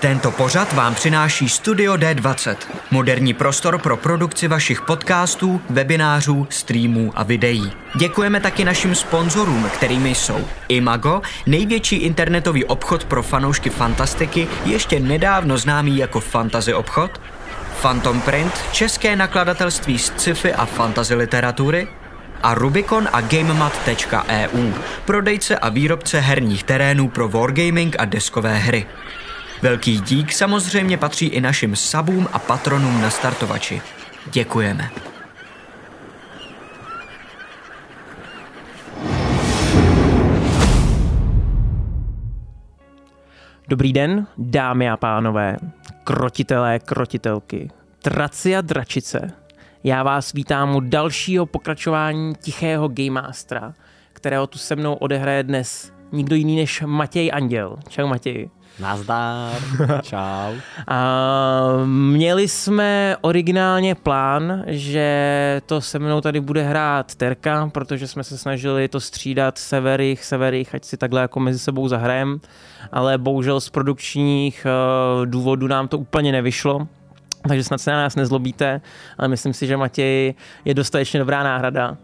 Tento pořad vám přináší Studio D20, moderní prostor pro produkci vašich podcastů, webinářů, streamů a videí. Děkujeme taky našim sponzorům, kterými jsou Imago, největší internetový obchod pro fanoušky fantastiky, ještě nedávno známý jako Fantasy obchod, Phantom Print, české nakladatelství z sci-fi a fantasy literatury, a Rubicon a GameMat.eu, prodejce a výrobce herních terénů pro wargaming a deskové hry. Velký dík samozřejmě patří i našim sabům a patronům na startovači. Děkujeme. Dobrý den, dámy a pánové, krotitelé, krotitelky, traci a dračice. Já vás vítám u dalšího pokračování Tichého Game Mastera, kterého tu se mnou odehraje dnes nikdo jiný než Matěj Anděl. Čau Matěj. Nazdar, čau. A měli jsme originálně plán, že to se mnou tady bude hrát Terka, protože jsme se snažili to střídat severých, severých, ať si takhle jako mezi sebou zahrajem, ale bohužel z produkčních uh, důvodů nám to úplně nevyšlo, takže snad se na nás nezlobíte, ale myslím si, že Matěj je dostatečně dobrá náhrada.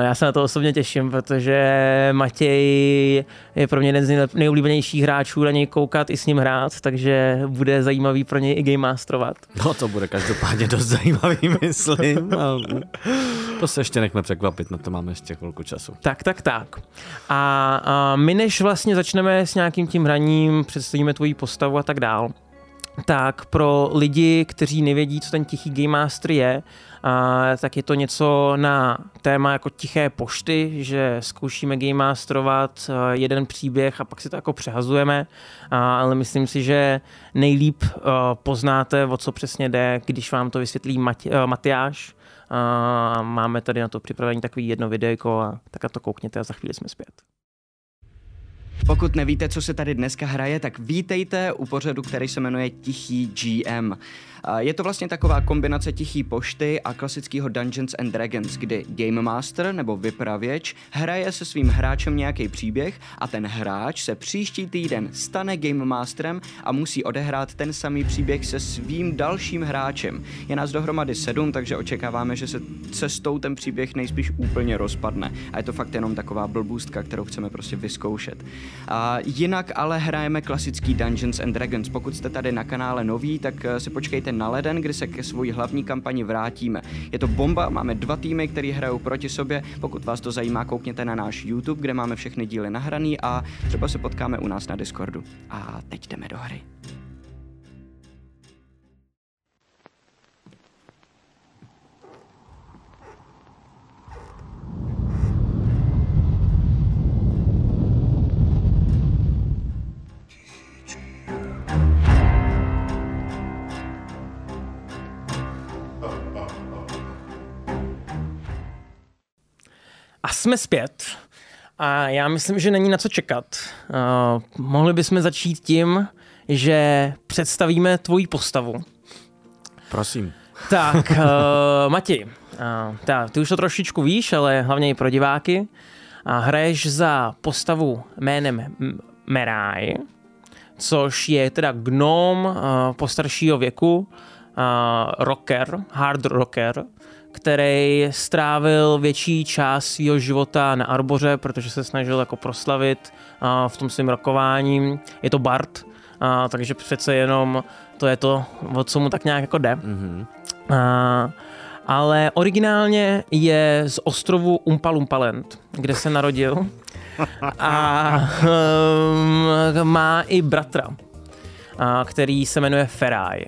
Já se na to osobně těším, protože Matěj je pro mě jeden z nejoblíbenějších hráčů na něj koukat i s ním hrát, takže bude zajímavý pro něj i game masterovat. No to bude každopádně dost zajímavý, myslím. To se ještě nechme překvapit, na to máme ještě chvilku času. Tak, tak, tak. A, a my než vlastně začneme s nějakým tím hraním, představíme tvoji postavu a tak dál, tak pro lidi, kteří nevědí, co ten tichý Game Master je, a, tak je to něco na téma jako tiché pošty, že zkoušíme Game Masterovat jeden příběh a pak si to jako přehazujeme, a, ale myslím si, že nejlíp a, poznáte, o co přesně jde, když vám to vysvětlí Mati, a, Matyáš. A máme tady na to připravený takový jedno videjko a tak na to koukněte a za chvíli jsme zpět. Pokud nevíte, co se tady dneska hraje, tak vítejte u pořadu, který se jmenuje Tichý GM. Je to vlastně taková kombinace tichý pošty a klasického Dungeons and Dragons, kdy Game Master nebo vypravěč hraje se svým hráčem nějaký příběh a ten hráč se příští týden stane Game Masterem a musí odehrát ten samý příběh se svým dalším hráčem. Je nás dohromady sedm, takže očekáváme, že se cestou ten příběh nejspíš úplně rozpadne. A je to fakt jenom taková blbůstka, kterou chceme prostě vyzkoušet. A jinak ale hrajeme klasický Dungeons and Dragons. Pokud jste tady na kanále noví, tak eh, si počkejte na leden, kdy se ke svojí hlavní kampani vrátíme. Je to bomba, máme dva týmy, které hrajou proti sobě. Pokud vás to zajímá, koukněte na náš YouTube, kde máme všechny díly nahraný a třeba se potkáme u nás na Discordu. A teď jdeme do hry. A jsme zpět. A já myslím, že není na co čekat. Uh, mohli bychom začít tím, že představíme tvoji postavu. Prosím. Tak, uh, Mati, uh, tak, ty už to trošičku víš, ale hlavně i pro diváky. A hraješ za postavu jménem Meraj, což je teda gnom uh, postaršího věku, uh, rocker, hard rocker, který strávil větší část svého života na Arboře, protože se snažil jako proslavit v tom svém rokování. Je to Bart, takže přece jenom to je to, o co mu tak nějak jako jde. Mm-hmm. Uh, ale originálně je z ostrovu Umpalumpaland, kde se narodil a um, má i bratra který se jmenuje Ferrari.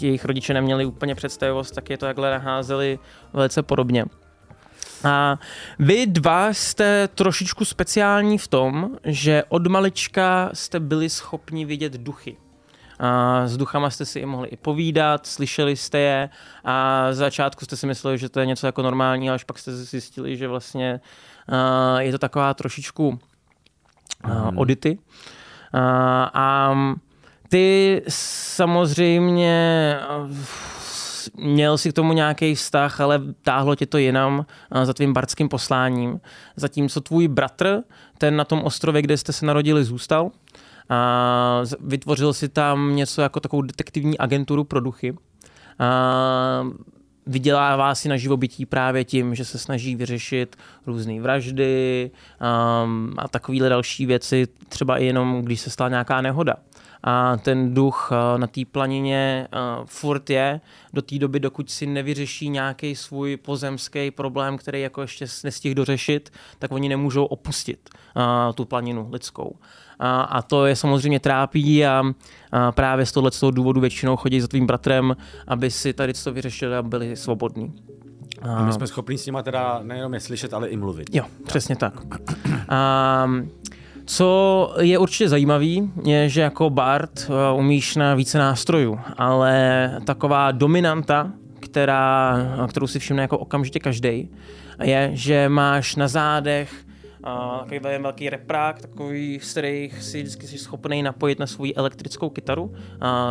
Jejich rodiče neměli úplně představivost, tak je to takhle naházeli velice podobně. A vy dva jste trošičku speciální v tom, že od malička jste byli schopni vidět duchy. A s duchama jste si i mohli i povídat, slyšeli jste je a z začátku jste si mysleli, že to je něco jako normální, až pak jste zjistili, že vlastně je to taková trošičku mm. odity. A, a ty samozřejmě měl si k tomu nějaký vztah, ale táhlo tě to jinam za tvým bardským posláním. Zatímco tvůj bratr, ten na tom ostrově, kde jste se narodili, zůstal A vytvořil si tam něco jako takovou detektivní agenturu pro duchy. A vydělává si na živobytí právě tím, že se snaží vyřešit různé vraždy um, a takovéhle další věci, třeba i jenom, když se stala nějaká nehoda. A ten duch uh, na té planině uh, furt je do té doby, dokud si nevyřeší nějaký svůj pozemský problém, který jako ještě nestihl dořešit, tak oni nemůžou opustit uh, tu planinu lidskou. A, a to je samozřejmě trápí a, a právě z tohoto důvodu většinou chodí za tvým bratrem, aby si tady to vyřešili a byli svobodní. A my jsme schopni s nima teda nejenom je slyšet, ale i mluvit. Jo, přesně tak. A, co je určitě zajímavý, je, že jako Bart uh, umíš na více nástrojů, ale taková dominanta, která, kterou si všimne jako okamžitě každý, je, že máš na zádech uh, takový velký reprák, takový, z kterých si vždycky jsi schopný napojit na svou elektrickou kytaru, uh,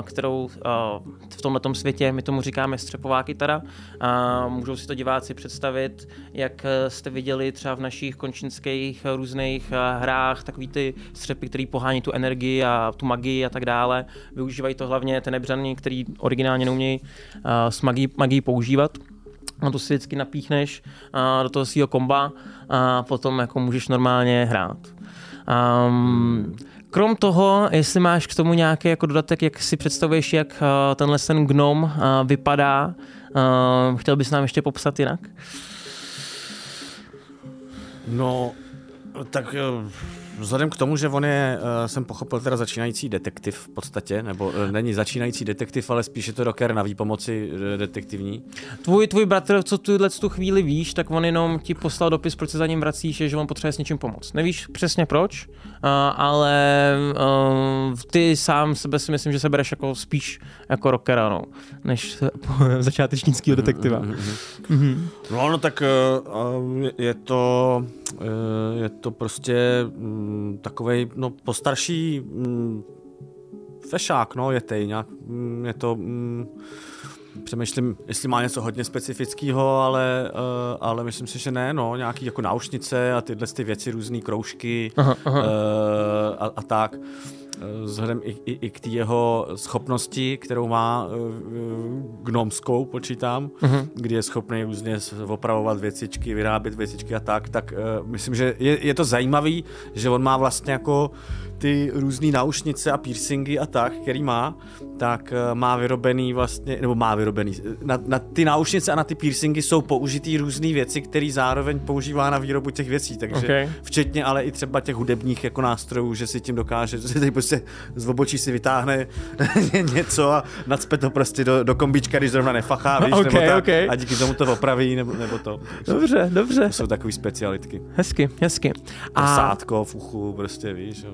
kterou uh, v tomto světě my tomu říkáme střepová kytara. Uh, můžou si to diváci představit, jak jste viděli třeba v našich končinských různých hrách, takový ty střepy, které pohání tu energii a tu magii a tak dále. Využívají to hlavně tenebřany, který originálně neumějí s magií, magií používat a to si vždycky napíchneš do toho svého komba a potom jako můžeš normálně hrát. Um, krom toho, jestli máš k tomu nějaký jako dodatek, jak si představuješ, jak uh, tenhle ten gnom uh, vypadá, uh, chtěl bys nám ještě popsat jinak? No, tak Vzhledem k tomu, že on je, uh, jsem pochopil, teda začínající detektiv v podstatě, nebo uh, není začínající detektiv, ale spíš je to rocker na výpomoci uh, detektivní. Tvůj, tvůj bratr, co tuhle tu chvíli víš, tak on jenom ti poslal dopis, proč se za ním vracíš, je, že on potřebuje s něčím pomoct. Nevíš přesně proč, ale ty sám sebe si myslím, že se bereš jako spíš jako rockera, no, než začátečnického detektiva. Mm-hmm. No, no tak uh, je to, uh, je to prostě mm, takovej, no postarší mm, fešák, no, je tej nějak, mm, je to, přemýšlím, jestli má něco hodně specifického, ale, uh, ale myslím si, že ne, no, nějaký jako náušnice a tyhle ty věci, různé kroužky aha, aha. A, a tak vzhledem i, i, i k té jeho schopnosti, kterou má gnomskou, počítám, uh-huh. kdy je schopný různě opravovat věcičky, vyrábět věcičky a tak, tak uh, myslím, že je, je to zajímavý, že on má vlastně jako ty různé náušnice a piercingy a tak, který má, tak má vyrobený vlastně, nebo má vyrobený, na, na ty náušnice a na ty piercingy jsou použitý různé věci, které zároveň používá na výrobu těch věcí, takže okay. včetně ale i třeba těch hudebních jako nástrojů, že si tím dokáže, že si tady prostě z obočí si vytáhne něco a nacpe to prostě do, do kombička, když zrovna nefachá, víš, okay, nebo tak, okay. a díky tomu to opraví, nebo, nebo to. Dobře, dobře. To jsou takové specialitky. Hezky, hezky. A... Sátko v uchu, prostě víš,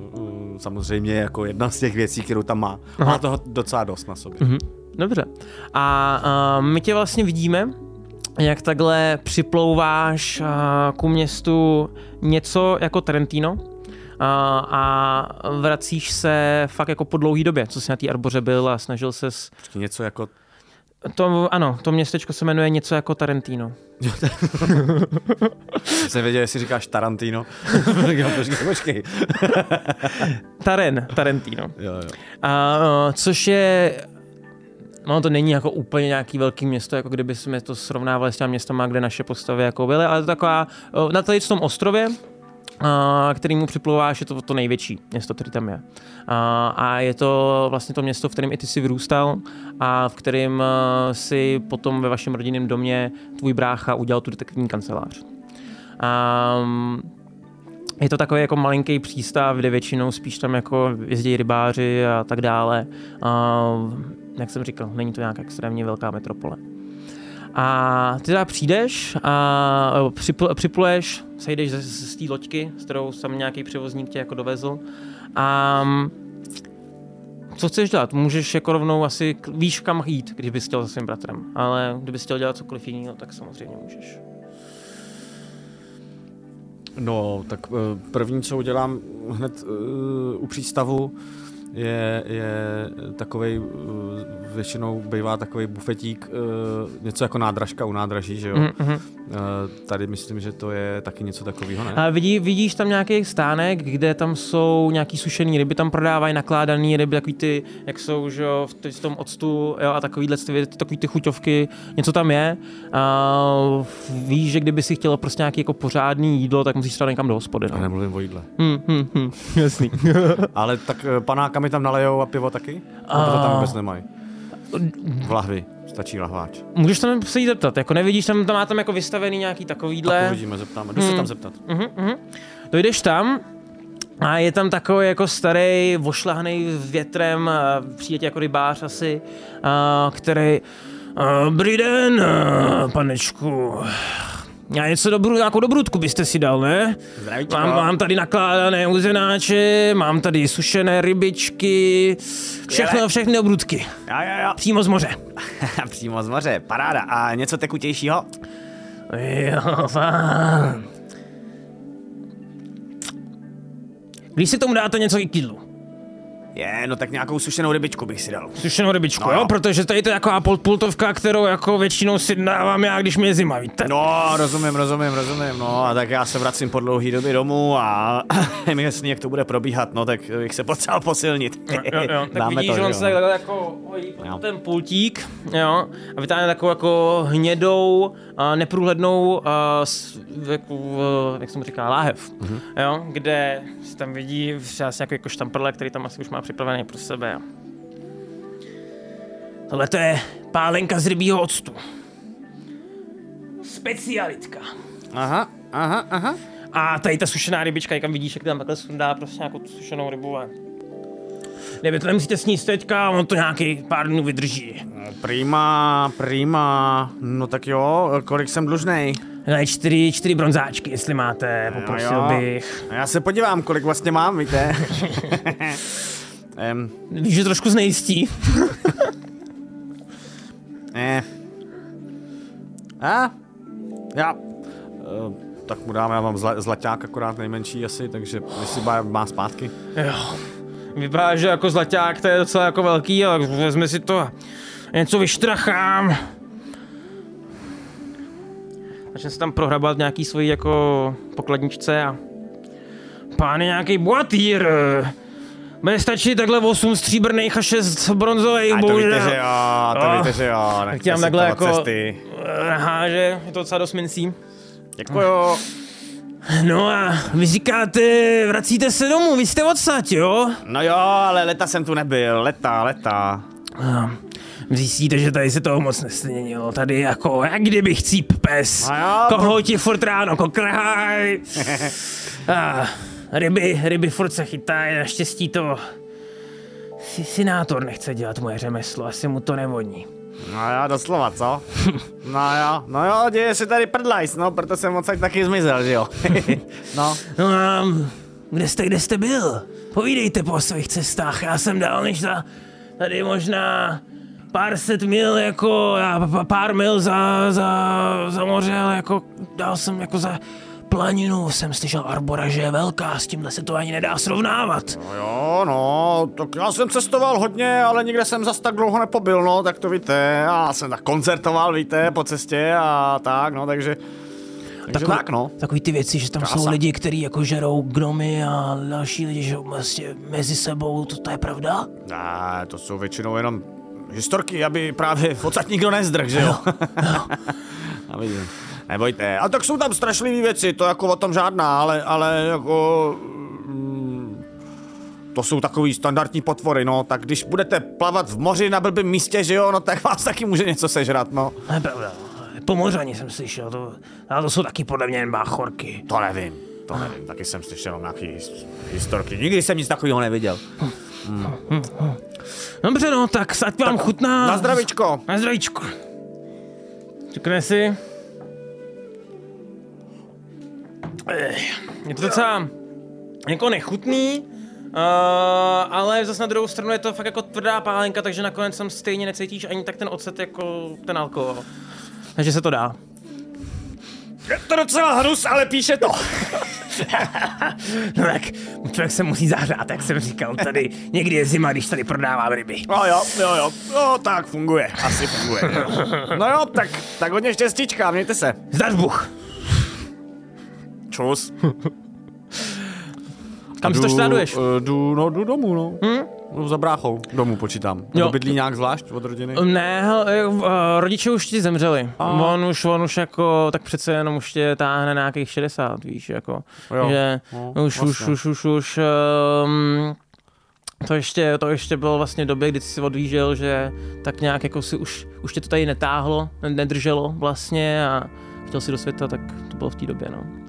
samozřejmě jako jedna z těch věcí, kterou tam má. Aha. Má toho docela dost na sobě. Mm-hmm. Dobře. A uh, my tě vlastně vidíme, jak takhle připlouváš uh, ku městu něco jako Trentino, a vracíš se fakt jako po dlouhé době, co jsi na té arboře byl a snažil se... Něco jako... To, ano, to městečko se jmenuje něco jako Tarantino. jsem věděl, jestli říkáš Tarantino. Počkej. Taren, Tarantino. Jo, jo. A, což je No to není jako úplně nějaký velký město, jako kdyby jsme to srovnávali s těmi městama, kde naše postavy jako byly, ale to taková, na tady v tom ostrově, který mu připlouváš, je to to největší město, který tam je. A je to vlastně to město, v kterém i ty si vyrůstal a v kterém si potom ve vašem rodinném domě tvůj brácha udělal tu detektivní kancelář. A je to takový jako malinký přístav, kde většinou spíš tam jako jezdí rybáři a tak dále. A, jak jsem říkal, není to nějak extrémně velká metropole. A ty teda přijdeš a připl, připluješ, sejdeš z, z, z té loďky, s kterou sam nějaký převozník tě jako dovezl. A co chceš dělat? Můžeš jako rovnou asi, víš kam jít, když bys chtěl za svým bratrem, ale kdybys chtěl dělat cokoliv jiného, tak samozřejmě můžeš. No, tak první, co udělám hned uh, u přístavu, je, je takový většinou bývá takový bufetík, uh, něco jako nádražka u nádraží, že jo? Mm-hmm. Uh, tady myslím, že to je taky něco takového, ne? A vidí, vidíš tam nějaký stánek, kde tam jsou nějaký sušený ryby, tam prodávají nakládaný ryby, takový ty, jak jsou, že jo, v, v tom octu, jo, a takovýhle, takový ty chuťovky, něco tam je. A víš, že kdyby si chtěl prostě nějaký jako pořádný jídlo, tak musíš třeba někam do hospody. No. Já nemluvím o jídle. Hmm, hmm, hmm, jasný. Ale tak eh, panáka mi tam nalejou a pivo taky? A... To tam vůbec nemají. V lahvi. Stačí lahváč. Můžeš tam se jí zeptat, jako nevidíš, tam, tam má tam jako vystavený nějaký takovýhle. Tak uvidíme, zeptáme. Jdu hmm. se tam zeptat. Uh-huh, uh-huh. Dojdeš tam a je tam takový jako starý, vošlahný větrem, přijde jako rybář asi, který Dobrý den, panečku. Já něco dobru, nějakou dobrutku byste si dal, ne? Zdravíčko. Mám, mám tady nakládané uzenáče, mám tady sušené rybičky, všechno, všechny dobrutky. Jo, jo, jo. Přímo z moře. Přímo z moře, paráda. A něco tekutějšího? Jo, fán. Když si tomu dáte něco k jídlu. Je, no tak nějakou sušenou rybičku bych si dal. Sušenou rybičku, no. jo, protože tady to je taková pultovka, kterou jako většinou si dávám já, když mi je zima, víte? No, rozumím, rozumím, rozumím, no a tak já se vracím po dlouhý době domů a mi jasný, jak to bude probíhat, no tak bych se potřeboval posilnit. jo, jo, jo. tak Dáme vidíš, to, že on jo. se takhle jako hojí ten pultík, jo, a vytáhne takovou jako hnědou, a neprůhlednou, a, jako, jak se mu říká, láhev, mm-hmm. jo, kde se tam vidí třeba nějaký jako štamprle, který tam asi už má připravený pro sebe. Tohle to je pálenka z rybího octu. Specialitka. Aha, aha, aha. A tady ta sušená rybička, jak tam vidíš, jak tam takhle sundá prostě nějakou sušenou rybu. A... Kdyby to nemusíte sníst teďka, on to nějaký pár dnů vydrží. Prima, prima. No tak jo, kolik jsem dlužnej? Ne, čtyři, čtyři bronzáčky, jestli máte, poprosil jo, jo. bych. Já se podívám, kolik vlastně mám, víte. um. Víš, že trošku znejistí. ne. A? Já. Uh, tak mu dáme, já mám zla, zlaťák akorát nejmenší asi, takže jestli má, má zpátky. Jo. Vypadá, že jako zlaťák to je docela jako velký, ale vezme si to něco vyštrachám. Začne se tam prohrabat nějaký svojí jako pokladničce a pán je nějaký boatýr. Bude stačit takhle 8 stříbrných a 6 bronzových. A to víte, že jo, to no. víte, že jo. Tak ti takhle jako cesty. Háže, je to docela dost mincí. Děkuju. No a vy říkáte, vracíte se domů, vy jste odsaď, jo? No jo, ale leta jsem tu nebyl, leta, leta. Zjistíte, že tady se toho moc nesměnilo. Tady jako, jak kdyby cíp pes. Koho ti furt ráno kokrhaj. a, ryby, ryby furt se chytají, naštěstí to... Sinátor nechce dělat moje řemeslo, asi mu to nevoní. No jo, doslova, co? No jo, no jo, děje se tady prdlajs, no, proto jsem moc taky zmizel, že jo? no. No a kde jste, kde jste byl? Povídejte po svých cestách, já jsem dal než za tady možná pár set mil, jako, pár mil za, za, za moře, ale jako dal jsem jako za planinu, jsem slyšel Arbora, že je velká, s tímhle se to ani nedá srovnávat. No jo, no, tak já jsem cestoval hodně, ale nikde jsem zas tak dlouho nepobyl, no, tak to víte, já jsem tak koncertoval, víte, po cestě a tak, no, takže... Takže takový, tak, no. Takový ty věci, že tam Krása. jsou lidi, kteří jako žerou gnomy a další lidi, že vlastně mezi sebou, to, to je pravda? Ne, to jsou většinou jenom historky, aby právě v nikdo nezdrh, že jo? jo, jo. Nebojte. A tak jsou tam strašlivé věci, to jako o tom žádná, ale, ale jako... Mm, to jsou takový standardní potvory, no, tak když budete plavat v moři na blbém místě, že jo, no tak vás taky může něco sežrat, no. Nepravda. Pomořani jsem slyšel, to, a to jsou taky podle mě jen báchorky. To nevím, to nevím, taky jsem slyšel nějaký historky, nikdy jsem nic takového neviděl. Hmm. Dobře, no, tak ať vám tak chutná. Na zdravíčko. Na zdravíčko. Řekne si. Je to docela jako nechutný, uh, ale zase na druhou stranu je to fakt jako tvrdá pálenka, takže nakonec tam stejně necítíš ani tak ten ocet jako ten alkohol. Takže se to dá. Je to docela hnus, ale píše to. no tak člověk se musí zahřát, jak jsem říkal, tady někdy je zima, když tady prodávám ryby. No jo, jo, jo, no tak funguje, asi funguje. No jo, tak, tak hodně štěstíčka, mějte se. Zdař Bůh. Čus. Kam si to štáduješ? Uh, jdu, no, jdu domů, no. Hmm? Jdu za bráchou, domů počítám. Jo. Nebo bydlí nějak zvlášť od rodiny? Ne, hele, uh, rodiče už ti zemřeli. A. On už, on už jako, tak přece jenom už tě táhne na nějakých 60, víš, jako. Jo, Že no, už, už, vlastně. už, už, už, um, to ještě, to ještě bylo vlastně době, kdy jsi si odvížel, že tak nějak jako si už, už tě to tady netáhlo, nedrželo vlastně a chtěl si do světa, tak to bylo v té době, no.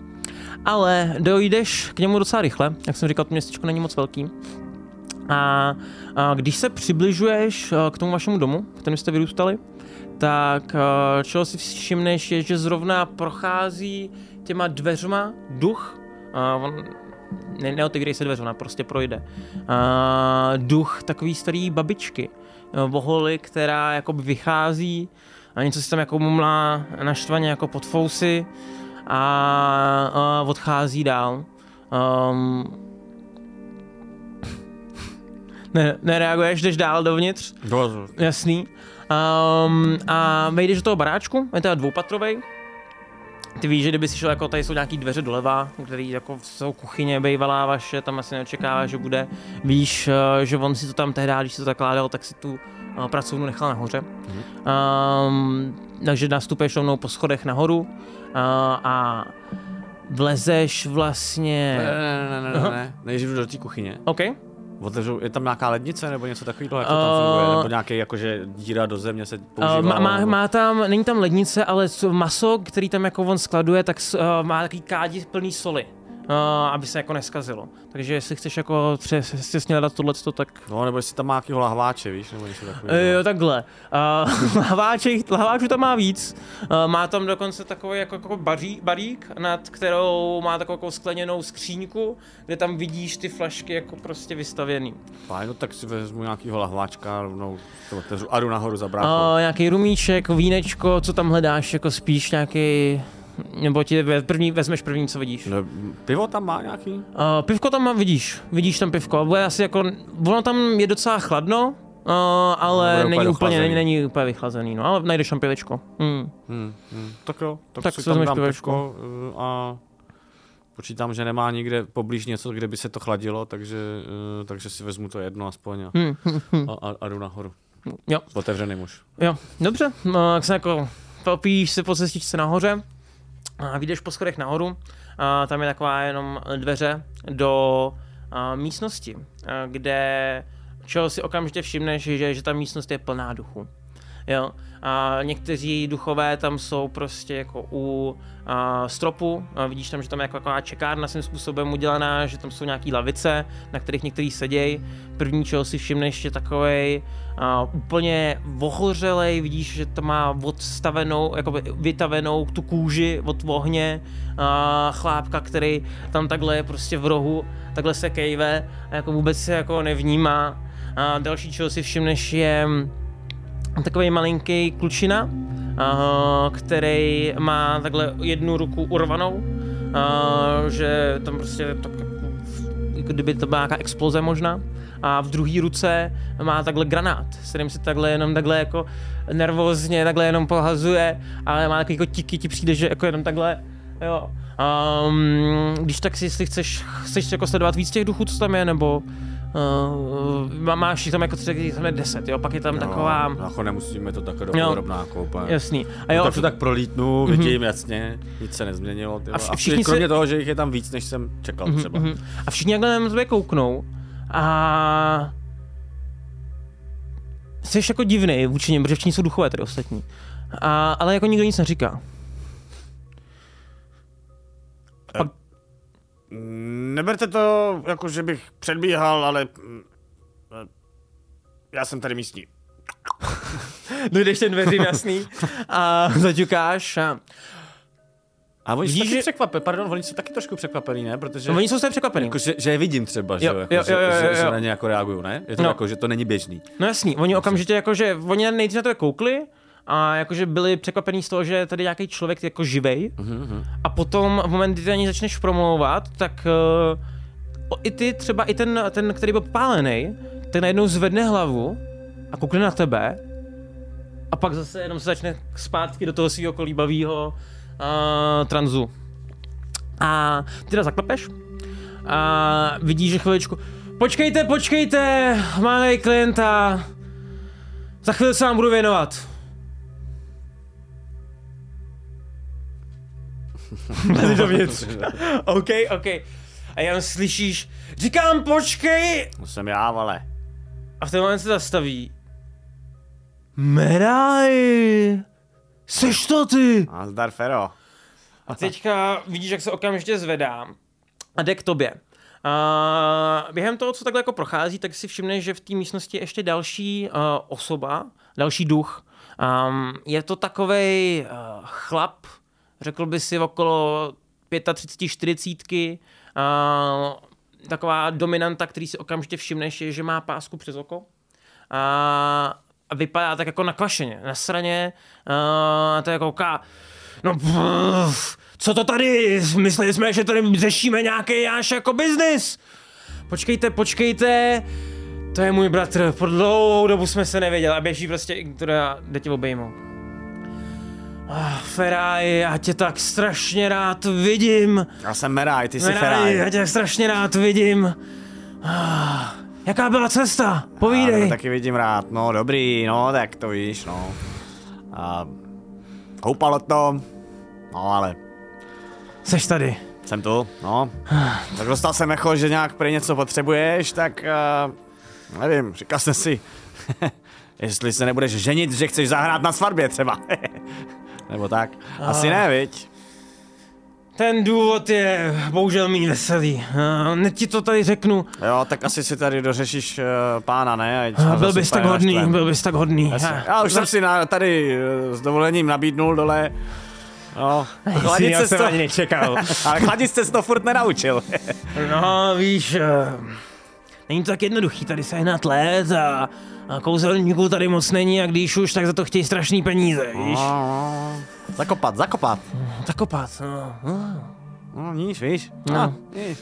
Ale dojdeš k němu docela rychle, jak jsem říkal, to městečko není moc velký. A, a když se přibližuješ a, k tomu vašemu domu, v kterém jste vyrůstali, tak a, čeho si všimneš je, že zrovna prochází těma dveřma duch. A on, ne, neotevírej se dveře, ona prostě projde. A, duch takový starý babičky, jo, voholy, která jakoby vychází a něco si tam jako mumlá naštvaně jako pod fousy a, a odchází dál. Um, ne, nereaguješ, jdeš dál dovnitř, Do, jasný. Um, a vejdeš do toho baráčku, je teda dvoupatrovej. Ty víš, že kdyby si šel, jako tady jsou nějaký dveře doleva, které jako jsou kuchyně bejvalá vaše, tam asi neočekává, že bude. Víš, eh, že on si to tam tehdy, když si to zakládal, tak si tu pracovnu nechal nahoře. Um, takže nastupuješ rovnou po schodech nahoru uh, a vlezeš vlastně... Ne, ne, ne, ne, ne, ne. Než jdu do té kuchyně. OK. Otevřu, je tam nějaká lednice nebo něco takového, jak to tam Uh, funguje? Nebo nějaký jakože díra do země se používá? Uh, má, má, nebo- má, tam, není tam lednice, ale maso, který tam jako on skladuje, tak uh, má takový kádi plný soli. Uh, aby se jako neskazilo. Takže jestli chceš jako přes, přesně hledat tohleto, tak No, nebo jestli tam má nějakýho lahváče, víš, nebo něco takového. E, jo, takhle. Uh, lahváček, lahváčů tam má víc. Uh, má tam dokonce takový jako, jako baří, barík, nad kterou má takovou jako skleněnou skříňku, kde tam vidíš ty flašky jako prostě vystavěný. Fajn, no tak si vezmu nějakýho lahváčka, rovnou to otevřu a jdu nahoru za bráchou. Uh, nějaký rumíček, vínečko, co tam hledáš, jako spíš nějaký nebo ti ve- první, vezmeš první, co vidíš. Ne, pivo tam má nějaký? Uh, pivko tam má, vidíš, vidíš tam pivko, bude asi jako, ono tam je docela chladno, uh, ale úplně není úplně, dochlazený. není, není úplně vychlazený, no, ale najdeš tam pivečko. Hmm. Hmm, hmm. Tak jo, tak, Tak si tam dám pivečko. eh, a počítám, že nemá nikde poblíž něco, kde by se to chladilo, takže, eh, takže si vezmu to jedno aspoň a, Hmm, hmm, hmm. a, a, a jdu nahoru. Jo, Otevřeným už. jo, dobře, no, tak se jako popíš se po cestičce nahoře a vyjdeš po schodech nahoru a tam je taková jenom dveře do a, místnosti, a, kde čeho si okamžitě všimneš, že, že ta místnost je plná duchu. Jo. A někteří duchové tam jsou prostě jako u a, stropu, a vidíš tam, že tam je jako taková čekárna svým způsobem udělaná, že tam jsou nějaký lavice, na kterých někteří sedějí. První, čeho si všimneš, je takovej a, úplně vohořelej, vidíš, že to má odstavenou, jako vytavenou tu kůži od ohně, a, chlápka, který tam takhle je prostě v rohu, takhle se kejve a jako vůbec se jako nevnímá. A další, čeho si všimneš, je takový malinký klučina, který má takhle jednu ruku urvanou, že tam prostě tak, jako kdyby to byla nějaká exploze možná. A v druhé ruce má takhle granát, s kterým si takhle jenom takhle jako nervózně takhle jenom pohazuje, ale má takový jako tiky, ti přijde, že jako jenom takhle, jo. Um, když tak si, jestli chceš, chceš jako sledovat víc těch duchů, co tam je, nebo uh, má- máš jich tam jako tři, tam je deset, jo, pak je tam Jo, taková, Jako nemusíme to takhle Jo. dopodrobná jako úplně. jasný. A No, jo, tak to tak prolítnu, vidím jasně, nic se nezměnilo. Ty. A A, vš- a všichni kromě se- toho, že jich je tam víc, než jsem čekal třeba. Mhm. A všichni takhle na tebe kouknou a jsi jako divný vůči něm, protože všichni jsou duchové tady ostatní. A, ale jako nikdo nic neříká. Neberte to jako, že bych předbíhal, ale eh, já jsem tady místní. Dojdeš ten dveřím jasný a zaťukáš a A oni Vidíš, jsou taky že- překvapení, pardon, oni jsou taky trošku překvapený, ne? Protože... no, oni jsou z toho překvapený. Jako, že, že je vidím třeba, že, Jo, jo, jako, jo, jo, jo, že, jo, že na ně jako reagují, ne? Je to No. jako, že to není běžný. No jasný, oni okamžitě jako, že oni nejdřív na to koukli a jakože byli překvapení z toho, že je tady nějaký člověk jako živej a potom v moment, kdy ty na něj začneš promlouvat, tak uh, i ty třeba i ten, ten který byl popálený, tak najednou zvedne hlavu a koukne na tebe a pak zase jenom se začne zpátky do toho svého kolíbavého uh, tranzu. A ty teda zaklepeš a vidíš, že chviličku Počkejte, počkejte, máme klienta. Za chvíli se vám budu věnovat. Vlezi dovnitř. OK, OK. A jenom slyšíš, říkám počkej. To jsem já, vole. A v ten moment se zastaví. Meraj, seš to ty? A zdar Fero. A teďka vidíš, jak se okamžitě zvedá a jde k tobě. A během toho, co takhle jako prochází, tak si všimneš, že v té místnosti je ještě další uh, osoba, další duch. Um, je to takový uh, chlap, řekl by si okolo 35, 40 uh, taková dominanta, který si okamžitě všimneš, je, že má pásku přes oko. A, a vypadá tak jako nakvašeně, na straně. Uh, to je jako ká... No, pff, co to tady? Mysleli jsme, že tady řešíme nějaký jáš jako biznis. Počkejte, počkejte. To je můj bratr, po dlouhou dobu jsme se nevěděli a běží prostě, která jde tě obejmu. Ah, Feraj, já tě tak strašně rád vidím. Já jsem Meraj, ty jsi Feraj. já tě strašně rád vidím. Ah, jaká byla cesta? Já Povídej. to taky vidím rád, no dobrý, no tak to víš, no. A koupalo to, no ale Seš tady. jsem tu, no. Tak dostal jsem echo, že nějak pro něco potřebuješ, tak uh, nevím, říkal jsem si, jestli se nebudeš ženit, že chceš zahrát na svatbě třeba. Nebo tak. Asi ne, viď? Ten důvod je bohužel méně veselý. Uh, ne ti to tady řeknu. Jo, tak asi si tady dořešíš uh, pána, ne? Ať Uh, byl bys tak hodný, byl bys tak hodný. Jasně. Ah, Já už jsem si na, tady eh, s dovolením nabídnul dole. No, chladit já se jsem to, ani nečekal. ale chladit se to furt nenaučil. No, víš, uh, není to tak jednoduchý tady sehnat let a, a kouzelníků tady moc není a když už, tak za to chtějí strašný peníze, víš? No, zakopat, zakopat. Zakopat, no. no. No, níž, víš? No. No. níž.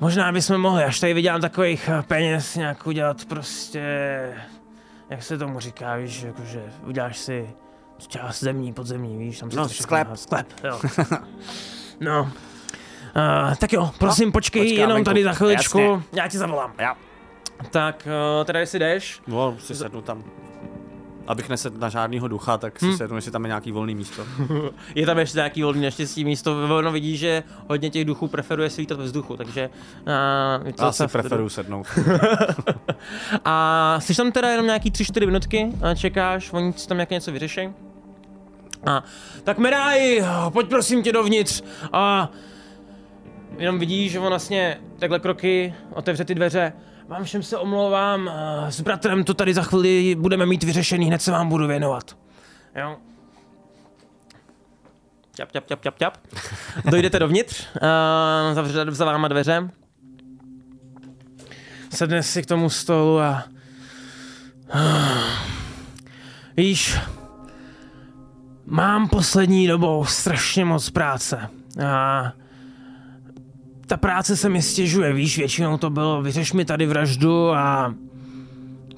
Možná bychom mohli, až tady vydělám takových eh, peněz, nějak udělat prostě, jak se tomu říká, víš, jakože uděláš si část zemní, podzemní, víš, tam si No, to sklep. Sklep, jo. no. Uh, tak jo, prosím, No, počkej počkám jenom venku. tady za chviličku, Jasně. já ti zavolám. Já. Tak, uh, teda jestli jdeš, No, si sednu tam. Abych nesedl na žádnýho ducha, tak si Hm. sednu, jestli tam je nějaký volný místo. je tam ještě nějaký volný naštěstí místo, ono vidí, že hodně těch duchů preferuje svítat ve vzduchu, takže... Uh, to Já si preferuju sednout. A jsi tam teda jenom nějaký 3-4 minutky a čekáš, oni si tam nějak něco vyřeší. A tak Meraj, pojď prosím tě dovnitř. A jenom vidíš, že on vlastně takhle kroky otevře ty dveře. Vám všem se omlouvám, eh, s bratrem to tady za chvíli budeme mít vyřešený, hned se vám budu věnovat. Jo. Čap, čap, čap, čap, čap. Dojdete dovnitř, uh, zavře za váma dveře. Sedne si k tomu stolu a... Víš, mám poslední dobou strašně moc práce. A ta práce se mi stěžuje, víš, většinou to bylo, vyřeš mi tady vraždu a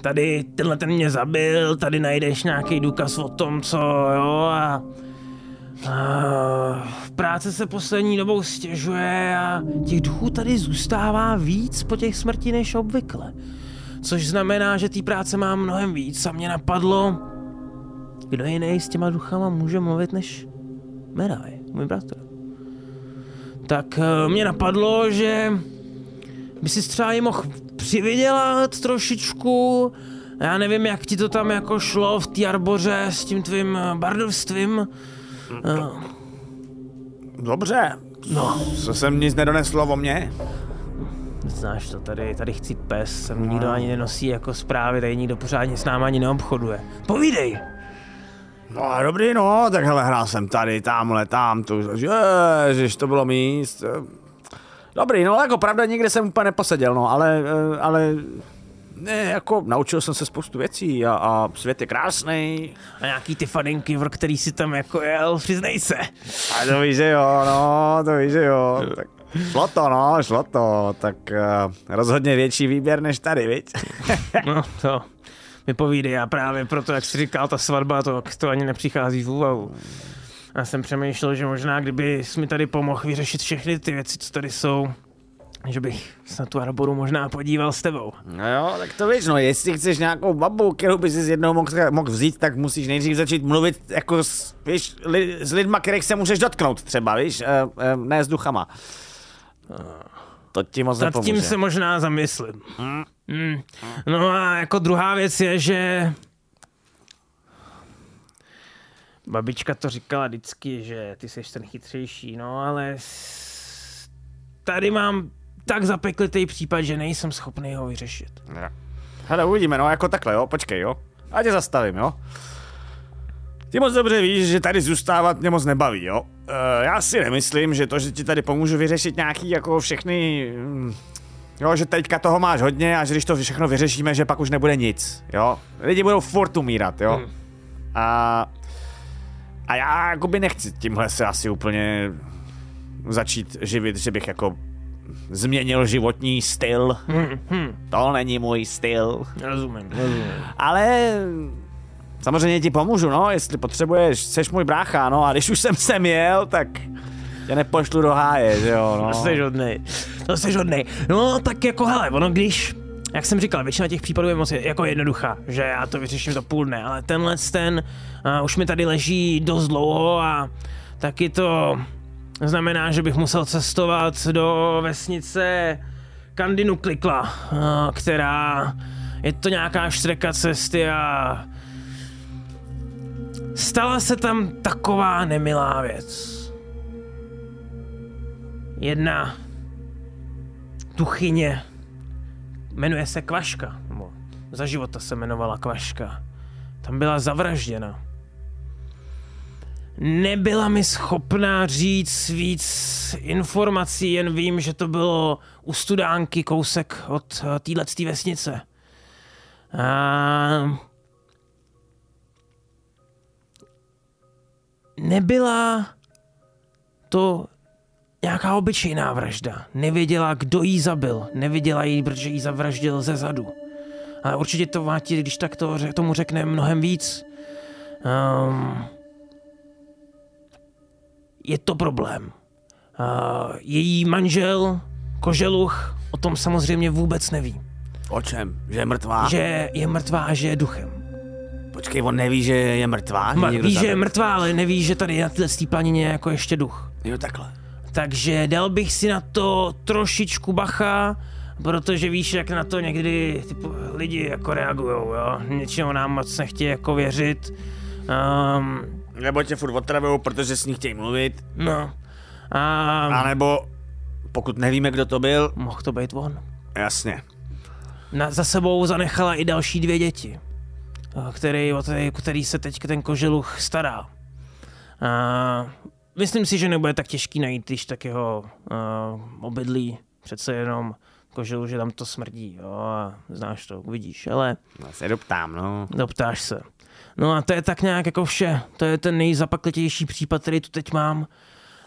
tady tenhle ten mě zabil, tady najdeš nějaký důkaz o tom, co, jo, a, a práce se poslední dobou stěžuje a těch duchů tady zůstává víc po těch smrti než obvykle. Což znamená, že té práce mám mnohem víc a mě napadlo, kdo jiný s těma duchama může mluvit než Meraj, můj bratr. Tak eh, mě napadlo, že by si třeba i mohl přivydělat trošičku. Já nevím, jak ti to tam jako šlo v té arboře s tím tvým eh, bardovstvím. Eh, Dobře. No, Co jsem nic nedoneslo o mě? znáš to, tady, tady chci pes, sem nikdo ani nenosí jako zprávy, tady nikdo pořádně s náma ani neobchoduje. Povídej! No a dobrý, no, tak hele, hrál jsem tady, tamhle, tam, tu, ježiš, to bylo míst. Dobrý, no jako pravda, nikde jsem úplně neposeděl, no, ale, eh, ale Ne, jako naučil jsem se spoustu věcí a, a svět je krásný. A nějaký ty fadinky, v který si tam jako jel, přiznej se. A to víš, že jo, no, to víš, že jo. Tak šlo to, no, šlo to. Tak uh, rozhodně větší výběr než tady, viď? No, to mi povídej a právě proto, jak jsi říkal, ta svatba, to, to ani nepřichází v úvahu. Já jsem přemýšlel, že možná, kdyby jsi mi tady pomohl vyřešit všechny ty věci, co tady jsou, že bych se na tu arboru možná podíval s tebou. No jo, tak to víš, no, jestli chceš nějakou babu, kterou by si z jednoho mohl, mohl vzít, tak musíš nejdřív začít mluvit jako s, víš, li, s lidma, kterých se můžeš dotknout třeba, víš, e, e, ne s duchama. To ti moc Nad nepomůže. tím se možná zamyslím. Mm. Mm. No a jako druhá věc je, že babička to říkala vždycky, že ty jsi ten chytřejší, no ale tady mám tak zapeklitý případ, že nejsem schopný ho vyřešit. Jo. Hele, uvidíme, no, jako takhle, jo, počkej, jo. A tě zastavím, jo. Ty moc dobře víš, že tady zůstávat mě moc nebaví, jo. E, já si nemyslím, že to, že ti tady pomůžu vyřešit nějaký jako všechny... Jo, že teďka toho máš hodně a že když to všechno vyřešíme, že pak už nebude nic, jo. Lidi budou furt umírat, jo. Hmm. A... A já jakoby nechci tímhle se asi úplně začít živit, že bych jako změnil životní styl. Hm, hm, To není můj styl. rozumím, rozumím. Ale samozřejmě ti pomůžu, no, jestli potřebuješ, jsi můj brácha, no, a když už jsem sem jel, tak tě nepošlu do háje, že jo, no. To jsi hodnej. To jsi hodnej. No tak jako hele, ono když, jak jsem říkal, většina těch případů je moc jako jednoduchá, že já to vyřeším za půl dne, ale tenhle ten uh, už mi tady leží dost dlouho a taky to znamená, že bych musel cestovat do vesnice Kandinu Klikla, uh, která je to nějaká štreka cesty a stala se tam taková nemilá věc. Jedna tuchyně jmenuje se Kvaška, nebo za života se jmenovala Kvaška. Tam byla zavražděna. Nebyla mi schopná říct víc informací, jen vím, že to bylo u studánky kousek od eh, této vesnice. A... Nebyla to nějaká obyčejná vražda. Nevěděla, kdo jí zabil. Nevěděla jí, protože jí zavraždil ze zadu. Ale určitě to Máti, když tak to, tomu řekne mnohem víc. Um, je to problém. Uh, její manžel, koželuch, o tom samozřejmě vůbec neví. O čem? Že je mrtvá? Že je mrtvá a že je duchem. Počkej, on neví, že je mrtvá? Ma, ví, že je zabil? mrtvá, ale neví, že tady na této planině je jako ještě duch. Jo, takhle. Takže dal bych si na to trošičku bacha, protože víš, jak na to někdy ty po- lidi jako reagujou, jo. Něčemu nám moc nechtějí jako věřit. Um, Nebo tě furt otravujou, protože s ní chtějí mluvit. no. A A nebo pokud nevíme, kdo to byl, mohl to být on. jasně. Na, za sebou zanechala i další dvě děti, eh, který, o který, který se teď ten koželuch stará. A myslím si, že nebude tak těžký najít, když tak jeho uh, obydlí. Přece jenom koželu, že tam to smrdí, jo, a znáš to, uvidíš, ale No, se doptám, no. doptáš se. No a to je tak nějak jako vše. To je ten nejzapaklitější případ, který tu teď mám.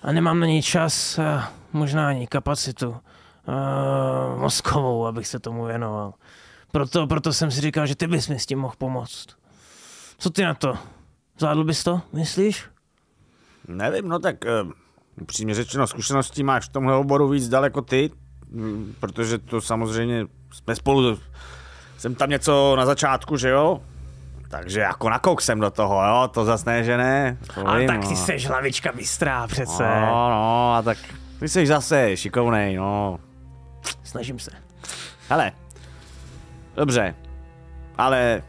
A nemám na něj čas a možná ani kapacitu uh, mozkovou, abych se tomu věnoval. Proto, proto jsem si říkal, že ty bys mi s tím mohl pomoct. Co ty na to? Zvládl bys to, myslíš? Nevím, no tak uh, upřímně řečeno, zkušeností máš v tomhle oboru víc daleko ty, mm, protože to samozřejmě jsme spolu, jsem tam něco na začátku, že jo? Takže jako nakouk jsem do toho, jo? To zas ne, že ne. To A vím, tak ty no. seš hlavička bystrá přece. No, no, a tak ty jsi zase šikovnej, no. Snažím se. Hele, dobře, ale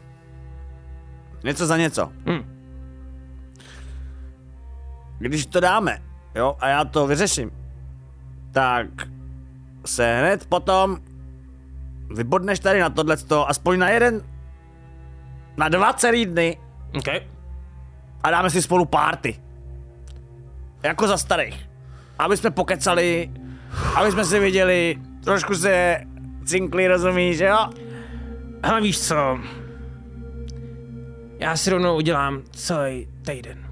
něco za něco. Hm. Když to dáme, jo, a já to vyřeším, tak se hned potom vybodneš tady na tohleto, aspoň na jeden, na dva celý dny Okay. a dáme si spolu párty. Jako za starých. Aby jsme pokecali, aby jsme si viděli, trošku se cinkli, rozumíš, jo? hele víš co, já si rovnou udělám celý týden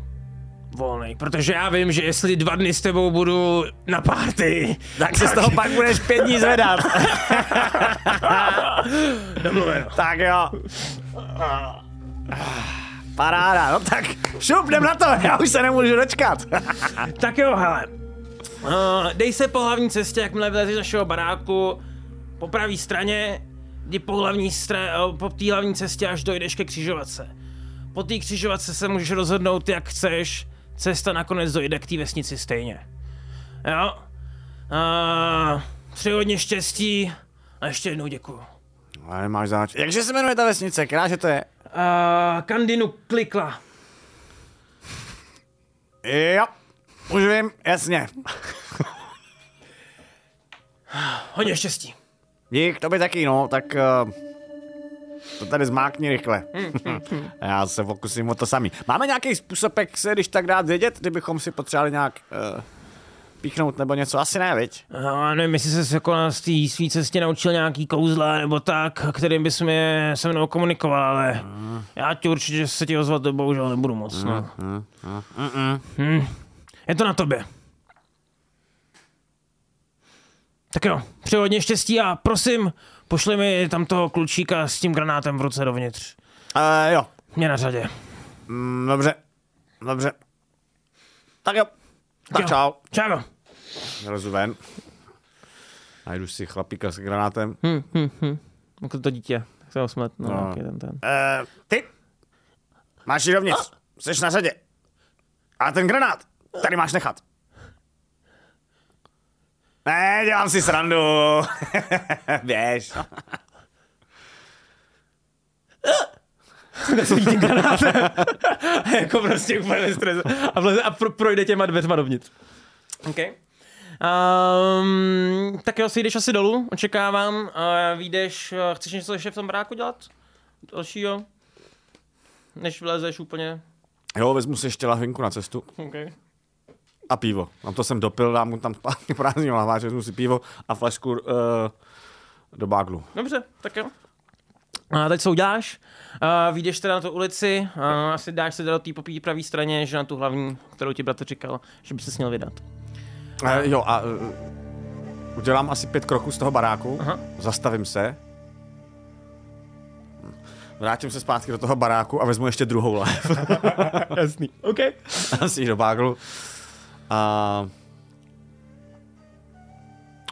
volný, protože já vím, že jestli dva dny s tebou budu na párty, Tak se z toho pak budeš pět dní zvedat. domluveno. tak jo. Paráda, no tak šup, jdem na to, já už se nemůžu dočkat. Tak jo, hele. Uh, dej se po hlavní cestě, jakmile vylezeš z našeho baráku, po pravé straně, jdi po hlavní stra- uh, po té hlavní cestě, až dojdeš ke křižovatce. Po té křižovatce se můžeš rozhodnout, jak chceš, cesta nakonec dojde k té vesnici stejně. Jo? Uh, přeji hodně štěstí a ještě jednou děkuju. Ale máš zač. Jakže se jmenuje ta vesnice, která že to je? Uh, Kandinu klikla. Jo, už vím, jasně. Hodně štěstí. Dík, to by taky, no, tak uh, to tady zmákni rychle. Já se pokusím o to samý. Máme nějaký způsob, jak se když tak dát vědět, kdybychom si potřebovali nějak uh, píchnout nebo něco? Asi ne, viď? Já nevím, jestli jsi jako na té svý cestě naučil nějaký kouzla nebo tak, kterým bys mě se mnou komunikoval, ale já ti určitě se ti ozvat bohužel nebudu moc. No. Hm. Je to na tobě. Tak jo, přeji hodně štěstí a prosím, pošli mi tam toho klučíka s tím granátem v ruce dovnitř. Uh, jo, Mě na řadě. mm, dobře, dobře. Tak jo, tak Jo. čau. Čau. Vylezu ven. Najdu si chlapíka s granátem. Hm, hm, hm. Jako to dítě. Tak se ho smet. No, No. ten, ten. Uh, ty, máš jít dovnitř, jsi na řadě. A ten granát, tady máš nechat. Ne, dělám si srandu. Běž. jako prostě úplně ve stresu. A, vleze, a pro, projde těma dveřma dovnitř. OK. Um, tak jo, si jdeš asi dolů, očekávám. Uh, vyjdeš, uh, chceš něco ještě v tom bráku dělat? Dalšího? Než vlezeš úplně. Jo, vezmu si ještě lahvinku na cestu OK. A pivo. Tam to jsem dopil, dám mu tam zpátky prázdný lahváč, vezmu si pivo a flašku uh, do baglu. Dobře, tak jo. A teď co uděláš? Uh, vyjdeš teda na tu ulici, uh, asi dáš se do té po pravé straně, že na tu hlavní, kterou ti bratr říkal, že by se měl vydat. Uh, jo, a uh, udělám asi pět kroků z toho baráku, Aha. zastavím se, vrátím se zpátky do toho baráku a vezmu ještě druhou lahev. Jasný. OK. Dám si ji do baglu. A,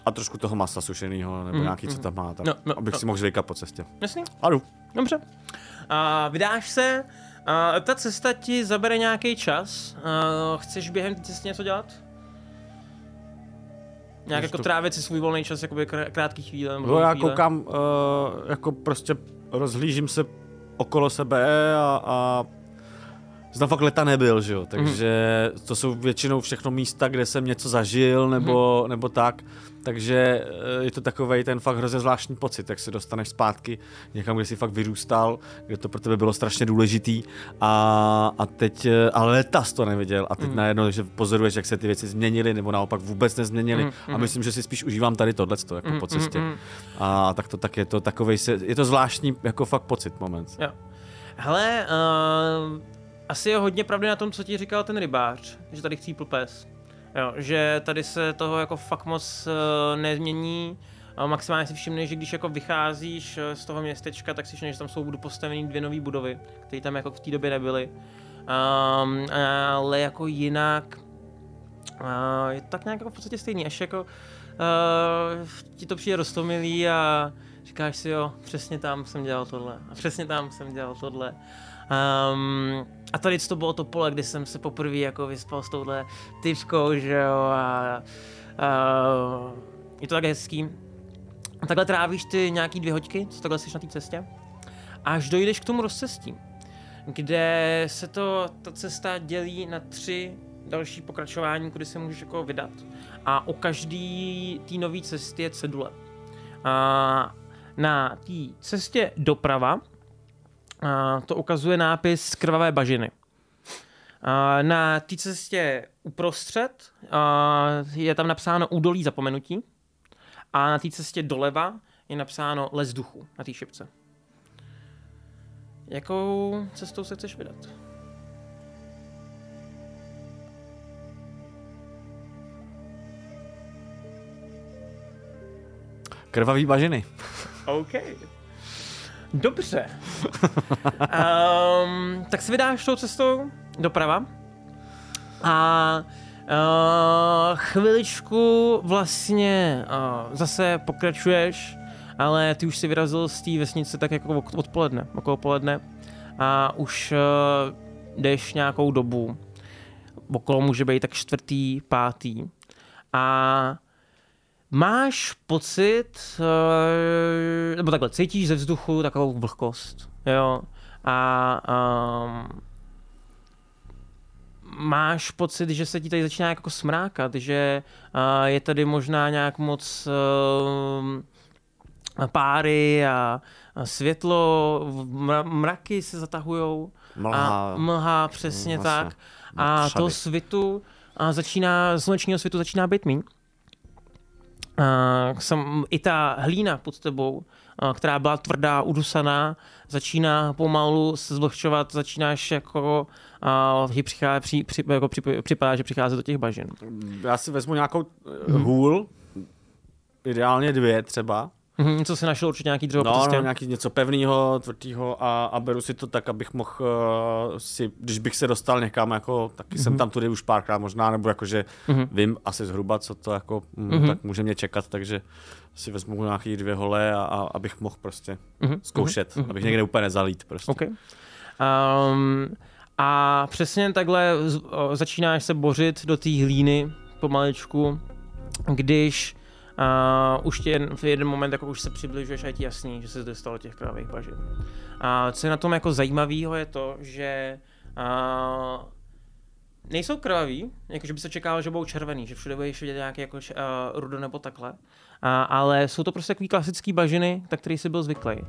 a trošku toho masa sušeného, nebo mm, nějaký, co tam má, tak, No, no, abych no. si mohl zvykat po cestě. Jasný. A jdu. Dobře. A vydáš se, a ta cesta ti zabere nějaký čas. A chceš během té cesty něco dělat? Nějak Když jako to- trávit si svůj volný čas, jakoby krá- krátký chvíle. nebo No, já chvíle? koukám, uh, jako prostě rozhlížím se okolo sebe a, a jsem fakt leta nebyl, že jo, takže to jsou většinou všechno místa, kde jsem něco zažil nebo, Mhm. nebo tak, takže eh, je to takový ten fakt hrozně zvláštní pocit, jak se dostaneš zpátky někam, kde jsi fakt vyrůstal, kde to pro tebe bylo strašně důležitý a, a teď, eh, ale leta jsi to neviděl a teď Mhm. najednou, že pozoruješ, jak se ty věci změnily nebo naopak vůbec nezměnily Mhm, a myslím, že si spíš užívám tady tohleto jako po cestě. mm, mm. A tak to tak je to takovej, se, je to zvláštní jako fakt pocit moment. Jo. Hele, uh, asi je hodně pravdy na tom, co ti říkal ten rybář, že tady chcípl pes. Jo, že tady se toho jako fakt moc uh, nezmění. A maximálně si všimneš, že když jako vycházíš eh, z toho městečka, tak si všimneš, že tam jsou budu postavený dvě nové budovy, které tam jako v té době nebyly. Um, ale jako jinak uh, je tak nějak jako v podstatě stejný, až jako uh, ti to přijde roztomilý a říkáš si jo, přesně tam jsem dělal tohle a přesně tam jsem dělal tohle. Um, a tady to bylo to pole, kdy jsem se poprvé jako vyspal s touhle typkou, že jo, a, a je to tak hezký. Takhle trávíš ty nějaký dvě hoďky, co takhle jsi na té cestě, až dojdeš k tomu rozcestí, kde se to, ta cesta dělí na tři další pokračování, kudy se můžeš jako vydat. A o každý té nové cestě je cedule. A na té cestě doprava to ukazuje nápis Krvavé bažiny. A na té cestě uprostřed a je tam napsáno údolí zapomenutí a na té cestě doleva je napsáno les duchu na té šipce. jakou cestou se chceš vydat? Krvavý bažiny. OK. Dobře. um, tak si vydáš tou cestou doprava a uh, chviličku vlastně uh, zase pokračuješ, ale ty už si vyrazil z té vesnice tak jako odpoledne, okolo poledne a už uh, jdeš nějakou dobu. Okolo může být tak čtvrtý, pátý. A máš pocit, uh, nebo takhle, cítíš ze vzduchu takovou vlhkost, jo, a um, máš pocit, že se ti tady začíná jako smrákat, že uh, je tady možná nějak moc uh, páry a, a světlo, mraky se zatahujou. Mlha. A mlha, přesně Mm, tak. vlastně. A to svitu a začíná, slunečního světu začíná být míň. Uh, sam, I ta hlína pod tebou, uh, která byla tvrdá, udusaná, začíná pomalu se zvlhčovat, začínáš jako, uh, při, při, jako při, připadá, že přichází do těch bažin. Já si vezmu nějakou hůl, ideálně dvě třeba. Mhm, co si našel určitě nějaký dřevo No, prostě. no, nějaký něco pevného, tvrdého a, a beru si to tak, abych mohl uh, si, když bych se dostal někam, jako, taky mm-hmm. jsem tam tudy už párkrát možná, nebo jakože Mhm. mm-hmm. vím asi zhruba, co to jako, mm, Mhm. tak může mě čekat, takže si vezmu nějaký dvě hole a, a abych mohl prostě Mhm, zkoušet, mhm, abych někde úplně nezalít prostě. OK. Um, a přesně takhle začínáš se bořit do té hlíny pomaličku, když uh, už jen- v jeden moment jako už se přibližuješ a je ti jasný, že se dostal do těch krvavých bažin. A co je na tom jako zajímavého je to, že nejsou krvaví, jakože by se čekalo, že budou červený, že všude budeš vidět nějaký jako uh, rudo nebo takhle. Uh, ale jsou to prostě takový klasický bažiny, tak který jsi byl zvyklý. Uh,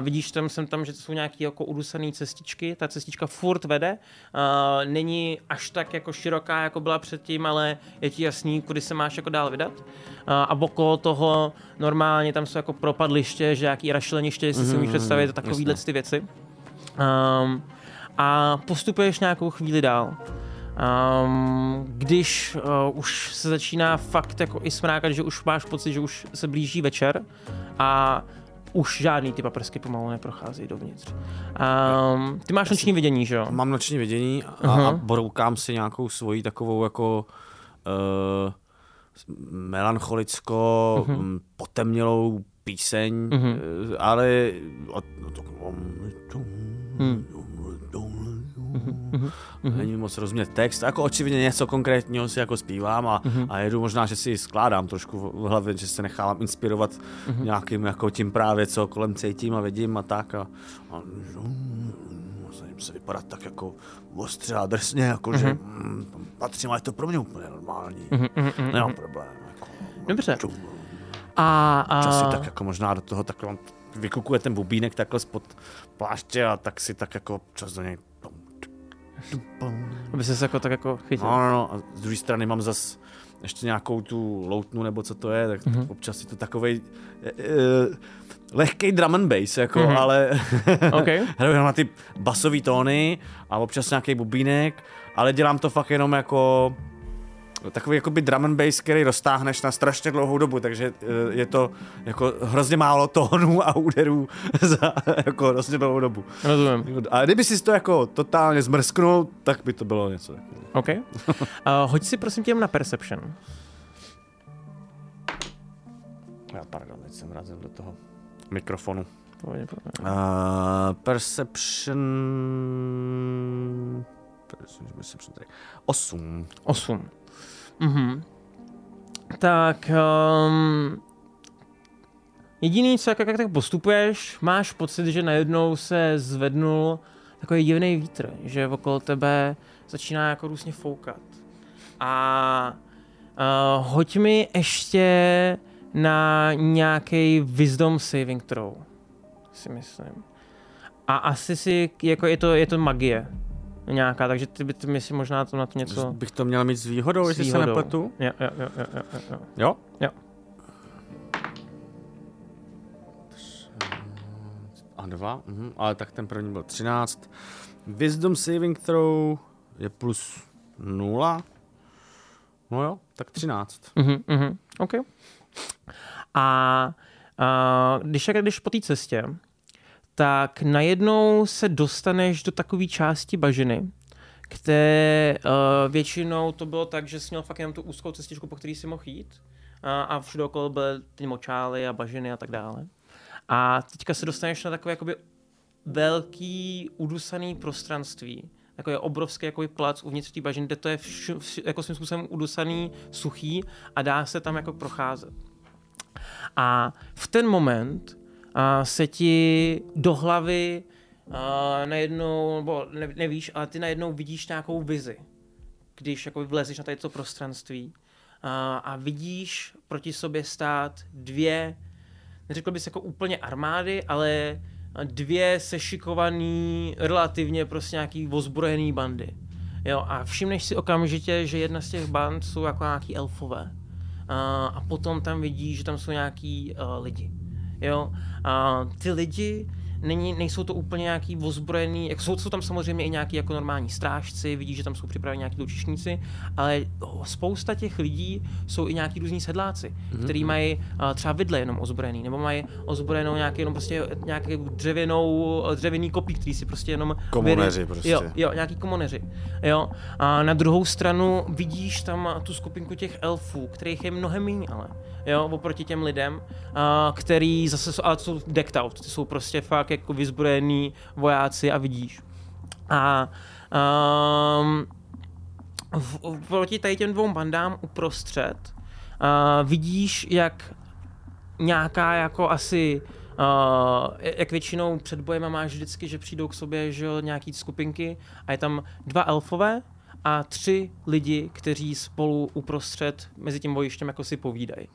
vidíš tam, jsem tam, že to jsou nějaké jako udusané cestičky, ta cestička furt vede, uh, není až tak jako široká, jako byla předtím, ale je ti jasný, kudy se máš jako dál vydat. Uh, a okolo toho normálně tam jsou jako propadliště, že nějaký rašeleniště, jestli si umíš představit, takovýhle ty věci. Um, a postupuješ nějakou chvíli dál. Um, když uh, už se začíná fakt jako i smrákat, že už máš pocit, že už se blíží večer a už žádný ty paprsky pomalu neprochází dovnitř. Um, ty máš noční vidění, že jo? Mám noční vidění a, Aha. a broukám si nějakou svoji takovou jako uh, melancholicko Mhm. mm, potemnělou píseň, Mhm. eh, ale a, no, to, Hmm. Není moc rozumět text, jako očividně něco konkrétního si jako zpívám a, Mhm. a jedu možná, že si skládám trošku v hlavě, že se nechávám inspirovat Mhm. nějakým jako tím právě, co kolem cítím a vidím a tak a, a snažím se vypadat tak jako ostře a drsně, jako že mm, patřím, ale je to pro mě úplně normální. Nemám problém. Jako, Dobře. čum. A, a Časy tak jako možná do toho takhle vykukuje ten bubínek takhle spod pláště a tak si tak jako čas do něj. Aby se jako tak jako chytil. No, no, no. A z druhé strany mám zas ještě nějakou tu loutnu, nebo co to je, tak mm-hmm. občas je to takovej e, lehkej drum and bass, jako, Mhm. mm-hmm. ale OK. hraju jenom na ty basové tóny a občas nějaký bubínek, ale dělám to fakt jenom jako takový jakoby drum and bass, který roztáhneš na strašně dlouhou dobu, takže e, je to jako hrozně málo tónů a úderů za jako hrozně dlouhou dobu. Rozumím. A kdyby si to jako totálně zmrsknul, tak by to bylo něco. OK. Uh, hoď si prosím tě na Perception. Já pardon, teď jsem razil do toho mikrofonu. Pohodě, pohodě. Uh, perception... Perception, perception tady. 8. 8. Mhm. Tak um, jediný, co jak, jak tak postupuješ, máš pocit, že najednou se zvednul takový divný vítr, že okolo tebe začíná jako různě foukat. A uh, hoď mi ještě na nějaký wisdom saving throw, si myslím. A asi si, jako je to, je to magie nějaká, takže ty by ty mi si možná to na to něco... Bych to měl mít s výhodou, S jestli se nepletu? Jo, jo, jo, jo, jo, jo. Jo? Jo. A dva, mhm, ale tak ten první byl 13. Wisdom saving throw je plus 0. No jo, tak 13. Mhm, mhm, OK. A, a když, když po té cestě, tak najednou se dostaneš do takové části bažiny, které uh, většinou to bylo tak, že jsi měl fakt jenom tu úzkou cestičku, po který si mohl jít a, a všude okolo byly ty močály a bažiny a tak dále. A teďka se dostaneš na takové jakoby velký udusaný prostranství, takový obrovský jako plac uvnitř té bažiny, kde to je vš, vš, jako svým způsobem udusaný, suchý a dá se tam jako procházet. A v ten moment se ti do hlavy najednou, nebo ne, nevíš, ale ty najednou vidíš nějakou vizi, když jako vlezeš na tady to prostranství a, a vidíš proti sobě stát dvě, neřekl bys jako úplně armády, ale dvě sešikovaný, relativně prostě nějaký ozbrojený bandy. Jo, a všimneš si okamžitě, že jedna z těch band jsou jako nějaký elfové. A, a potom tam vidíš, že tam jsou nějaký uh, lidi. Jo, a ty lidi není, nejsou to úplně nějaký ozbrojený, jak jsou, jsou tam samozřejmě i nějaký jako normální strážci, vidíš, že tam jsou připraveni nějaký lučišníci, ale spousta těch lidí jsou i nějaký různí sedláci, mm-hmm. kteří mají uh, třeba vidle jenom ozbrojený, nebo mají ozbrojenou nějaký jenom prostě nějaký dřevěnou, dřevěný kopí, který si prostě jenom... Komoneři věry, prostě. Jo, jo, nějaký komoneři. Jo. A na druhou stranu vidíš tam tu skupinku těch elfů, kterých je mnohem méně, ale jo, oproti těm lidem, uh, který zase jsou, ale jsou decked out, ty jsou prostě fakt jako vyzbrojený vojáci a vidíš. A um, v, proti tady těm dvou bandám uprostřed uh, vidíš, jak nějaká jako asi Uh, jak většinou před bojem máš vždycky, že přijdou k sobě že nějaký skupinky a je tam dva elfové a tři lidi, kteří spolu uprostřed mezi tím bojištěm jako si povídají.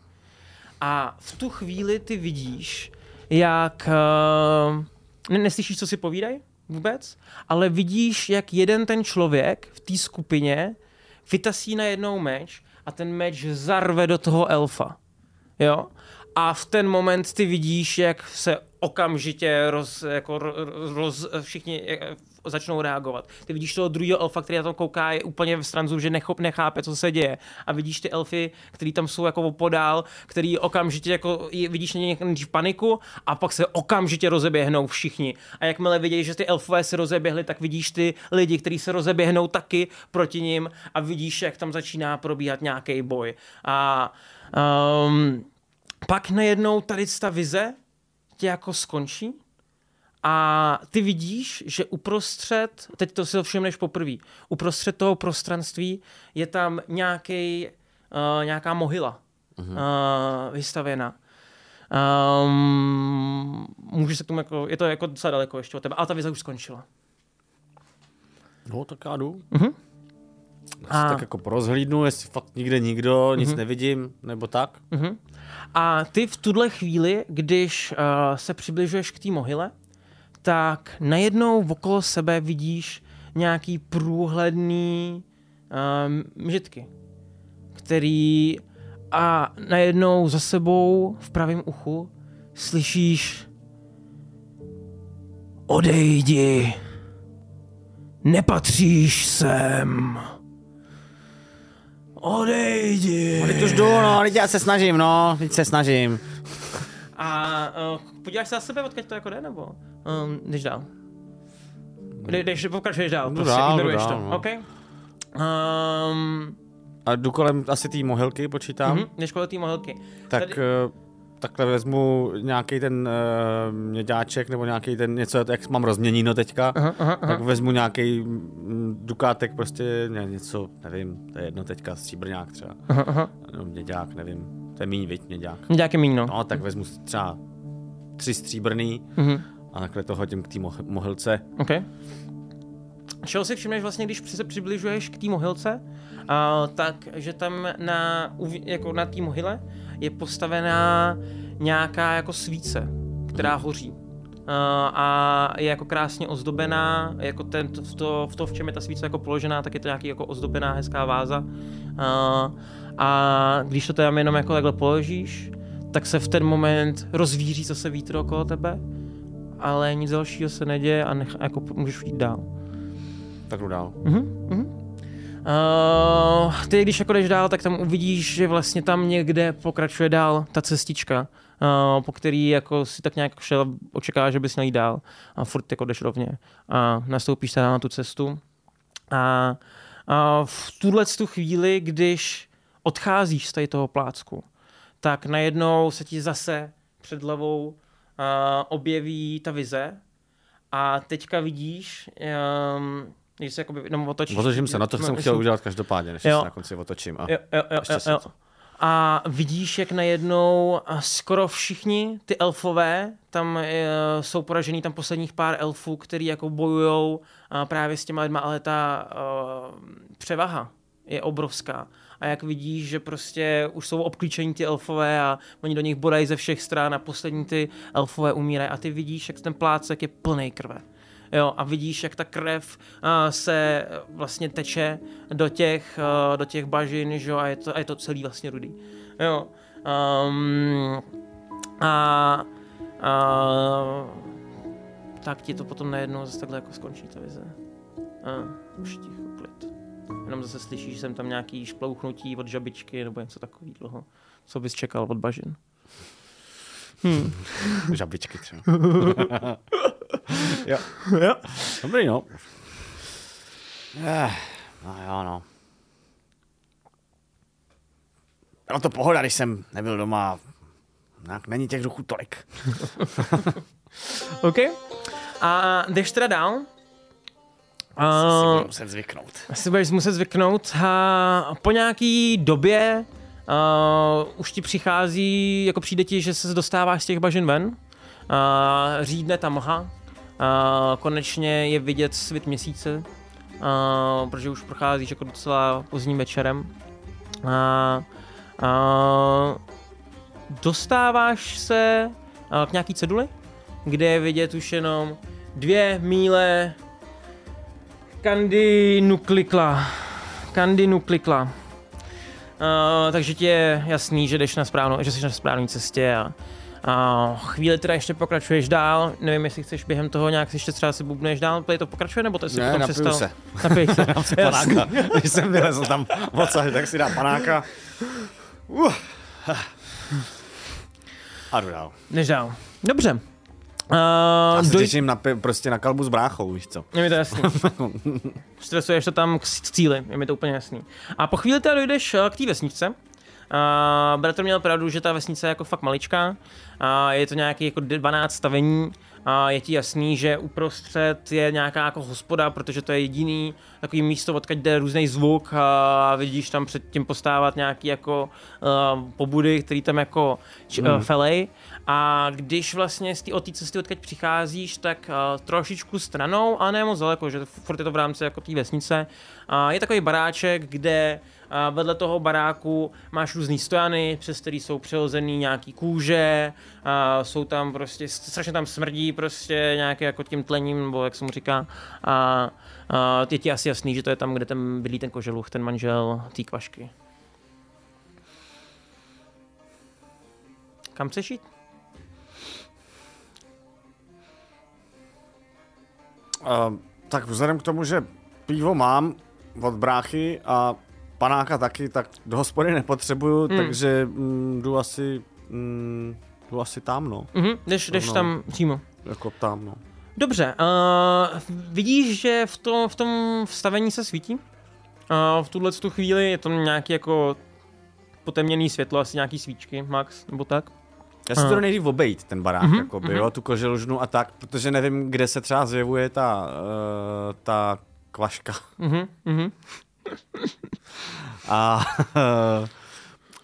A v tu chvíli ty vidíš, jak... Uh, ne, neslyšíš, co si povídají vůbec, ale vidíš, jak jeden ten člověk v té skupině vytasí na jednou meč a ten meč zarve do toho elfa. Jo? A v ten moment ty vidíš, jak se okamžitě roz, jako roz, všichni začnou reagovat. Ty vidíš toho druhého elfa, který na to kouká, je úplně v stranzu, že nechop, nechápe, co se děje. A vidíš ty elfy, který tam jsou jako opodál, který okamžitě jako vidíš někde v paniku a pak se okamžitě rozeběhnou všichni. A jakmile vidíš, že ty elfové se rozeběhly, tak vidíš ty lidi, kteří se rozeběhnou taky proti ním a vidíš, jak tam začíná probíhat nějaký boj. A um, pak najednou tady ta vize tě jako skončí a ty vidíš, že uprostřed, teď to si všimneš poprvé, uprostřed toho prostranství je tam nějaký, uh, nějaká mohyla uh-huh. uh, vystavěna. Um, můžeš se k tomu jako, je to jako docela daleko ještě od tebe, ale ta vize už skončila. No, tak já jdu. Uh-huh. a... tak jako porozhlídnu, jestli fakt nikde nikdo, nic uh-huh. nevidím, nebo tak. Uh-huh. A ty v tuhle chvíli, když uh, se přibližuješ k té mohyle, tak najednou okolo sebe vidíš nějaký průhledný um, mžitky, který a najednou za sebou v pravém uchu slyšíš Odejdi, nepatříš sem. Odejdi. No, teď už jdu, no, teď já se snažím, no, teď se snažím. A uh, podíváš se na sebe, odkud to jako jde, nebo um, jdeš dál? Jdeš, pokračuješ dál, prostě dál, ignoruješ dál, to. No. OK. Um, a jdu kolem asi té mohelky, počítám. Uh-huh, jdeš kolem té mohelky. Tak Tady... uh, takhle vezmu nějaký ten uh, měďáček nebo nějaký ten něco, jak mám rozměníno teďka, aha, aha, aha. tak vezmu nějaký mm, dukátek, prostě ne, něco, nevím, to je jedno teďka, stříbrňák třeba, aha, aha. no, měďák, nevím, to je míň, viď, měďák. Měďák je míň, no. No, tak vezmu třeba tři stříbrný uh-huh. A takhle to hodím k té moh- mohelce. Okay. Čeho si všimneš vlastně, když se přibližuješ k té mohylce, uh, tak, že tam na, jako na té mohyle je postavená nějaká jako svíce, která mhm. hoří. Uh, a je jako krásně ozdobená, jako ten, v, to, v to, v čem je ta svíce jako položená, tak je to nějaký jako ozdobená hezká váza. Uh, a když to tam jenom jako takhle položíš, tak se v ten moment rozvíří zase vítr okolo tebe ale nic dalšího se neděje a nech, jako můžeš jít dál. Tak jdu dál. Uh, ty, když jako jdeš dál, tak tam uvidíš, že vlastně tam někde pokračuje dál ta cestička, uh, po který jako si tak nějak šel, očekáváš, že bys měl jít dál a furt jako jdeš rovně a nastoupíš teda na tu cestu a, a v tuhle tu chvíli, když odcházíš z tady toho plácku, tak najednou se ti zase před hlavou objeví ta vize a teďka vidíš, um, když se jakoby jenom otočíš. Otočím se, na to jsem No, chtěl myslím- udělat každopádně, než Jo. se na konci otočím. A... Jo, jo, jo, Ještě jo, jo. A vidíš, jak najednou a skoro všichni ty elfové, tam e, jsou poražený tam posledních pár elfů, který jako bojujou právě s těma lidma, ale ta e, převaha je obrovská. A jak vidíš, že prostě už jsou obklíčení ty elfové a oni do nich bodají ze všech stran a poslední ty elfové umírají a ty vidíš, jak ten plácek je plný krve. Jo, a vidíš, jak ta krev uh, se uh, vlastně teče do těch, uh, do těch bažin, že jo, a je to, a je to celý vlastně rudý. Jo. Um, a, a tak ti to potom najednou zase takhle jako skončí ta vize. A už ticho. Jenom zase slyšíš, že jsem tam nějaký šplouchnutí od žabičky nebo něco takového, co bys čekal od bažin. Hmm. Žabičky třeba. jo. jo. Dobrý, no. Eh, no jo, no. Byla to pohoda, když jsem nebyl doma. Tak není těch duchů tolik. OK. A jdeš teda dál. Uh, si budu muset zvyknout. asi budeš muset zvyknout a po nějaký době uh, už ti přichází, jako přijde ti, že se dostáváš z těch bažin ven. Uh, řídne ta mlha. Uh, konečně je vidět svit měsíce, uh, protože už procházíš jako docela pozdním večerem. Uh, uh, dostáváš se uh, k nějaký ceduli, kde je vidět už jenom dvě míle Kandy nuklikla. Kandy nuklikla. Uh, takže ti je jasný, že jdeš na správnou, že jsi na správné cestě a, a chvíli teda ještě pokračuješ dál. Nevím, jestli chceš během toho nějak ještě třeba si bubneš dál, play to pokračuje, nebo to si Ne, potom napiju přestal? se. Napij se. Dám si panáka. Když jsem vylezl tam odsaď, tak si dám panáka. Uh. A jdu dál. Jdeš dál. Dobře. Já Uh, se doj... těším na, prostě na kalbu s bráchou, víš co. Je mi to jasný. Stresuješ to tam k cíli, je mi to úplně jasný. A po chvíli teda dojdeš eh, k té vesničce. Uh, bratr měl pravdu, že ta vesnice je jako fakt maličká. Uh, je to nějaký jako 12 stavení. A je ti jasný, že uprostřed je nějaká jako hospoda, protože to je jediný takový místo, odkud jde různý zvuk a vidíš tam před tím postávat nějaký jako uh, pobudy, který tam jako č- uh, felej. A když vlastně z té od té cesty, odkud přicházíš, tak uh, trošičku stranou, ale ne moc daleko, že furt je to v rámci jako té vesnice. Uh, je takový baráček, kde uh, vedle toho baráku máš různý stojany, přes který jsou přihozený nějaký kůže, uh, jsou tam prostě, strašně tam smrdí prostě nějaké jako tím tlením, nebo jak se mu říká. A uh, je ti asi jasný, že to je tam, kde ten bydlí ten koželuch, ten manžel té kvašky. Kam chceš jít? Uh, tak vzhledem k tomu, že pivo mám od bráchy a panáka taky, tak do hospody nepotřebuju, Hmm. takže mm, jdu asi, mm, jdu asi tam, no. Mhm, jdeš, jdeš No. tam přímo. Jako tam, no. Dobře, uh, vidíš, že v, to, v tom vstavení se svítí. Uh, v tuhle tu chvíli je to nějaký jako potemněný světlo, asi nějaký svíčky, max, nebo tak. Já si to jdu nejdřív obejít, ten barák, Mhm, mm-hmm, jakoby, mhm. jo, tu koželužnu a tak, protože nevím, kde se třeba zjevuje ta, uh, ta kvaška. Mhm, mhm. A,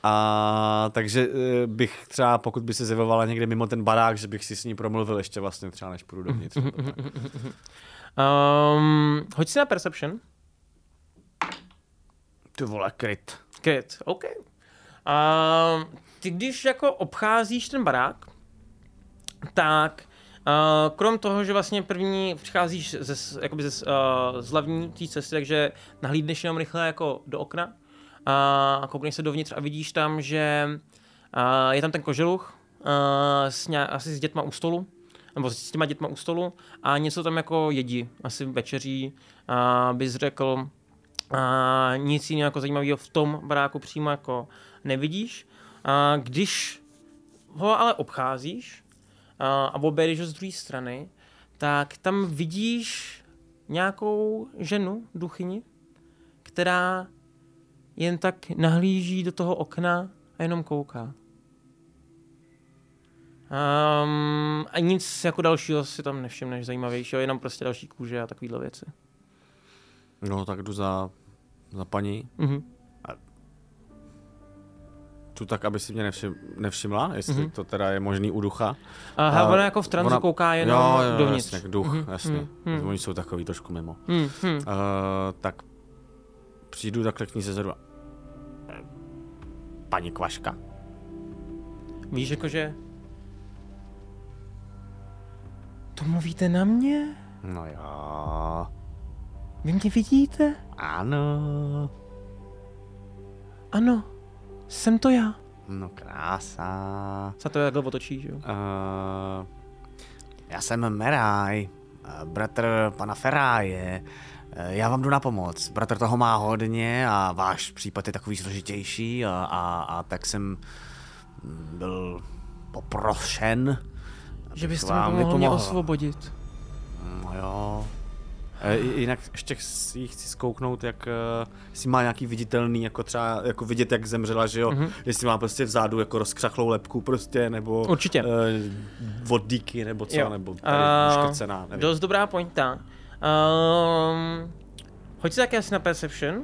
a takže eh, bych třeba, pokud by se zjevovala někde mimo ten barák, že bych si s ní promluvil ještě vlastně třeba, než půjdu dovnitř. Um, hoď si na Perception. Ty vole, kryt. Kryt, OK. Uh, ty když jako obcházíš ten barák, tak uh, krom toho, že vlastně první přicházíš ze, jakoby ze, uh, z hlavní té cesty, takže nahlídneš jenom rychle jako do okna uh, a koukneš se dovnitř a vidíš tam, že uh, je tam ten koželuch uh, s ně, asi s dětma u stolu. nebo s těma dětma u stolu a něco tam jako jedí, asi večeří, a bys řekl, a nic jiného jako zajímavého v tom baráku přímo jako nevidíš. A když ho ale obcházíš a, objedeš ho z druhé strany, tak tam vidíš nějakou ženu, duchyni, která jen tak nahlíží do toho okna a jenom kouká. Um, a nic jako dalšího si tam nevšimneš zajímavějšího, jenom prostě další kůže a takovéhle věci. No, tak jdu za, za paní. Mhm. Tu tak, aby si mě nevšim, nevšimla, jestli Mhm. mm-hmm. to teda je možný u ducha. A, a ona jako v tranzu ona- kouká jenom jo, jo, dovnitř. Jasně, duch, Mhm, mm-hmm. jasně. mhm, mhm. Oni jsou takový trošku mimo. Hmm, hmm. Uh, tak přijdu takhle k ní ze zadu. a- Paní Kvaška. Víš, jakože... To mluvíte na mě? No jo. Vy mě vidíte? Ano. Ano, jsem to já. No krása. Se to takhle otočí, že jo? Uh, já jsem Meraj, eh, bratr pana Feráje. Eh, Já vám jdu na pomoc. Bratr toho má hodně a váš případ je takový složitější a, a, a tak jsem mm, byl poprošen. Že byste mi vám mohl mě osvobodit. No jo. E, i- jinak ještě si chci zkouknout, jak eh, jestli má nějaký viditelný, jako třeba jako vidět, jak zemřela, že jo? Mhm. Mm-hmm. Jestli má prostě vzadu jako rozkřachlou lepku prostě, nebo Určitě. eh, vodíky, nebo co, Jo. nebo tady uškrcená, nevím. Dost dobrá pointa. Um, hoď si také asi na Perception.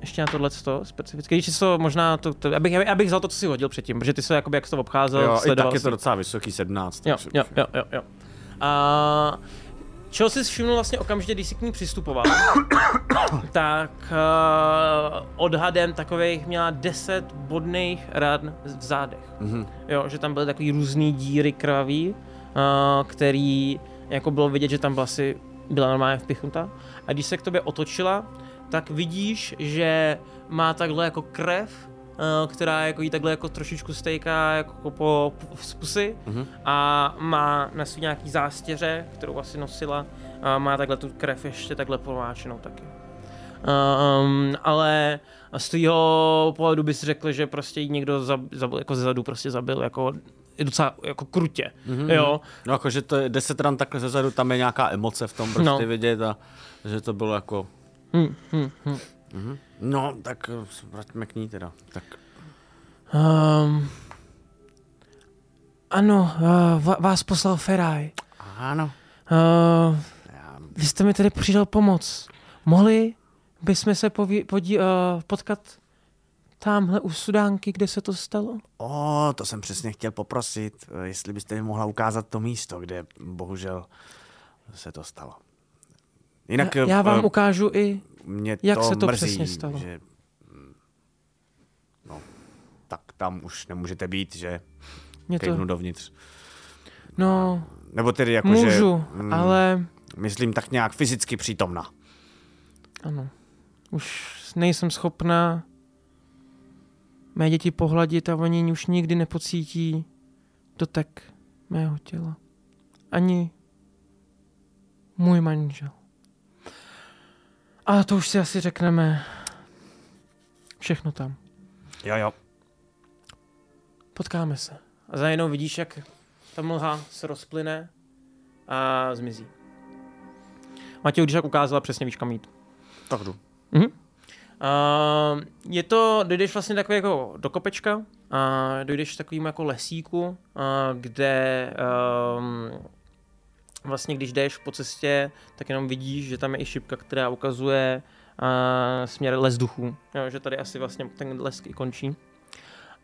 Ještě na tohle specificky. Když to možná, to, to, abych, abych vzal to, co jsi hodil předtím, protože ty se jako jak jsi to obcházel, jo, i sledoval tak je to docela vysoký, 17. Jo, jo, jo, jo, jo. A čeho jsi všiml vlastně okamžitě, když jsi k ní přistupoval, tak uh, odhadem takových měla 10 bodných ran v zádech. Mhm. Jo, že tam byly takový různý díry krvavý, uh, který jako bylo vidět, že tam byla asi byla normálně vpichnutá. A když se k tobě otočila, tak vidíš, že má takhle jako krev, která jako jí takhle jako trošičku stejká jako po, po z pusy Mhm. a má na svý nějaký zástěře, kterou asi nosila, a má takhle tu krev ještě takhle pomáčenou taky. Um, ale z tvého pohledu bys řekl, že prostě někdo zab, zabil, jako zezadu prostě zabil, jako je docela jako krutě, mm-hmm. jo. No jakože to je 10 ran takhle zezadu, tam je nějaká emoce v tom prostě No. vidět a že to bylo jako... Hm, hm, hm. Mhm. No, tak eh, vraťme k ní teda. Tak Um, ano, uh, vás poslal Feraj. ano. Uh, vy jste mi tedy přidal pomoc. Mohli bychom se poví, podí, uh, potkat tamhle u Sudánky, kde se to stalo? o, to jsem přesně chtěl poprosit, jestli byste mi mohla ukázat to místo, kde bohužel se to stalo. Jinak já, já vám eh, ukážu i... mě jak to se to mrzí, přesně stalo. že no, tak tam už nemůžete být, že Mě to, dovnitř. no, Nebo tedy jako, můžu, že, mm, ale Myslím tak nějak fyzicky přítomna. ano, už nejsem schopná mé děti pohladit a oni už nikdy nepocítí dotek mého těla. Ani můj manžel. Ale to už si asi řekneme všechno tam. Jo, jo. Potkáme se. A zajednou vidíš, jak ta mlha se rozplyne a zmizí. Matěj, když tak ukázala, přesně víš, kam jít. Tak jdu. Mhm. Uh, je to, dojdeš vlastně takový jako do kopečka, a dojdeš takovým jako lesíku, uh, kde um, vlastně když jdeš po cestě, tak jenom vidíš, že tam je i šipka, která ukazuje uh, směr les duchů. Jo, že tady asi vlastně ten les i končí.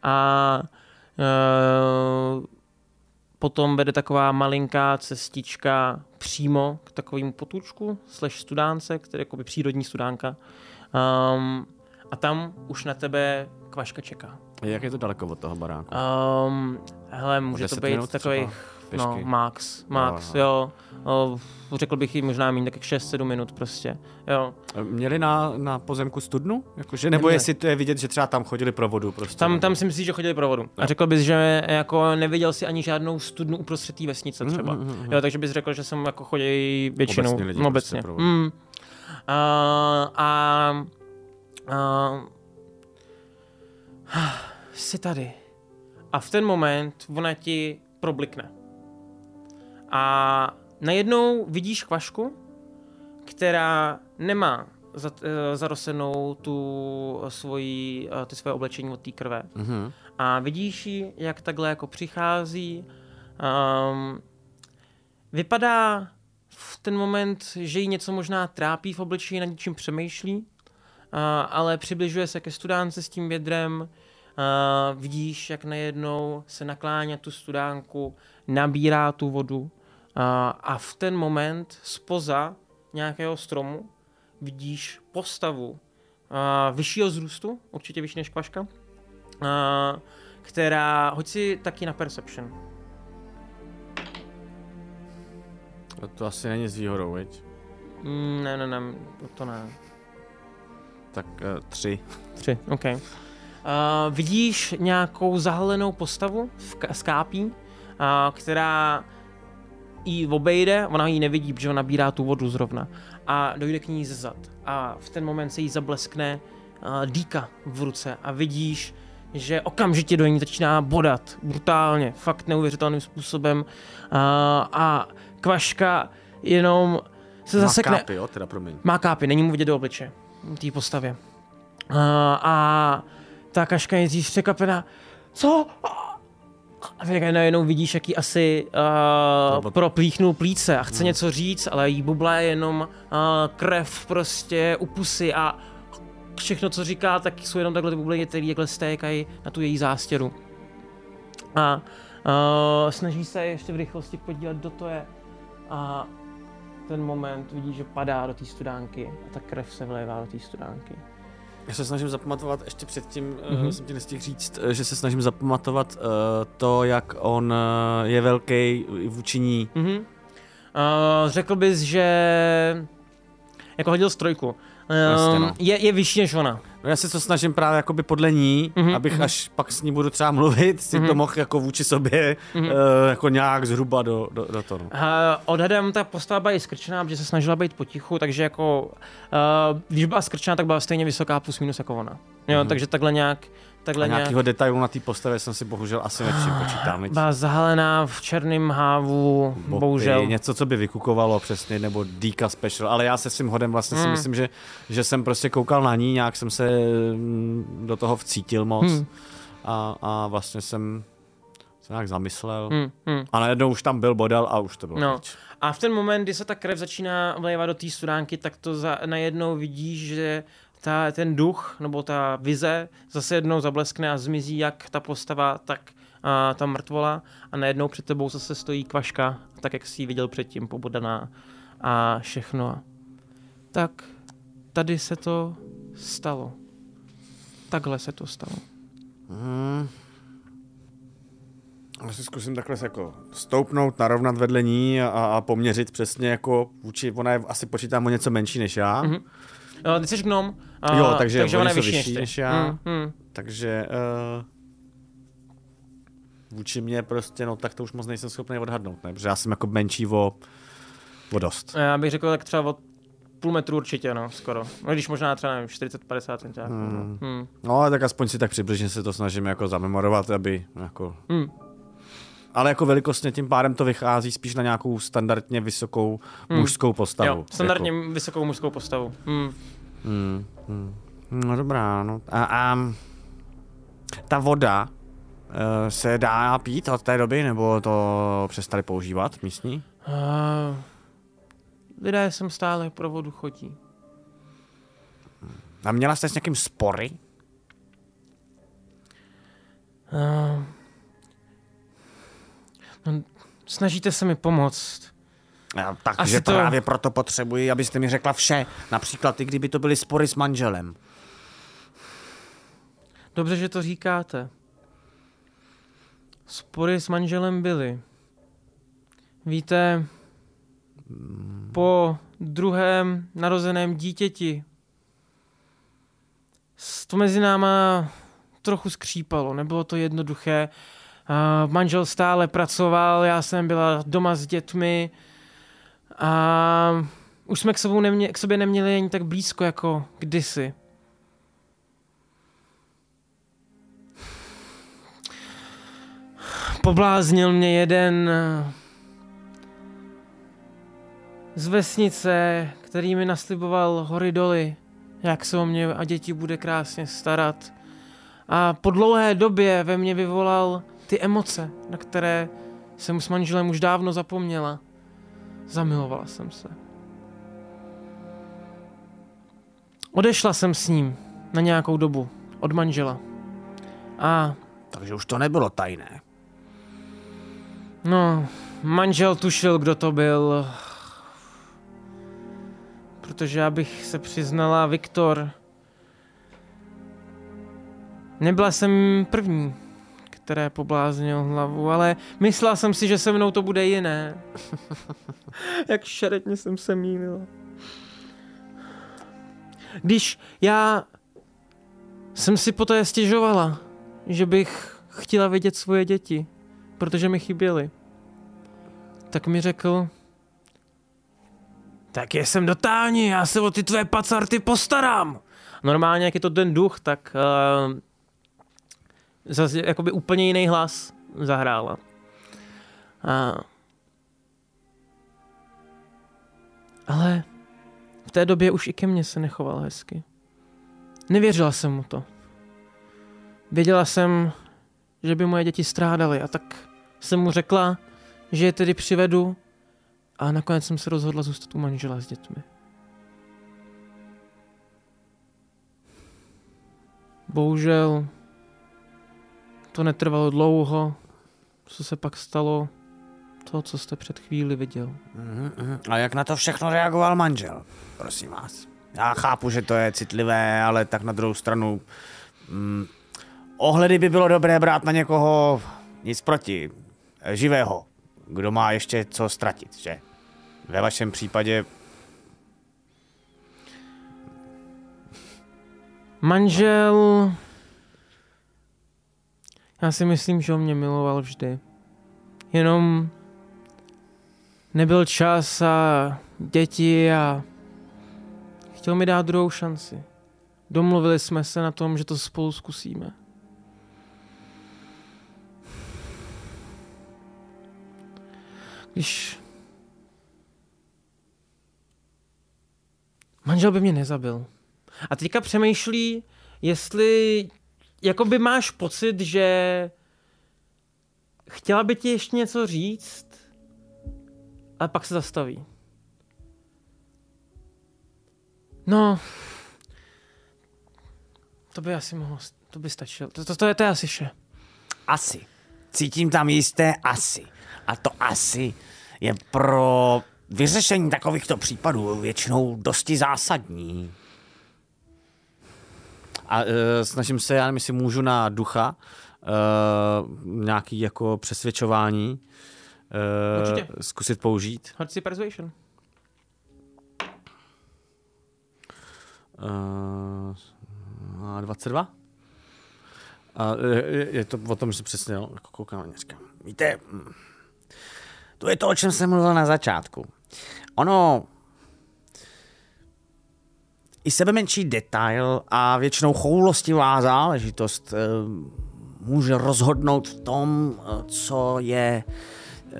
A uh, potom vede taková malinká cestička přímo k takovému potůčku, slash studánce, který je jakoby přírodní studánka. Um, a tam už na tebe kvaška čeká. Jak je to daleko od toho baráku? Um, hele, může to 10 být minut takových třeba? Pěšky. No, max, max, Jo, jo. O, řekl bych jí možná méně, tak 6-7 minut prostě, jo. Měli na, na pozemku studnu? Jakože, nebo Neměli. jestli to je vidět, že třeba tam chodili pro vodu prostě. Tam, tam si myslíš, že chodili pro vodu. A řekl bys, že jako neviděl si ani žádnou studnu uprostřed té vesnice třeba. mm, mm, mm. Jo, takže bys řekl, že jsem jako chodí většinou. Obecně lidi no, prostě obecně. pro vodu. Mm. A, a, a, jsi tady. A v ten moment ona ti problikne. A najednou vidíš kvašku, která nemá eh, zarosenou tu svoji, eh, ty svoje oblečení od té krve. Mhm. A vidíš ji, jak takhle jako přichází. Um, vypadá v ten moment, že jí něco možná trápí v obličeji, nad něčím přemýšlí, uh, ale přibližuje se ke studánce s tím vědrem. Uh, vidíš, jak najednou se naklání na tu studánku, nabírá tu vodu a v ten moment spoza nějakého stromu vidíš postavu vyššího zrůstu, určitě vyšší než kvaška, která, hoď si taky na Perception. To, to asi není s výhodou, veď? Mm, ne, ne, ne, to ne. Tak uh, tři. Tři, OK. Uh, vidíš nějakou zahalenou postavu v ka- z kápí, uh, která jí obejde, ona ji nevidí, protože ona nabírá tu vodu zrovna a dojde k ní ze zad. A v ten moment se jí zableskne uh, dýka v ruce a vidíš, že okamžitě do ní začíná bodat brutálně, fakt neuvěřitelným způsobem uh, a kvaška jenom se zasekne. Má kápy, jo, teda promiň. Má kápy, není mu vidět do obliče, té postavě. Uh, a ta kaška je nejdřív překvapená. Co? A tak najednou vidíš, jaký asi uh, Nebo- proplíchnul plíce a chce něco říct, ale jí bubla je jenom uh, krev prostě u pusy a všechno, co říká, tak jsou jenom takhle ty bubliny, které takhle stékají na tu její zástěru. A uh, snaží se ještě v rychlosti podívat, kdo to je. A ten moment vidí, že padá do té studánky a ta krev se vlévá do té studánky. Já se snažím zapamatovat, ještě předtím Mhm. mm-hmm. jsem ti nestihl říct, eh, že se snažím zapamatovat uh, to, jak on uh, je velký vůči ní. Mhm. Uh, řekl bys, že jako hodil strojku. No. je, je vyšší než ona. No já se to snažím právě jakoby podle ní, Mhm, mm-hmm. abych mhm. mm-hmm. až pak s ní budu třeba mluvit, si Mhm. mm-hmm. to mohl jako vůči sobě Mhm. mm-hmm. uh, jako nějak zhruba do, do, do toho. Uh, odhadem ta postava byla i skrčená, protože se snažila být potichu, takže jako, uh, když byla skrčená, tak byla stejně vysoká plus minus jako ona. Jo, Mhm. takže takhle nějak, A takhle nějak, nějakého detailu na té postavě jsem si bohužel asi nepřipočítám. viď? byla zahalená v černém hávu, Bopy, bohužel. Něco, co by vykukovalo přesně, nebo Dika Special, ale já se svým hodem vlastně si Mm. myslím, že, že jsem prostě koukal na ní, nějak jsem se mm, do toho vcítil moc Hmm. a, a vlastně jsem se nějak zamyslel. Hmm, hmm. A najednou už tam byl bodal a už to bylo No. pryč. A v ten moment, kdy se ta krev začíná vlévat do té studánky, tak to za, najednou vidíš, že ta, ten duch, nebo ta vize zase jednou zableskne a zmizí jak ta postava, tak a, ta mrtvola a najednou před tebou zase stojí kvaška, tak jak jsi ji viděl předtím, pobodaná a všechno. Tak tady se to stalo. Takhle se to stalo. Hmm. Já si zkusím takhle jako stoupnout, narovnat vedle ní a, a poměřit přesně jako vůči, ona je asi počítám o něco menší než já, Mhm. Uh, ty jsi gnom, a, Jo, takže takže o ona je vyšší, než, než já. Hmm, hmm. takže uh, vůči mě prostě, no tak to už moc nejsem schopný odhadnout, ne? protože já jsem jako menší o, o dost. Já bych řekl tak třeba od půl metru určitě, no, skoro. No, když možná třeba, nevím, 40-50 cm. Hmm. Hmm. No, ale tak aspoň si tak přibližně se to snažím jako zamemorovat, aby jako... Hmm. Ale jako velikostně tím pádem to vychází spíš na nějakou standardně vysokou Hmm. mužskou postavu. Jo, standardně vysokou mužskou postavu. Hmm. Hmm, hmm. No dobrá, no. A, a ta voda uh, se dá pít od té doby, nebo to přestali používat místní? Uh, lidé sem stále pro vodu chodí. A měla jste s někým spory? Uh, no, snažíte se mi pomoct. Takže to... právě proto potřebuji, abyste mi řekla vše. Například i kdyby to byly spory s manželem. Dobře, že to říkáte. Spory s manželem byly. Víte, po druhém narozeném dítěti to mezi náma trochu skřípalo, nebylo to jednoduché. Manžel stále pracoval, já jsem byla doma s dětmi a už jsme k, sobou nemě, k sobě neměli ani tak blízko jako kdysi. Pobláznil mě jeden z vesnice, který mi nasliboval hory doly, jak se o mě a děti bude krásně starat. A po dlouhé době ve mně vyvolal ty emoce, na které jsem s manželem už dávno zapomněla. Zamilovala jsem se. Odešla jsem s ním na nějakou dobu od manžela. A... Takže už to nebylo tajné. No, manžel tušil, kdo to byl. Protože abych se přiznala, Viktor... Nebyla jsem první, které pobláznil hlavu, ale myslela jsem si, že se mnou to bude jiné. Jak šeretně jsem se mýlila. Když já jsem si poté stěžovala, že bych chtěla vidět svoje děti, protože mi chyběly, tak mi řekl, tak je jsem dotální, já se o ty tvé pacarty postarám. Normálně, jak je to ten duch, tak uh, zase jakoby úplně jiný hlas zahrála. A... Ale v té době už i ke mně se nechoval hezky. Nevěřila jsem mu to. Věděla jsem, že by moje děti strádaly a tak jsem mu řekla, že je tedy přivedu a nakonec jsem se rozhodla zůstat u manžela s dětmi. Bohužel to netrvalo dlouho. Co se pak stalo? To, co jste před chvíli viděl. Mm-hmm. A jak na to všechno reagoval manžel? Prosím vás. Já chápu, že to je citlivé, ale tak na druhou stranu... Mm, ohledy by bylo dobré brát na někoho nic proti. Živého. Kdo má ještě co ztratit, že? Ve vašem případě... Manžel já si myslím, že on mě miloval vždy. Jenom nebyl čas a děti a chtěl mi dát druhou šanci. Domluvili jsme se na tom, že to spolu zkusíme. Když manžel by mě nezabil. A teďka přemýšlí, jestli jakoby máš pocit, že chtěla by ti ještě něco říct, ale pak se zastaví. No, to by asi mohlo, to by stačilo. To, to, to, je, to je asi vše. Asi. Cítím tam jisté asi. A to asi je pro vyřešení takovýchto případů většinou dosti zásadní. A uh, snažím se, já nevím, jestli můžu na ducha uh, nějaký jako přesvědčování uh, zkusit použít. Hoď si persuasion. Uh, 22? A je, je to o tom, že přesně jako koukám na říkám. Víte, hm, to je to, o čem jsem mluvil na začátku. Ono, i sebe menší detail a většinou choulostivá záležitost eh, může rozhodnout v tom, eh, co je eh,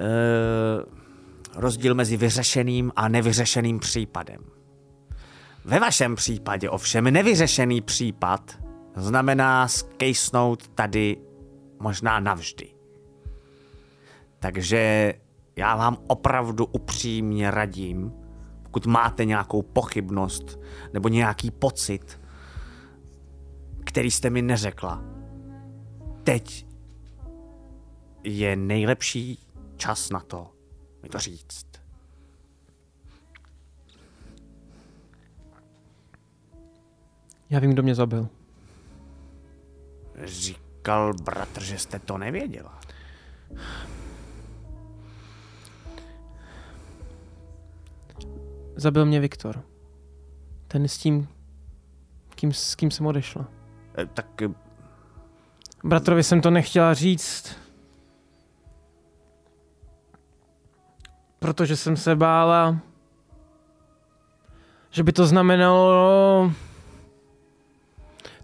rozdíl mezi vyřešeným a nevyřešeným případem. Ve vašem případě ovšem nevyřešený případ znamená skejsnout tady možná navždy. Takže já vám opravdu upřímně radím, pokud máte nějakou pochybnost nebo nějaký pocit, který jste mi neřekla, teď je nejlepší čas na to mi to říct. Já vím, kdo mě zabil. Říkal bratr, že jste to nevěděla. Zabil mě Viktor. Ten s tím, kým, s kým jsem odešla. Eh, Tak eh, Bratrovi jsem to nechtěla říct. Protože jsem se bála, že by to znamenalo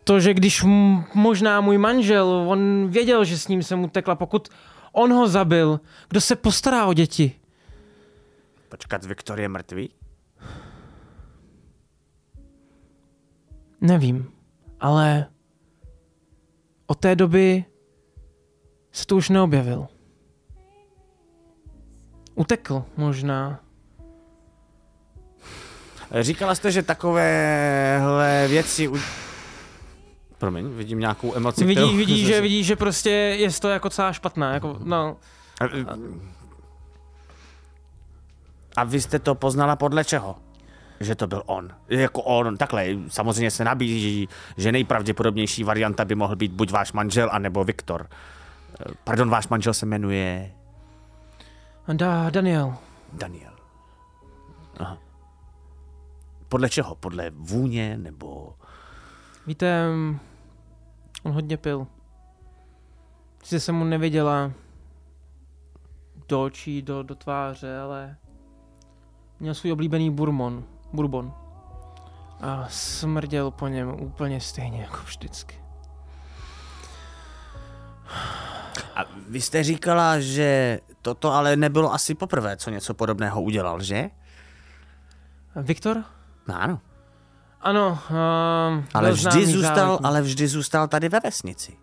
to, že když m- možná můj manžel, on věděl, že s ním jsem utekla, pokud on ho zabil, kdo se postará o děti? počkat, Viktor je mrtvý? Nevím, ale od té doby se tu už neobjevil. Utekl možná. Říkala jste, že takovéhle věci... U... Promiň, vidím nějakou emoci, Vidí, kterou- vidí, že, vidí, že prostě je to jako celá špatná. Jako, no, A, a vy jste to poznala podle čeho? Že to byl on. Jako on, takhle, samozřejmě se nabízí, že nejpravděpodobnější varianta by mohl být buď váš manžel, anebo Viktor. Eh, Pardon, váš manžel se jmenuje da, Daniel. Daniel. Aha. Podle čeho? Podle vůně, nebo... Víte, mm, on hodně pil. Sice jsem mu neviděla do očí, do, do tváře, ale měl svůj oblíbený bourbon. Bourbon. A smrděl po něm úplně stejně jako vždycky. A vy jste říkala, že toto ale nebylo asi poprvé, co něco podobného udělal, že? Viktor? No, ano. Ano, uh, Ale vždy, zůstal, ale vždy zůstal tady ve vesnici.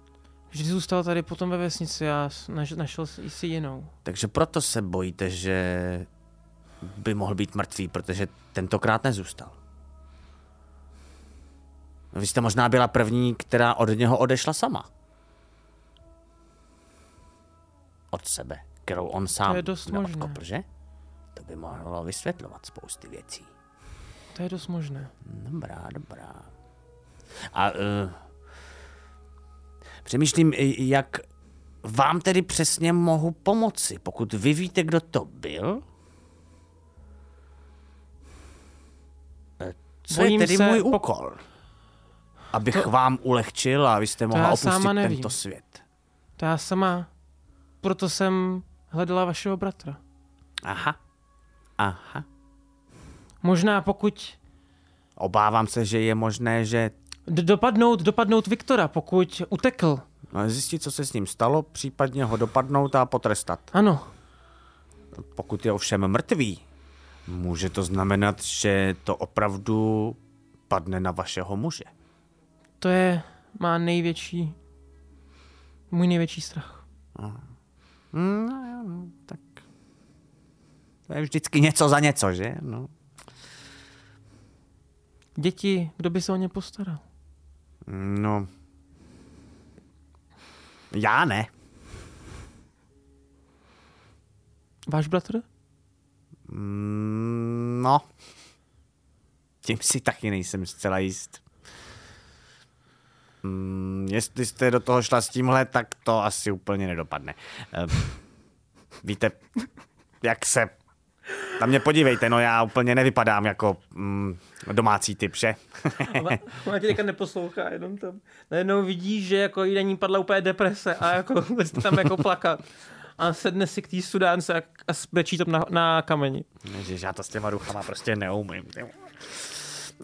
Vždy zůstal tady potom ve vesnici a naš, našel si jinou. Takže proto se bojíte, že by mohl být mrtvý, protože tentokrát nezůstal. Vy jste možná byla první, která od něho odešla sama. Od sebe, kterou on sám To je dost možné. neodkopl, že? To by mohlo vysvětlovat spousty věcí. To je dost možné. Dobrá, dobrá. A uh, přemýšlím, jak vám tedy přesně mohu pomoci, pokud vy víte, kdo to byl? Co Bojím je tedy se, můj úkol? Abych to... vám ulehčil a vy jste mohla opustit tento svět. To já sama, proto jsem hledala vašeho bratra. Aha. Aha. Možná pokud Obávám se, že je možné, že d- dopadnout, dopadnout Viktora, pokud utekl. no, zjistit, co se s ním stalo, případně ho dopadnout a potrestat. Ano, Pokud je ovšem mrtvý, může to znamenat, že to opravdu padne na vašeho muže. to je má největší, můj největší strach. Hmm, no, jo, no, tak to je vždycky něco za něco, že? No. Děti, kdo by se o ně postaral? no. Já ne. Váš bratr? Mm, no. Tím si taky nejsem zcela jist. Mm, jestli jste do toho šla s tímhle, tak to asi úplně nedopadne. Eh, víte, jak se... Na mě podívejte, no já úplně nevypadám jako mm, domácí typ, že? Ona tě teďka neposlouchá, jenom tam. Najednou vidíš, že jako jí na ní padla úplně deprese a jako tam jako plakat. A sedne si k té studánce a, a brečí to na, na kameni. Ježiš, já to s těma duchama prostě neumím.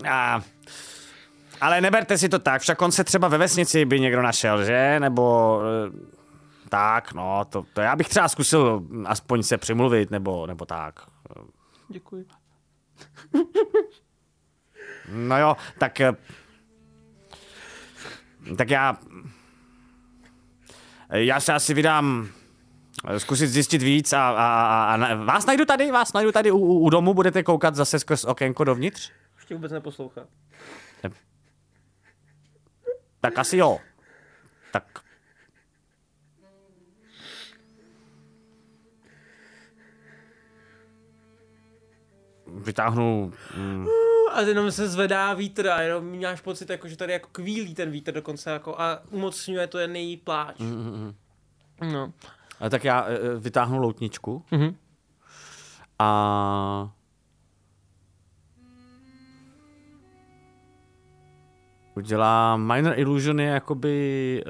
A, ale neberte si to tak, však on se třeba ve vesnici by někdo našel, že? Nebo eh, tak, no, to, to já bych třeba zkusil aspoň se přimluvit, nebo, nebo tak. Děkuji. No jo, tak... eh, Tak já... Já se asi vydám zkusit zjistit víc a, a, a, a vás najdu tady, vás najdu tady u, u, domu, budete koukat zase skrz okénko dovnitř? Už tě vůbec neposlouchá. Tak asi jo. Tak. Vytáhnu... Mm, A jenom se zvedá vítr a jenom máš pocit, jako, že tady jako kvílí ten vítr dokonce jako, a umocňuje to jen její pláč. No. A tak já e, e, vytáhnu loutničku. Mm-hmm. A udělá Minor Illusion je jakoby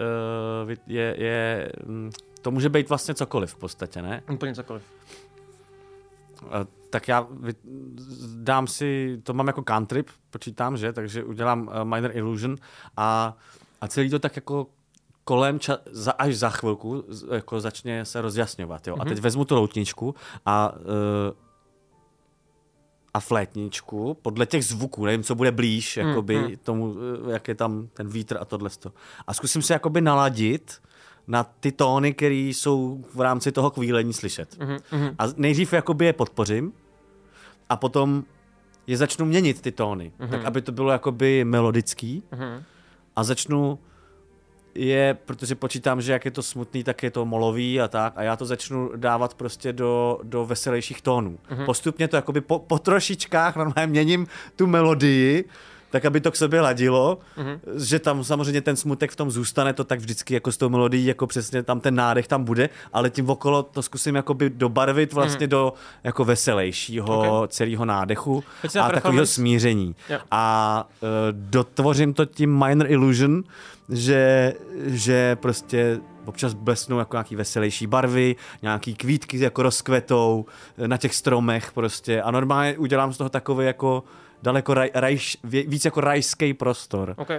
E, je, je, mm, to může být vlastně cokoliv v podstatě, ne? Úplně cokoliv. A, tak já dám si, to mám jako cantrip, počítám, že? Takže udělám uh, Minor Illusion a, a celý to tak jako kolem, ča- za, až za chvilku jako začne se rozjasňovat. Jo? Mm-hmm. A teď vezmu tu loutničku a, uh, a flétničku podle těch zvuků, nevím, co bude blíž jakoby, mm-hmm. tomu, uh, jak je tam ten vítr a tohle. A zkusím se jakoby naladit na ty tóny, které jsou v rámci toho kvílení slyšet. Mm-hmm. A nejdřív jakoby je podpořím a potom je začnu měnit ty tóny, mm-hmm. tak aby to bylo jakoby melodický mm-hmm. a začnu je, protože počítám, že jak je to smutný, tak je to molový a tak a já to začnu dávat prostě do, do veselějších tónů. Mm-hmm. Postupně to jakoby po, po trošičkách normálně měním tu melodii, tak aby to k sobě ladilo, mm-hmm. že tam samozřejmě ten smutek v tom zůstane, to tak vždycky jako s tou melodií, jako přesně tam ten nádech tam bude, ale tím okolo to zkusím jakoby dobarvit vlastně mm-hmm. do jako veselějšího okay. celého nádechu a takového smíření. Jo. A uh, dotvořím to tím Minor Illusion, že, že prostě občas blesnou jako nějaký veselější barvy, nějaký kvítky jako rozkvetou eh, na těch stromech prostě a normálně udělám z toho takový jako daleko raj, rajš, víc jako rajský prostor. OK.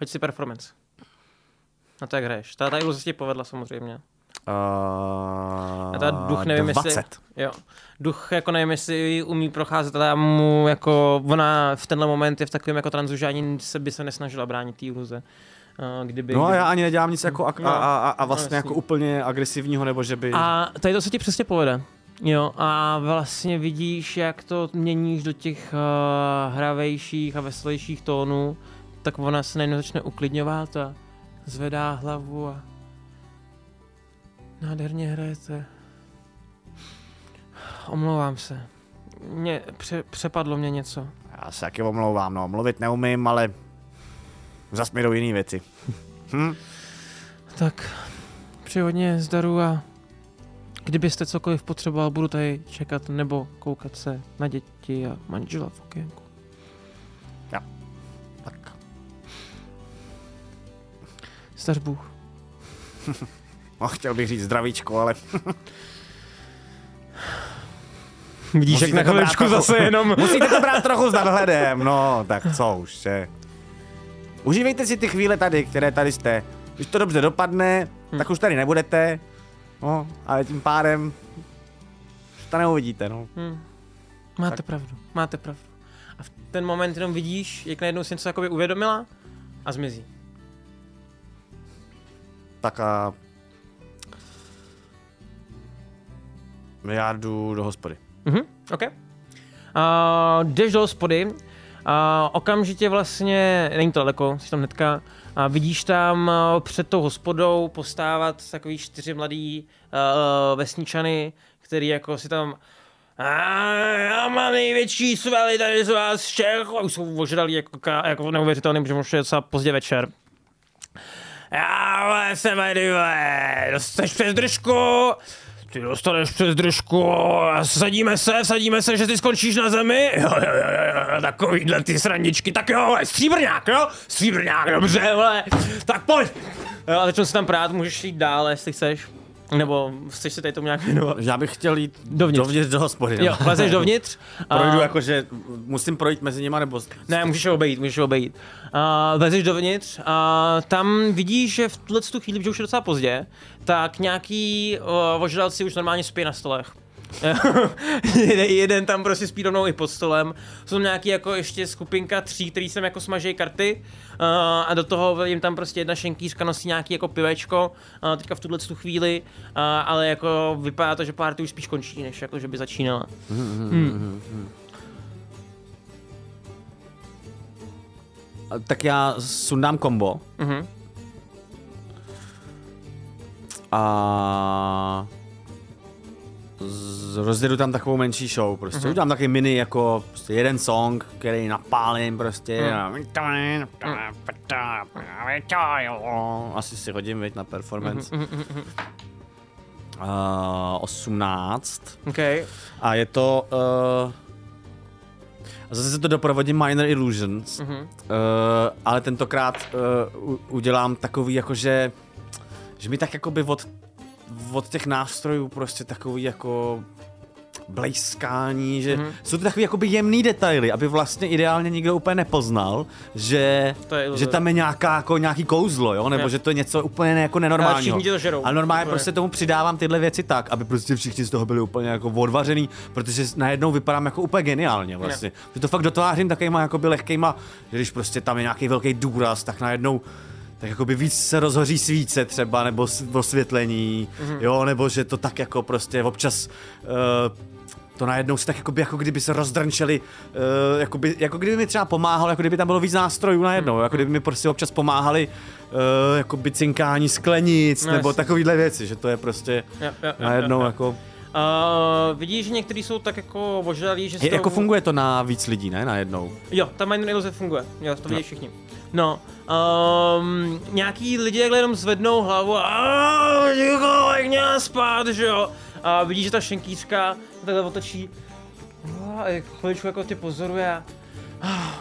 Hoď si performance. Na to jak hraješ. Ta, ta iluze se ti povedla samozřejmě. Uh, A ta duch nevím, 20. jestli... Jo. Duch jako nevím, jestli umí procházet, ale mu jako, ona v tenhle moment je v takovém jako tranzu, že ani se by se nesnažila bránit té iluze. Uh, kdyby, No a já ani nedělám nic jako ak- No, a, a, a no, vlastně jasný. jako úplně agresivního, nebo že by... A tady to se ti přesně povede. Jo, a vlastně vidíš, jak to měníš do těch uh, hravejších a veselějších tónů, tak ona se najednou začne uklidňovat a zvedá hlavu a nádherně hrajete. Omlouvám se. Mě, pře, přepadlo mě něco. Já se taky omlouvám, no, mluvit neumím, ale zas mi jdou jiný věci. Hm? Tak, přeji hodně zdaru a kdybyste cokoliv potřeboval, budu tady čekat nebo koukat se na děti a manžela v okénku. Tak. Zdař Bůh. No, chtěl bych říct zdravíčko, ale Vidíš, jak na chviličku zase jenom... musíte to brát trochu s nadhledem, no, tak co už, že. Užívejte si ty chvíle tady, které tady jste. Když to dobře dopadne, Hm. tak už tady nebudete, no, ale tím pádem to neuvidíte, no. Hm. Máte Tak. pravdu, máte pravdu. A v ten moment jenom vidíš, jak najednou si něco jakoby uvědomila a zmizí. Tak a... Já jdu do hospody. Mhm, OK. Uh, jdeš do hospody, uh, okamžitě vlastně, není to daleko, jsi tam hnedka, a vidíš tam před tou hospodou postávat takový čtyři mladý uh, vesničany, který jako si tam a já mám největší svaly tady z vás všech. A už jsou ožralí jako, jako neuvěřitelný, protože už je docela pozdě večer. Já jsem tady, vole, dostaneš přes držku, ty dostaneš přes držku, sadíme se, sadíme se, že ty skončíš na zemi, jo, jo, jo, jo, takovýhle ty srandičky, tak jo, vole, stříbrňák, jo, stříbrňák, dobře, vole, tak pojď. Jo, a začnu se tam prát, můžeš jít dál, jestli chceš. Nebo chceš se tady tomu nějak věnovat? Já bych chtěl jít Dovnitř. dovnitř do hospody. no. Jo, vlezeš dovnitř. Projdu a- jakože, musím projít mezi nima, nebo... Ne, můžeš ho obejít, můžeš ho obejít. Uh, vlezeš dovnitř a tam vidíš, že v tuhle tu chvíli, že už je docela pozdě, tak nějaký uh, ožralci už normálně spí na stolech. jeden, tam prostě spí rovnou i pod stolem. Jsou nějaký jako ještě skupinka tří, který sem jako smažejí karty uh, a do toho jim tam prostě jedna šenkýřka nosí nějaký jako pivečko uh, teďka v tuhle tu chvíli, uh, ale jako vypadá to, že party už spíš končí, než jako, že by začínala. Tak já sundám kombo. Mhm. A z- rozjedu tam takovou menší show, prostě mm-hmm. udělám takový mini jako prostě jeden song, který napálím prostě. a- Asi si hodím, veď, na performance. Uh, 18. Okay. A je to... Uh, A zase se to doprovodí Minor Illusions. Mm-hmm. Uh, ale tentokrát uh, u- udělám takový jakože, že mi tak jakoby od, od těch nástrojů prostě takový jako blejskání, že mm-hmm. jsou to takový jakoby jemný detaily, aby vlastně ideálně nikdo úplně nepoznal, že, To je že tam je nějaká, jako nějaký kouzlo, jo? nebo Jo. že to je něco úplně ne, jako nenormálního. ti to žerou. A normálně Úplně. prostě tomu přidávám tyhle věci tak, aby prostě všichni z toho byli úplně jako odvařený, protože najednou vypadám jako úplně geniálně vlastně. Že to fakt dotvářím takovýma jakoby lehkejma, že když prostě tam je nějaký velký důraz, tak najednou tak jakoby víc se rozhoří svíce třeba, nebo osvětlení, Mhm. mm-hmm. jo, nebo že to tak jako prostě občas uh, to najednou si tak jakoby, jako kdyby se rozdrnčeli, uh, jakoby, jako kdyby mi třeba pomáhalo, jako kdyby tam bylo víc nástrojů najednou, Mhm. jako kdyby mi prostě občas pomáhali uh, jakoby cinkání sklenic, No, nebo jasně. takovýhle věci, že to je prostě Jo, jo, jo, najednou jo, jo. jako, Uh, vidíš, že někteří jsou tak jako ožralí, že je, to... jako funguje to na víc lidí, ne, najednou. Jo, ta minor iluze funguje, jo, to vidí všichni. No, um, nějaký lidi takhle jenom zvednou hlavu a "A, ticho, jak měla spát, že jo. A vidíš, že ta šenkýřka takhle otočí a jak chviličku jako tě pozoruje. a,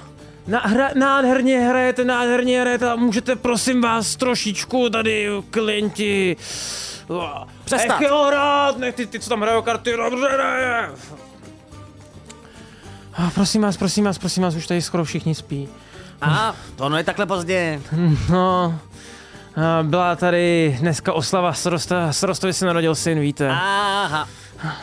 Na, hra, nádherně hrajete, nádherně hrajete a můžete prosím vás trošičku tady klienti Přestat. Nech ho hrát, nech ty, ty, co tam hrajou karty, dobře ne. A prosím vás, prosím vás, prosím vás, už tady skoro všichni spí. A to no je takhle pozdě. No, a byla tady dneska oslava starosta, starostovi se narodil syn, víte. Aha.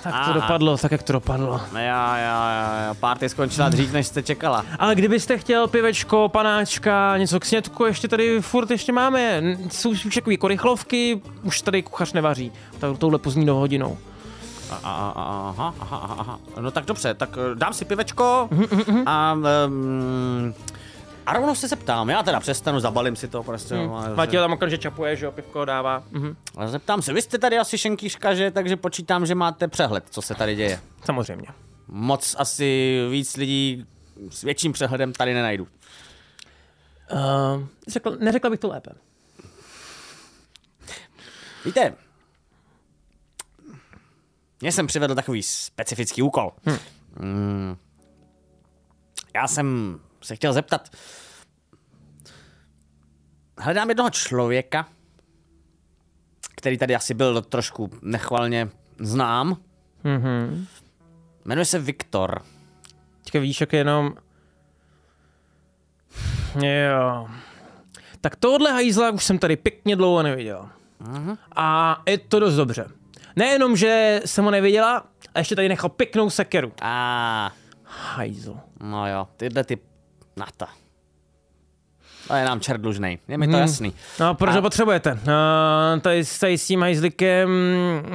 Tak to aha. dopadlo, tak jak to dopadlo. Jo, jo, jo, jo, party skončila dřív, než jste čekala. Ale kdybyste chtěl pivečko, panáčka, něco k snědku, ještě tady furt ještě máme. Jsou spíš takový jako rychlovky, už tady kuchař nevaří. Tak touhle pozdní do hodinou. Aha, aha, aha, aha. No tak dobře, tak eh, dám si pivečko a, um, a rovnou se zeptám, já teda přestanu, zabalím si to prostě. no, a- Matěj tam okamžitě čapuje, že jo, pivko dává. Mhm. a zeptám se, vy jste tady asi šenkýška, že, takže počítám, že máte přehled, co se tady děje. Samozřejmě. Moc asi víc lidí s větším přehledem tady nenajdu. Uh, řekl, neřekla bych to lépe. Víte, mě jsem přivedl takový specifický úkol. Hm. Mm. Já jsem se chtěl zeptat, hledám jednoho člověka, který tady asi byl trošku nechvalně znám. Mhm. Jmenuje se Viktor. Teďka víš, jak jenom... Jo. Tak tohle hajzla už jsem tady pěkně dlouho neviděl. A je to dost dobře. Nejenom, že jsem ho neviděla, a ještě tady nechal pěknou sekeru. A Hajzl. no jo, tyhle ty na to. Je nám čert dlužnej, je mi to jasný. No, proč A- ho potřebujete? Uh, tady, s- tady s tím hajzlikem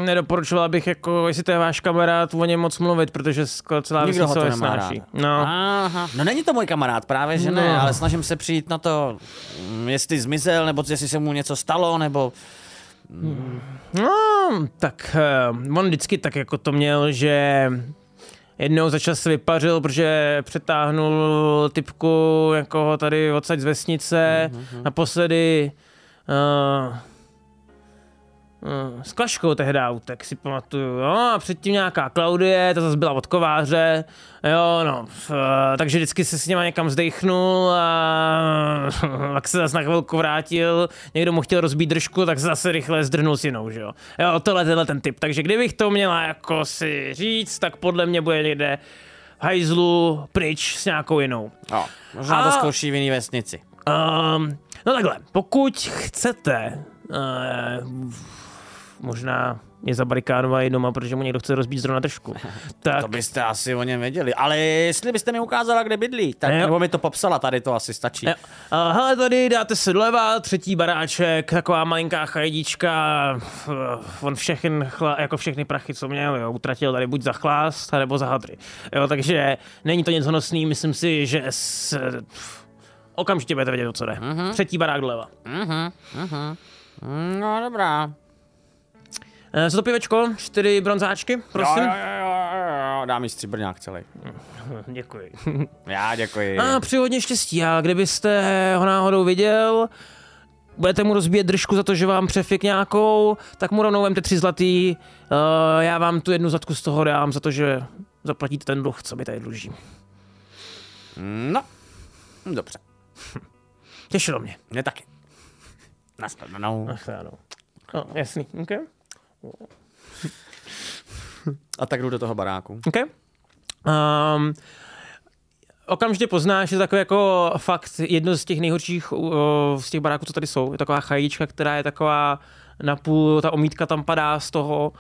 nedoporučovala bych, jako, jestli to je váš kamarád, o něm moc mluvit, protože skoro celá Nikdo ho to nesnáší. No. Aha. no není to můj kamarád, právě že ne, No. ale snažím se přijít na to, mm, jestli zmizel, nebo jestli se mu něco stalo, nebo... No, tak uh, on vždycky tak jako to měl, že jednou za čas se vypařil, protože přetáhnul typku jako ho tady odsaď z vesnice, mm-hmm. naposledy uh, s Klaškou tehdy utek, si pamatuju, jo, a předtím nějaká Klaudie, ta zase byla od kováře, jo, no, f, uh, takže vždycky se s něma někam zdechnul a pak se zase na chvilku vrátil, někdo mu chtěl rozbít držku, tak se zase rychle zdrhnul s jinou, že jo. Jo, tohle, tenhle ten typ, takže kdybych to měla jako si říct, tak podle mě bude někde v hajzlu pryč s nějakou jinou. Jo, možná A- to zkouší v jiný vesnici. Um, no takhle, pokud chcete, uh, možná je zabarikádovaný doma, protože mu někdo chce rozbít zrovna držku, tak To byste asi o něm věděli, ale jestli byste mi ukázala, kde bydlí, tak nebo mi to popsala, tady to asi stačí. Jo. Uh, hele, tady dáte se doleva, třetí baráček, taková malinká chajdička, uh, on všechny, chla, jako všechny prachy, co měl, jo, utratil tady buď za chlást, nebo za hadry. Jo, takže není to nic honosný, myslím si, že s, okamžitě budete vědět, o co jde. Uh-huh. Třetí barák doleva. Mhm, mhm. No dobrá. Uh, co to pivečko? Čtyři bronzáčky, prosím. Jo, jo, jo, jo, jo, dám jí stříbrňák celý. Děkuji. Já děkuji. A přeji hodně štěstí. A kdybyste ho náhodou viděl, budete mu rozbíjet držku za to, že vám přefik nějakou, tak mu rovnou vemte tři zlatý. Uh, já vám tu jednu zadku z toho dám za to, že zaplatíte ten dluh, co mi tady dluží. No, dobře. Těšilo mě. Mě taky. Naschledanou. Ach, ano. No, jasný, OK. A tak jdu do toho baráku. OK. Um, okamžitě poznáš, že to takový jako fakt jedno z těch nejhorších uh, z těch baráků, co tady jsou. Je taková chajička, která je taková napůl, ta omítka tam padá z toho.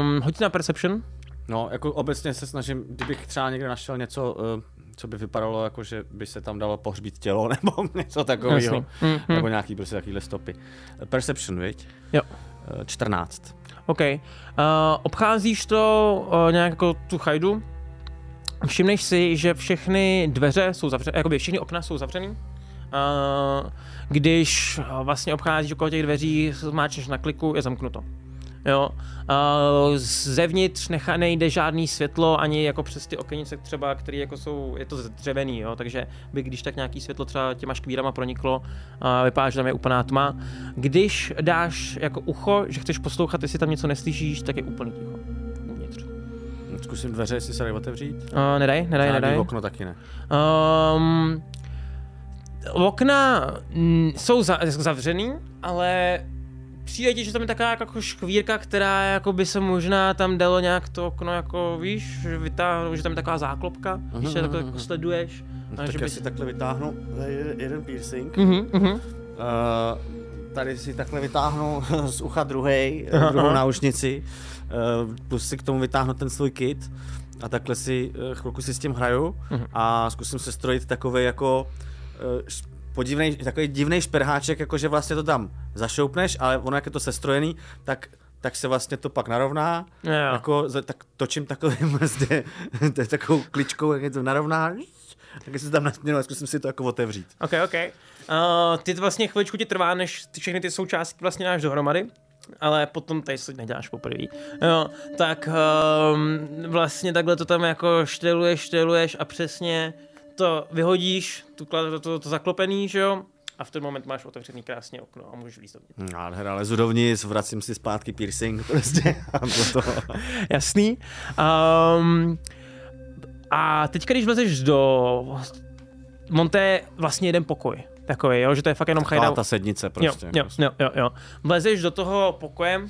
Um, hoďte na Perception. No, jako obecně se snažím, kdybych třeba někde našel něco, uh, co by vypadalo jako, že by se tam dalo pohřbít tělo, nebo něco takového. Mhm. Nebo nějaký prostě takovýhle stopy. Perception, viď? Jo. Uh, 14. OK. Uh, obcházíš to uh, nějak jako tu chajdu. Všimneš si, že všechny dveře jsou zavřené, jakoby všechny okna jsou zavřený. Uh, když vlastně obcházíš okolo těch dveří, zmáčneš na kliku, je zamknuto. Jo. Uh, zevnitř necha, nejde žádný světlo, ani jako přes ty okenice třeba, které jako jsou, je to dřevěný, jo, takže by když tak nějaký světlo třeba těma škvírama proniklo, uh, vypadá, že tam je úplná tma. Když dáš jako ucho, že chceš poslouchat, jestli tam něco neslyšíš, tak je úplný ticho. Uvnitř. Zkusím dveře, jestli se dají otevřít. Uh, nedaj, nedaj, Žádný nedaj. okno taky ne. Um, okna mm, jsou za, zavřený, ale přijde ti, že tam je taková jako škvírka, která jako by se možná tam dalo nějak to okno jako víš, že vytáhnout, že tam je taková záklopka, když se takhle aha. jako sleduješ. No, tak že já by si takhle vytáhnu jeden, jeden piercing. Mhm, mhm. Uh, tady si takhle vytáhnu z ucha druhej, Aha, druhou náušnici, uh, plus si k tomu vytáhnu ten svůj kit a takhle si uh, chvilku si s tím hraju Mhm. a zkusím se strojit takový jako podivnej, takový divný šperháček, jako že vlastně to tam zašoupneš, ale ono jak je to sestrojený, tak tak se vlastně to pak narovná, Jo. jako, tak točím takovým prostě, to je takovou kličkou, jak je to narovná, tak se tam nasměru a zkusím si to jako otevřít. Ok, ok. Uh, ty vlastně chviličku ti trvá, než ty všechny ty součástky vlastně dáš dohromady, ale potom tady si neděláš poprvé. Jo, tak um, vlastně takhle to tam jako šteluješ, šteluješ a přesně to vyhodíš, tu, to, to, to zaklopený, že jo, a v ten moment máš otevřený krásně okno a můžeš líst dovnitř. Nádhera, lezu dovnitř, vracím si zpátky piercing prostě a to. Jasný. Um, a teď, když vlezeš do... Monté vlastně jeden pokoj. Takový, jo, že to je fakt jenom hideout. ta sednice prostě. Jo, jo, jo, jo, jo. Vlezeš do toho pokoje,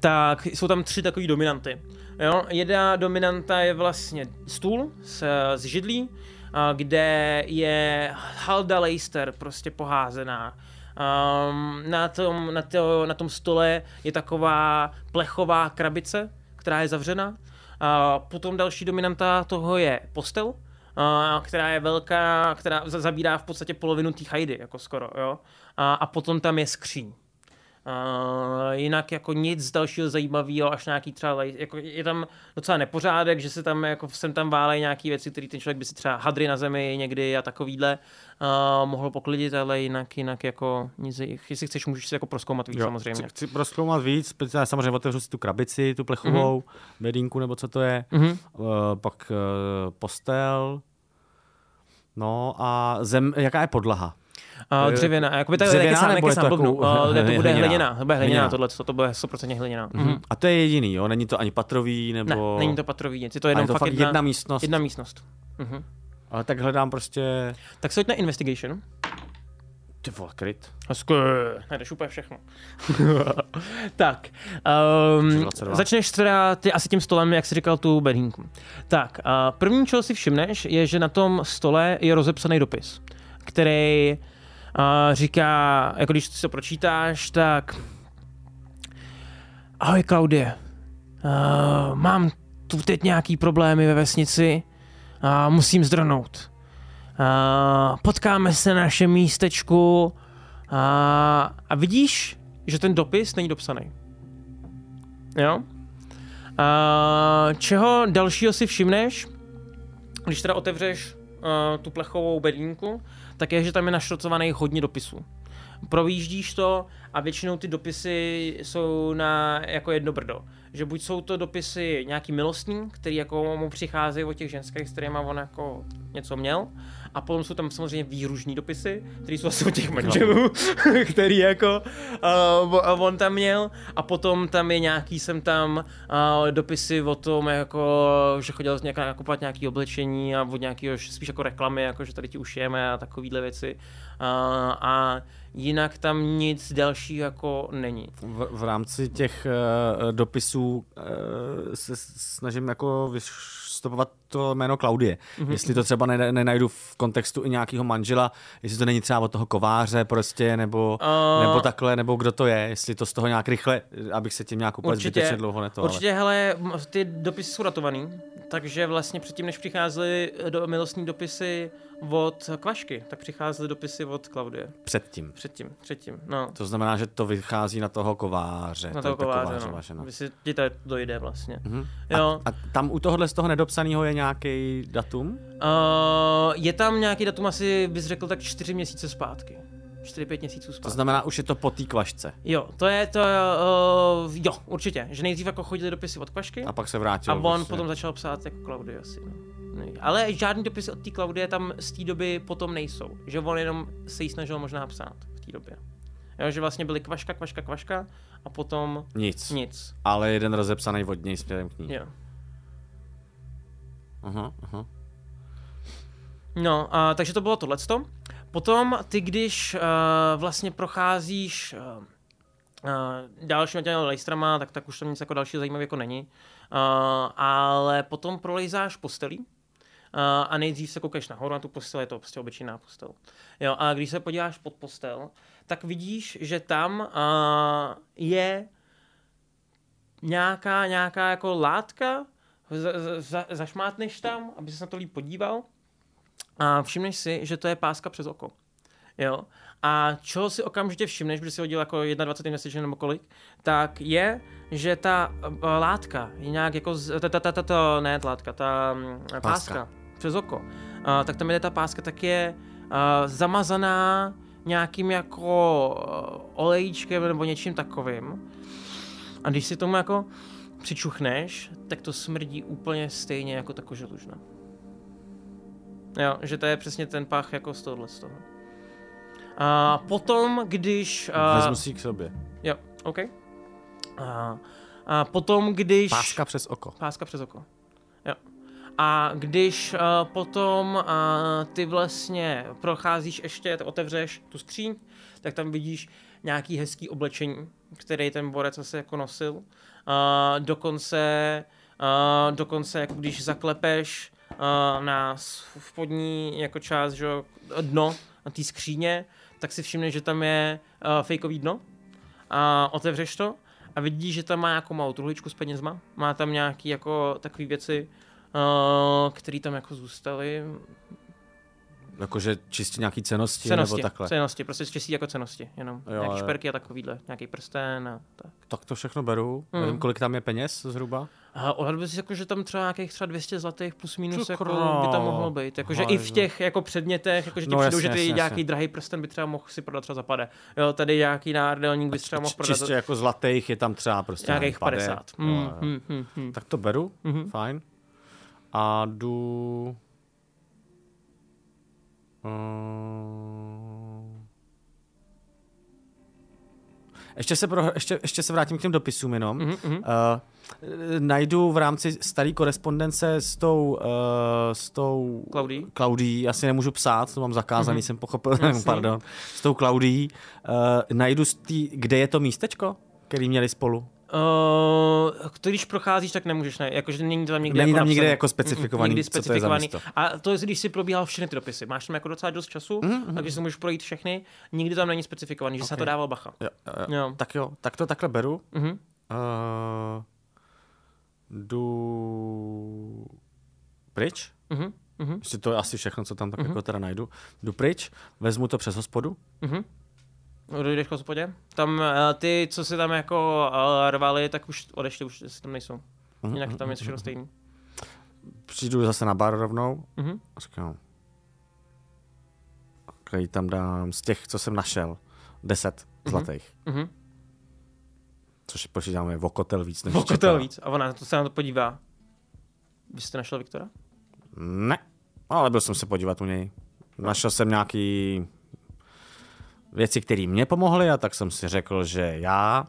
tak jsou tam tři takový dominanty. Jo? Jedna dominanta je vlastně stůl z, z židlí, kde je halda Leicester prostě poházená. Um, na, tom, na, to, na tom stole je taková plechová krabice, která je zavřena. A potom další dominanta toho je postel, a, která je velká, která za- zabírá v podstatě polovinu té chajdy, jako skoro, jo. A, a potom tam je skříň. Uh, jinak jako nic dalšího zajímavého, až nějaký třeba, jako je tam docela nepořádek, že se tam jako sem tam válejí nějaký věci, které ten člověk by si třeba hadry na zemi někdy a takovýhle uh, mohl poklidit, ale jinak, jinak jako nic, jestli chceš, můžeš si jako proskoumat víc Jo, samozřejmě. Chci, chci proskoumat víc, protože já samozřejmě otevřu si tu krabici, tu plechovou, Mhm. mm-hmm. bedínku nebo co to je, Mhm. uh, pak uh, postel, no a zem, jaká je podlaha? Uh, dřevěná, jakoby tak, Dřevěná, je nebo to blbnu. Uh, ne, to bude hliněná? to bude hliněná, tohle, to bude 100% hliněná. Mm-hmm. Mhm. A to je jediný, jo? Není to ani patrový, Ne, nebo... není to patrový nic, je to jenom je to fakt, fakt jedna, jedna místnost. jedna místnost. Mhm. Ale tak hledám prostě... Tak se na investigation. Ty vole, kryt. Hezky, najdeš úplně všechno. tak, um, 22. začneš teda ty asi tím stolem, jak jsi říkal, tu bedínku. Tak, uh, první, čeho si všimneš, je, že na tom stole je rozepsaný dopis, který uh, říká, jako když si to pročítáš, tak Ahoj Klaudie, uh, mám tu teď nějaký problémy ve vesnici a musím zdrhnout. Uh, potkáme se na našem místečku a, a vidíš, že ten dopis není dopsaný. Jo? A, čeho dalšího si všimneš, když teda otevřeš uh, tu plechovou bedínku, tak je, že tam je našrocovaný hodně dopisů. Províždíš to a většinou ty dopisy jsou na jako jedno brdo. Že buď jsou to dopisy nějaký milostní, který jako mu přicházejí od těch ženských, s kterými on jako něco měl, a potom jsou tam samozřejmě výhružní dopisy, které jsou asi od těch manželů, který jako uh, on tam měl. A potom tam je nějaký, jsem tam uh, dopisy o tom, jako, že chodil z nějaká nakupovat nějaký oblečení a od nějakého spíš jako reklamy, jako že tady ti ušijeme a takovýhle věci. Uh, a jinak tam nic dalšího jako není. V, v rámci těch uh, dopisů uh, se snažím jako vystupovat to jméno Klaudie. Mm-hmm. Jestli to třeba nenajdu v kontextu i nějakého manžela, jestli to není třeba od toho kováře prostě, nebo, uh, nebo takhle, nebo kdo to je, jestli to z toho nějak rychle, abych se tím nějak úplně zbytečně dlouho neto. Určitě, ale... hele, ty dopisy jsou datovaný, takže vlastně předtím, než přicházely do, milostní dopisy od Kvašky, tak přicházely dopisy od Klaudie. Předtím. Předtím, předtím, no. To znamená, že to vychází na toho kováře. Na toho to kováře, kováře no. Vaše, no. Vy to dojde vlastně. Mm-hmm. Jo. A, a, tam u tohohle z toho nedopsaného je nějaký datum? Uh, je tam nějaký datum, asi bys řekl tak čtyři měsíce zpátky. 4-5 měsíců zpátky. To znamená, už je to po té kvašce. Jo, to je to, uh, jo, určitě. Že nejdřív jako chodili dopisy od kvašky. A pak se vrátil. A on vlastně. potom začal psát jako Claudie asi. No. Ale žádný dopisy od té Claudie tam z té doby potom nejsou. Že on jenom se jí snažil možná psát v té době. Jo, že vlastně byly kvaška, kvaška, kvaška a potom nic. nic. Ale jeden rozepsaný od něj směrem k ní. Jo. Aha. No, a, takže to bylo tohleto. Potom ty, když uh, vlastně procházíš uh, uh, dalšíma těmi lejstrama, tak, tak už tam nic jako další zajímavé jako není. Uh, ale potom prolejzáš postelí uh, a nejdřív se koukáš nahoru na tu postel, je to prostě obyčejná postel. Jo, a když se podíváš pod postel, tak vidíš, že tam uh, je nějaká, nějaká jako látka, za, za, zašmátneš tam, aby se na to líp podíval a všimneš si, že to je páska přes oko. Jo? A čeho si okamžitě všimneš, když si hodil jako 21 měsíčně nebo kolik, tak je, že ta uh, látka je nějak jako, ta, ta, ta, ta, ta ne ta látka, ta um, páska, páska přes oko, uh, tak tam je ta páska, tak je uh, zamazaná nějakým jako uh, olejčkem nebo něčím takovým. A když si tomu jako přičuchneš, tak to smrdí úplně stejně jako ta koželužna. Jo, že to je přesně ten pach jako z tohohle z toho. A potom, když... Uh, Vezmu si k sobě. Jo, OK. A, a potom, když... Páska přes oko. Páska přes oko. Jo. A když uh, potom uh, ty vlastně procházíš ještě, otevřeš tu skříň, tak tam vidíš nějaký hezký oblečení, který ten borec asi jako nosil. Uh, dokonce, uh, dokonce jako když zaklepeš na spodní jako část, že dno na té skříně, tak si všimneš, že tam je fejkový dno a otevřeš to a vidíš, že tam má jako malou truhličku s penězma, má tam nějaký jako takové věci, které tam jako zůstaly, Jakože čistě nějaký cenosti, cenosti nebo takhle? Cenosti, prostě čistí jako cenosti, jenom jo, nějaký šperky a takovýhle, nějaký prsten a tak. Tak to všechno beru, mm. nevím, kolik tam je peněz zhruba? A odhadl si jako, že tam třeba nějakých třeba 200 zlatých plus minus jako by tam mohlo být. Jakože i v těch jako předmětech, jakože ti no, přijdou, že ty jasně, nějaký jasně. drahý prsten by třeba mohl si prodat třeba zapade. Jo, tady nějaký náhrdelník by třeba mohl prodat. Čistě jako zlatých je tam třeba prostě nějakých 50. Mm, mm, mm, mm. Tak to beru, mm-hmm. fajn. A jdu Ještě se, pro, ještě, ještě se vrátím k těm dopisům jenom. Mm-hmm. Uh, najdu v rámci staré korespondence s tou, uh, s tou Claudí. Claudí, asi nemůžu psát, to mám zakázaný, mm-hmm. jsem pochopil, pardon, s tou Claudí. Uh, najdu, tý, kde je to místečko, který měli spolu? Uh, když procházíš, tak nemůžeš, ne, jakože není to tam někde Není jako tam nikde jako specifikovaný, nikdy specifikovaný. Co to je A to je, když si probíhal všechny ty dopisy. Máš tam jako docela dost času, mm-hmm. takže si můžeš projít všechny, nikdy tam není specifikovaný, že okay. se to dával bacha. Jo, jo, jo. Tak jo, tak to takhle beru. Mm-hmm. Uh, jdu pryč. Mm-hmm. Mm-hmm. to je asi všechno, co tam tak mm-hmm. jako teda najdu. Jdu pryč, vezmu to přes hospodu. Mm-hmm Dojdeš k hospodě? Tam eh, ty, co si tam jako uh, rvali, tak už odešli, už si tam nejsou. Uh-huh, Jinak tam je všechno uh-huh. stejný. Přijdu zase na bar rovnou uh-huh. a říkám, okay, tam dám z těch, co jsem našel, 10 zlatých. Mhm. Což počítáme v okotel víc než Vokotel víc. A ona to se na to podívá. Vy jste našel Viktora? Ne, ale byl jsem se podívat u něj. Našel jsem nějaký věci, které mě pomohly a tak jsem si řekl, že já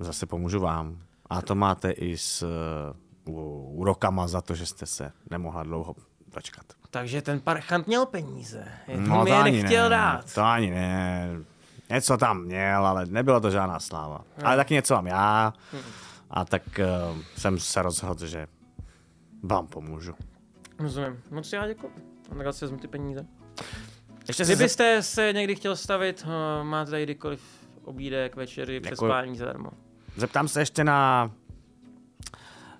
zase pomůžu vám. A to máte i s uh, úrokama za to, že jste se nemohla dlouho dočkat. Takže ten parchant měl peníze. Jenom No, mi je nechtěl ne, dát. To ani ne. Něco tam měl, ale nebylo to žádná sláva. Ale taky něco mám já. A tak uh, jsem se rozhodl, že vám pomůžu. Rozumím. Moc já děkuji. A tak si vezmu ty peníze. Ještě Kdybyste se někdy chtěl stavit, uh, máte tady kdykoliv obídek, večery, Děkuju. přespání zadarmo. Zeptám se ještě na...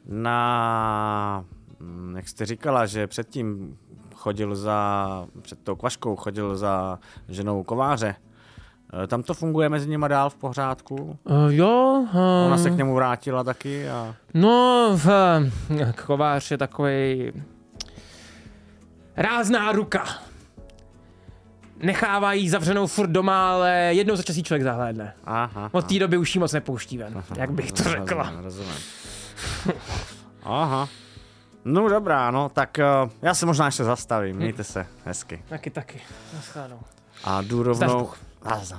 Na... hm, Jak jste říkala, že předtím chodil za... Před tou kvaškou chodil za ženou kováře. Eh, Tam to funguje mezi nimi dál v pořádku. Uh, jo. Uh, Ona se k němu vrátila taky a... No, v, kovář je takový rázná ruka. Nechává jí zavřenou furt doma, ale jednou za čas jí člověk zahlédne. Aha. Od té doby už jí moc nepouští ven, jak bych to řekla. Rozumím, rozumím. Aha. No dobrá, no, tak uh, já se možná ještě zastavím, mějte se hezky. Taky, taky. Naschledanou. A jdu rovnou... Zdař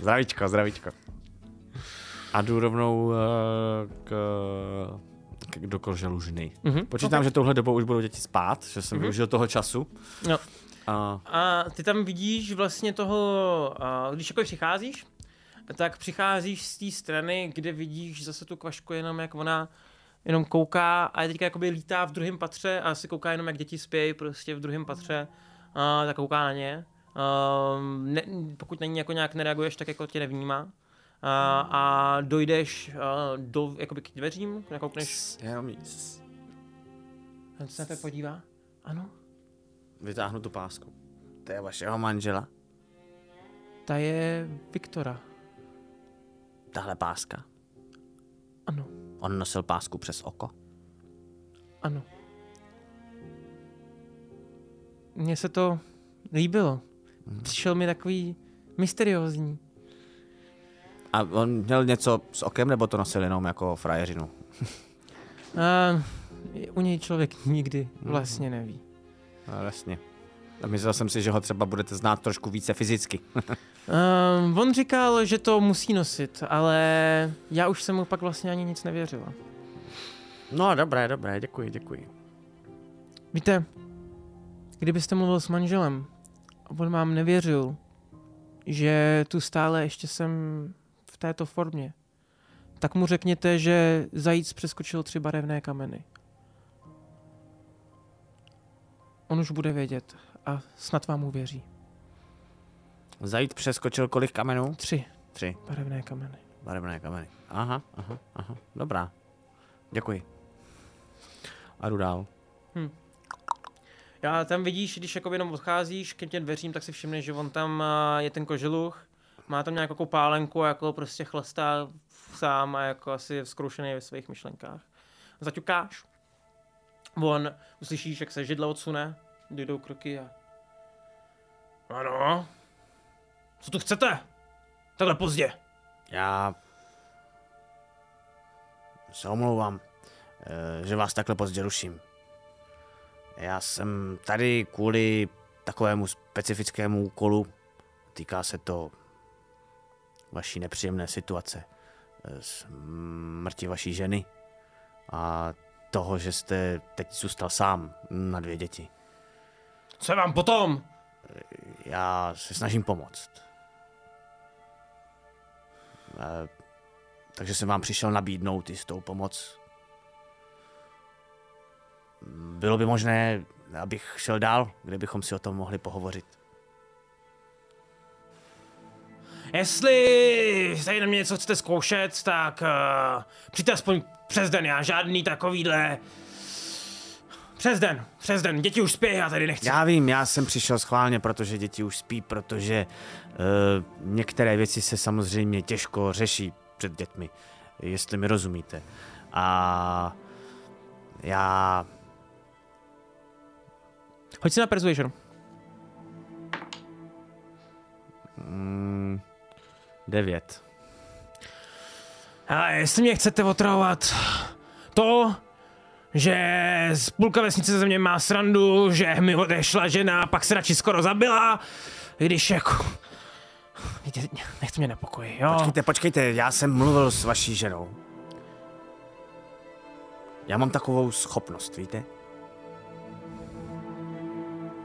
Zdravíčko, zdravíčko. A jdu rovnou uh, k, k, do koželužny. Mhm, Počítám, že touhle dobou už budou děti spát, že jsem využil toho času. No. A A ty tam vidíš vlastně toho, a když jako přicházíš, tak přicházíš z té strany, kde vidíš zase tu kvašku jenom jak ona jenom kouká a je teďka jakoby lítá v druhém patře a si kouká jenom jak děti spějí prostě v druhém patře a tak kouká na ně. Um, ne, pokud na ní jako nějak nereaguješ, tak jako tě nevnímá. A, a dojdeš a, do, jakoby k dveřím, nakoukneš, jenom nic. on se na to podívá. Ano, Vytáhnu tu pásku. To je vašeho manžela? ta je Viktora. Tahle páska. Ano, On nosil pásku přes oko. ano. Mně se to líbilo. Přišel mi takový mysteriózní. A on měl něco s okem, nebo to nosil jenom jako frajeřinu? A u něj člověk nikdy vlastně neví. No, jasně. A myslel jsem si, že ho třeba budete znát trošku více fyzicky. Um, on říkal, že to musí nosit, ale já už jsem mu pak vlastně ani nic nevěřila. No, dobré, dobré, děkuji, děkuji. Víte, kdybyste mluvil s manželem a on vám nevěřil, že tu stále ještě jsem v této formě, tak mu řekněte, že zajíc přeskočil tři barevné kameny. On už bude vědět a snad vám uvěří. Zajít přeskočil kolik kamenů? Tři Tři barevné kameny. barevné kameny. Aha, aha, aha, dobrá. Děkuji. A jdu dál. Já tam vidíš, když jako jenom odcházíš k těm dveřím, tak si všimneš, že on tam a, je ten koželuch, má tam nějakou pálenku a jako prostě chlastá sám a jako asi je zkroušený ve svých myšlenkách. Zaťukáš, on uslyšíš, jak se židle odsune, dojdou kroky a... Ano? Co tu chcete? Takhle pozdě. Já se omlouvám, eh, že vás takhle pozdě ruším. Já jsem tady kvůli takovému specifickému úkolu. Týká se to vaší nepříjemné situace. eh, Smrti vaší ženy a toho, že jste teď zůstal sám na dvě děti. Co je vám potom? Já se snažím pomoct. Eh, Takže jsem vám přišel nabídnout jistou pomoc. Bylo by možné, abych šel dál, kde bychom si o tom mohli pohovořit. Jestli tady na mě něco chcete zkoušet, tak uh, přijďte aspoň přes den, já žádný takovýhle... Přes den, přes den, děti už spí, já tady nechci. Já vím, já jsem přišel schválně, protože děti už spí, protože uh, některé věci se samozřejmě těžko řeší před dětmi, jestli mi rozumíte. A já Hoď si na persuasion. Mm, Devět. A jestli mě chcete otravovat, to, že z půlka vesnice ze mě má srandu, že mi odešla žena, pak se radši skoro zabila, když jako... Víte, Nechci mě nepokojí, jo? Počkejte, počkejte, já jsem mluvil s vaší ženou. Já mám takovou schopnost, víte?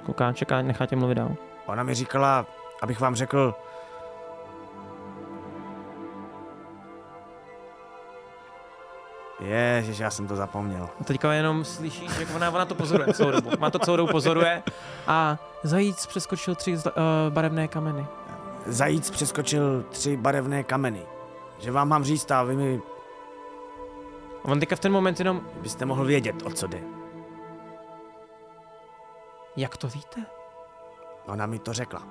Kouká, čeká, nechá tě mluvit dál. Ona mi říkala, abych vám řekl, Ježiš, já jsem to zapomněl. A teďka jenom slyšíš, jak ona, ona to pozoruje celou dobu. Má to celou dobu pozoruje a zajíc přeskočil tři uh, barevné kameny. Zajíc přeskočil tři barevné kameny. Že vám mám říct a vy mi A on teďka v ten moment jenom, byste mohl vědět, o co jde. jak to víte? Ona mi to řekla.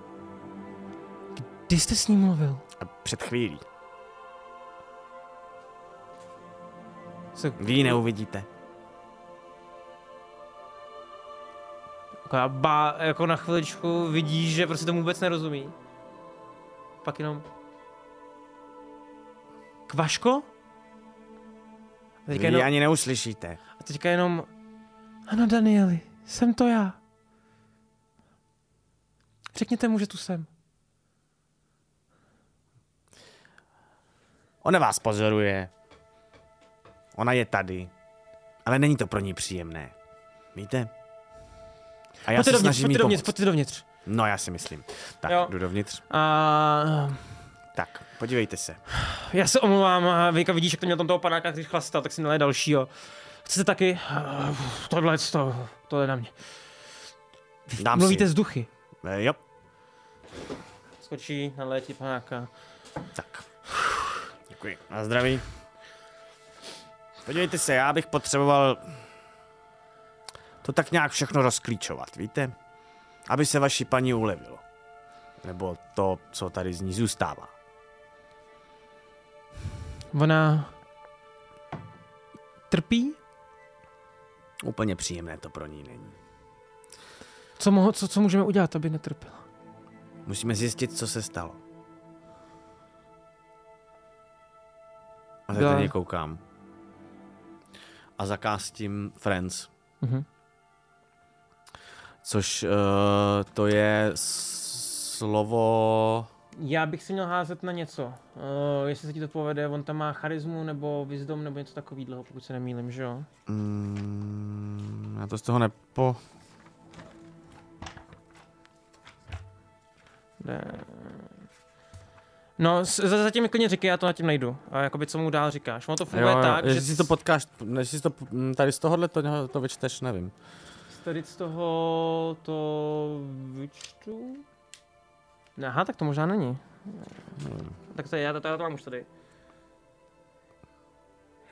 Kdy jste s ním mluvil? A před chvílí. Se, Vy ji neuvidíte. a ba, jako na chviličku vidíš, že prostě tomu vůbec nerozumí. Pak jenom... Kvaško? A Vy jenom, ani neuslyšíte. a teďka jenom... Ano, Danieli, jsem to já. Řekněte mu, že tu jsem. Ona vás pozoruje. Ona je tady. Ale není to pro ní příjemné. Víte? A já Pojďte se dovnitř, snažím pojďte dovnitř, pojďte dovnitř. No, já si myslím. Tak, Jo. jdu dovnitř. A Tak, podívejte se. já se omlouvám, Vejka vidíš, jak to měl tam toho panáka, když chlastal, tak si nalej dalšího. Chcete taky? Uh, Tohle, to, to je na mě. Dám Mluvíte si. z duchy. Eh, Jo, Skočí, naleje ti panáka. tak. Děkuji. Na zdraví. Podívejte se, já bych potřeboval to tak nějak všechno rozklíčovat, víte? Aby se vaší paní ulevilo. Nebo to, co tady z ní zůstává. Ona trpí? Úplně příjemné to pro ní není. Co, moho, co, co můžeme udělat, aby netrpěla? Musíme zjistit, co se stalo. A tak Byla- na něj koukám. A zakástím Friends, Mhm. což uh, to je slovo... Já bych si měl házet na něco. Uh, jestli se ti to povede, on tam má charismu nebo wisdom nebo něco takového, pokud se nemýlim, že jo? Mm, já to z toho nepo... Ne. No, zatím mi klidně říkej, já to na tím najdu. A jakoby co mu dál říkáš. Ono to funguje tak, jestli že si to potkáš, jestli si to tady z tohohle to, to vyčteš, nevím. tady z toho to vyčtu. Aha, tak to možná není. Tak to je, já to, já to mám už tady.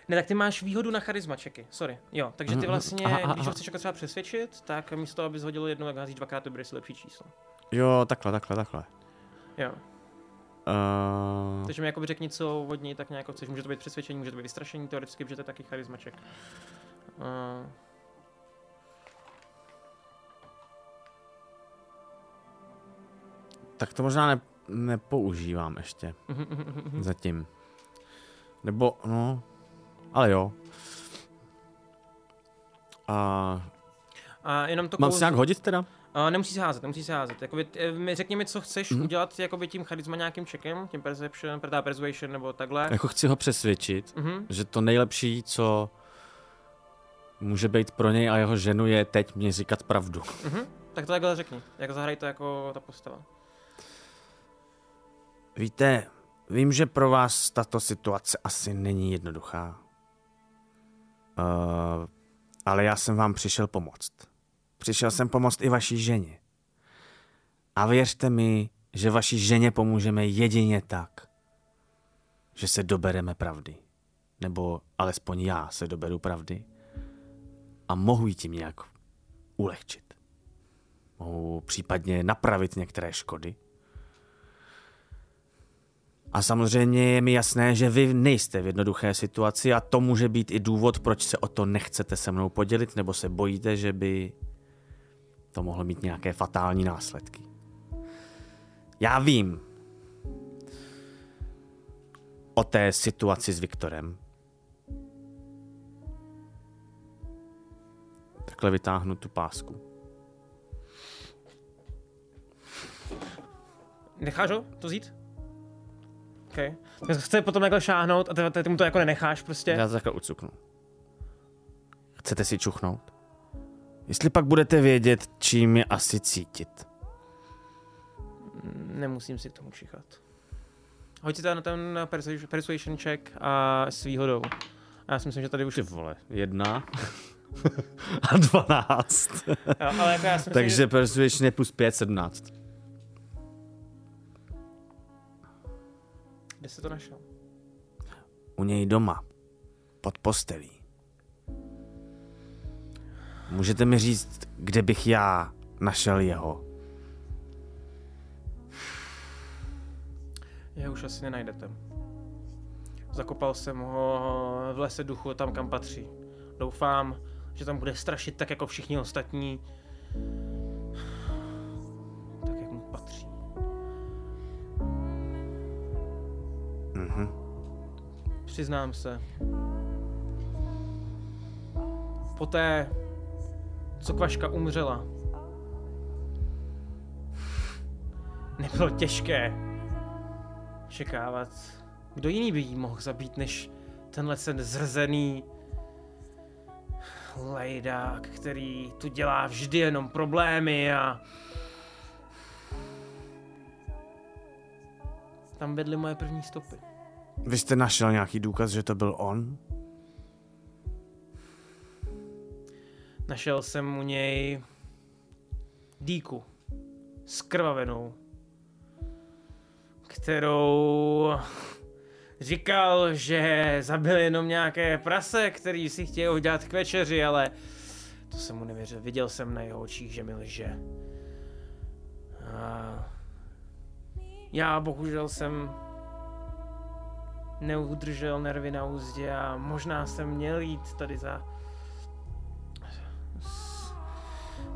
Ne, tak ty máš výhodu na charisma čeky, sorry. Jo, takže ty vlastně, Aha, aha, když ho chceš jako třeba přesvědčit, tak místo, abys hodil jednou, tak házíš dvakrát, to bude si lepší číslo. Jo, takhle, takhle, takhle. Jo, Uh, takže mi jakoby řekni, co od něj tak nějak chceš. Může to být přesvědčení, může to být vystrašení, teoreticky, protože to je taky charismaček. Uh, tak to možná ne, nepoužívám ještě. Mhm, Zatím. Nebo, no, ale jo. A a jenom to mám kouzlo- si nějak hodit teda? Uh, nemusí se házet, nemusí se házet. Jakoby, eh, mi- řekni mi, co chceš Mhm. mm-hmm. udělat jakoby tím charisma nějakým checkem, tím perception, teda persuasion nebo takhle. Jako chci ho přesvědčit, Mhm. že to nejlepší, co může být pro něj a jeho ženu je teď mě říkat pravdu. Mhm. Tak to takhle řekni, jak zahraj to jako ta postava. Víte, vím, že pro vás tato situace asi není jednoduchá. Uh, ale já jsem vám přišel pomoct. Přišel jsem pomoct i vaší ženě. A věřte mi, že vaší ženě pomůžeme jedině tak, že se dobereme pravdy. Nebo alespoň já se doberu pravdy. A mohu jí tím nějak ulehčit. Mohu případně napravit některé škody. A samozřejmě je mi jasné, že vy nejste v jednoduché situaci a to může být i důvod, proč se o to nechcete se mnou podělit, nebo se bojíte, že by to mohlo mít nějaké fatální následky. Já vím. o té situaci s Viktorem. Takhle vytáhnu tu pásku. Necháš ho to vzít? OK. Tak chce potom takhle šáhnout a ty, ty, ty mu to jako nenecháš prostě. Já to takhle ucuknu. Chcete si čuchnout? Jestli pak budete vědět, čím je asi cítit. Nemusím si k tomu čichat. Hoď si to na ten persuasion- check a s výhodou. A já si myslím, že tady už... Ty vole, jedna a dvanáct. Jo, ale jako já si myslím, Takže že... persuasion je plus pět, sedmnáct. Kde jsi to našel? U něj doma. Pod postelí. Můžete mi říct, kde bych já našel jeho? Je už asi nenajdete. Zakopal jsem ho v lese duchu tam, kam patří. Doufám, že tam bude strašit tak jako všichni ostatní. Tak, jak mu patří. Mhm. Přiznám se. Poté, co Kvaška umřela, nebylo těžké očekávat, kdo jiný by jí mohl zabít, než tenhle ten zrzený lejdák, který tu dělá vždy jenom problémy a tam vedly moje první stopy. Vy jste našel nějaký důkaz, že to byl on? Našel jsem u něj dýku s krvavenou, kterou říkal, že zabil jenom nějaké prase, který si chtěl udělat k večeři, ale to jsem mu nevěřil. Viděl jsem na jeho očích, že mi lže. A já bohužel jsem neudržel nervy na úzdě a možná jsem měl jít tady za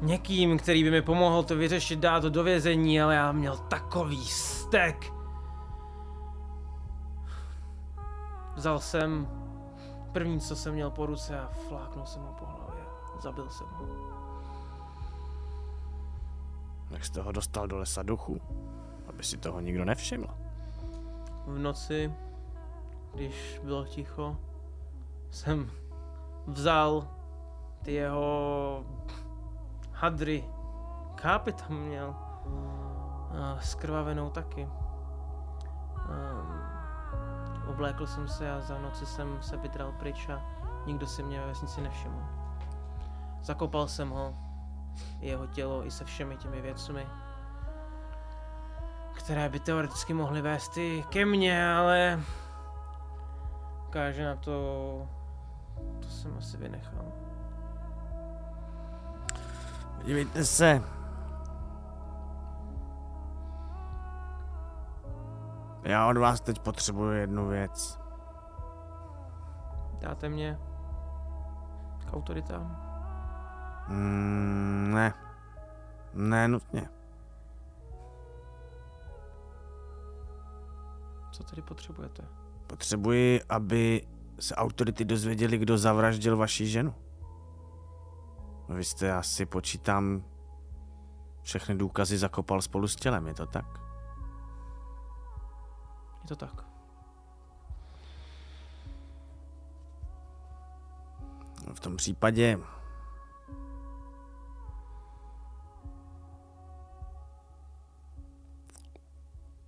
někým, který by mi pomohl to vyřešit, dát to do vězení, ale já měl takový stek. Vzal jsem první, co jsem měl po ruce a fláknul jsem ho po hlavě. Zabil jsem ho. Jak jste ho dostal do lesa duchu? Aby si toho nikdo nevšiml. V noci, když bylo ticho, jsem vzal ty jeho hadry. Kápy tam měl. A skrvavenou taky. Um, oblékl jsem se a za noci jsem se vydral pryč a nikdo si mě ve vesnici nevšiml. Zakopal jsem ho, i jeho tělo, i se všemi těmi věcmi, které by teoreticky mohly vést i ke mně, ale ukáže na to, to jsem asi vynechal. Podívejte se. Já od vás teď potřebuji jednu věc. Dáte mě k autoritám? Mm, ne. Ne nutně. Co tedy potřebujete? Potřebuji, aby se autority dozvěděli, kdo zavraždil vaši ženu. Vy jste asi, počítám, všechny důkazy zakopal spolu s tělem, je to tak? Je to tak. V tom případě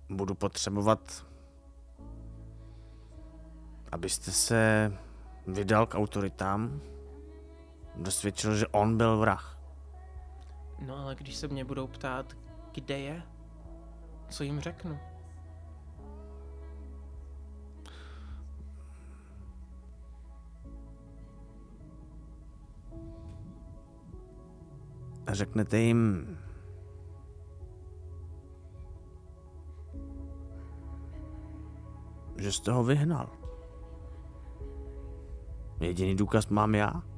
budu potřebovat, abyste se vydal k autoritám, dosvědčil, že on byl vrah. No ale když se mě budou ptát, kde je, co jim řeknu? A řeknete jim, že jste ho vyhnal. Jediný důkaz mám já.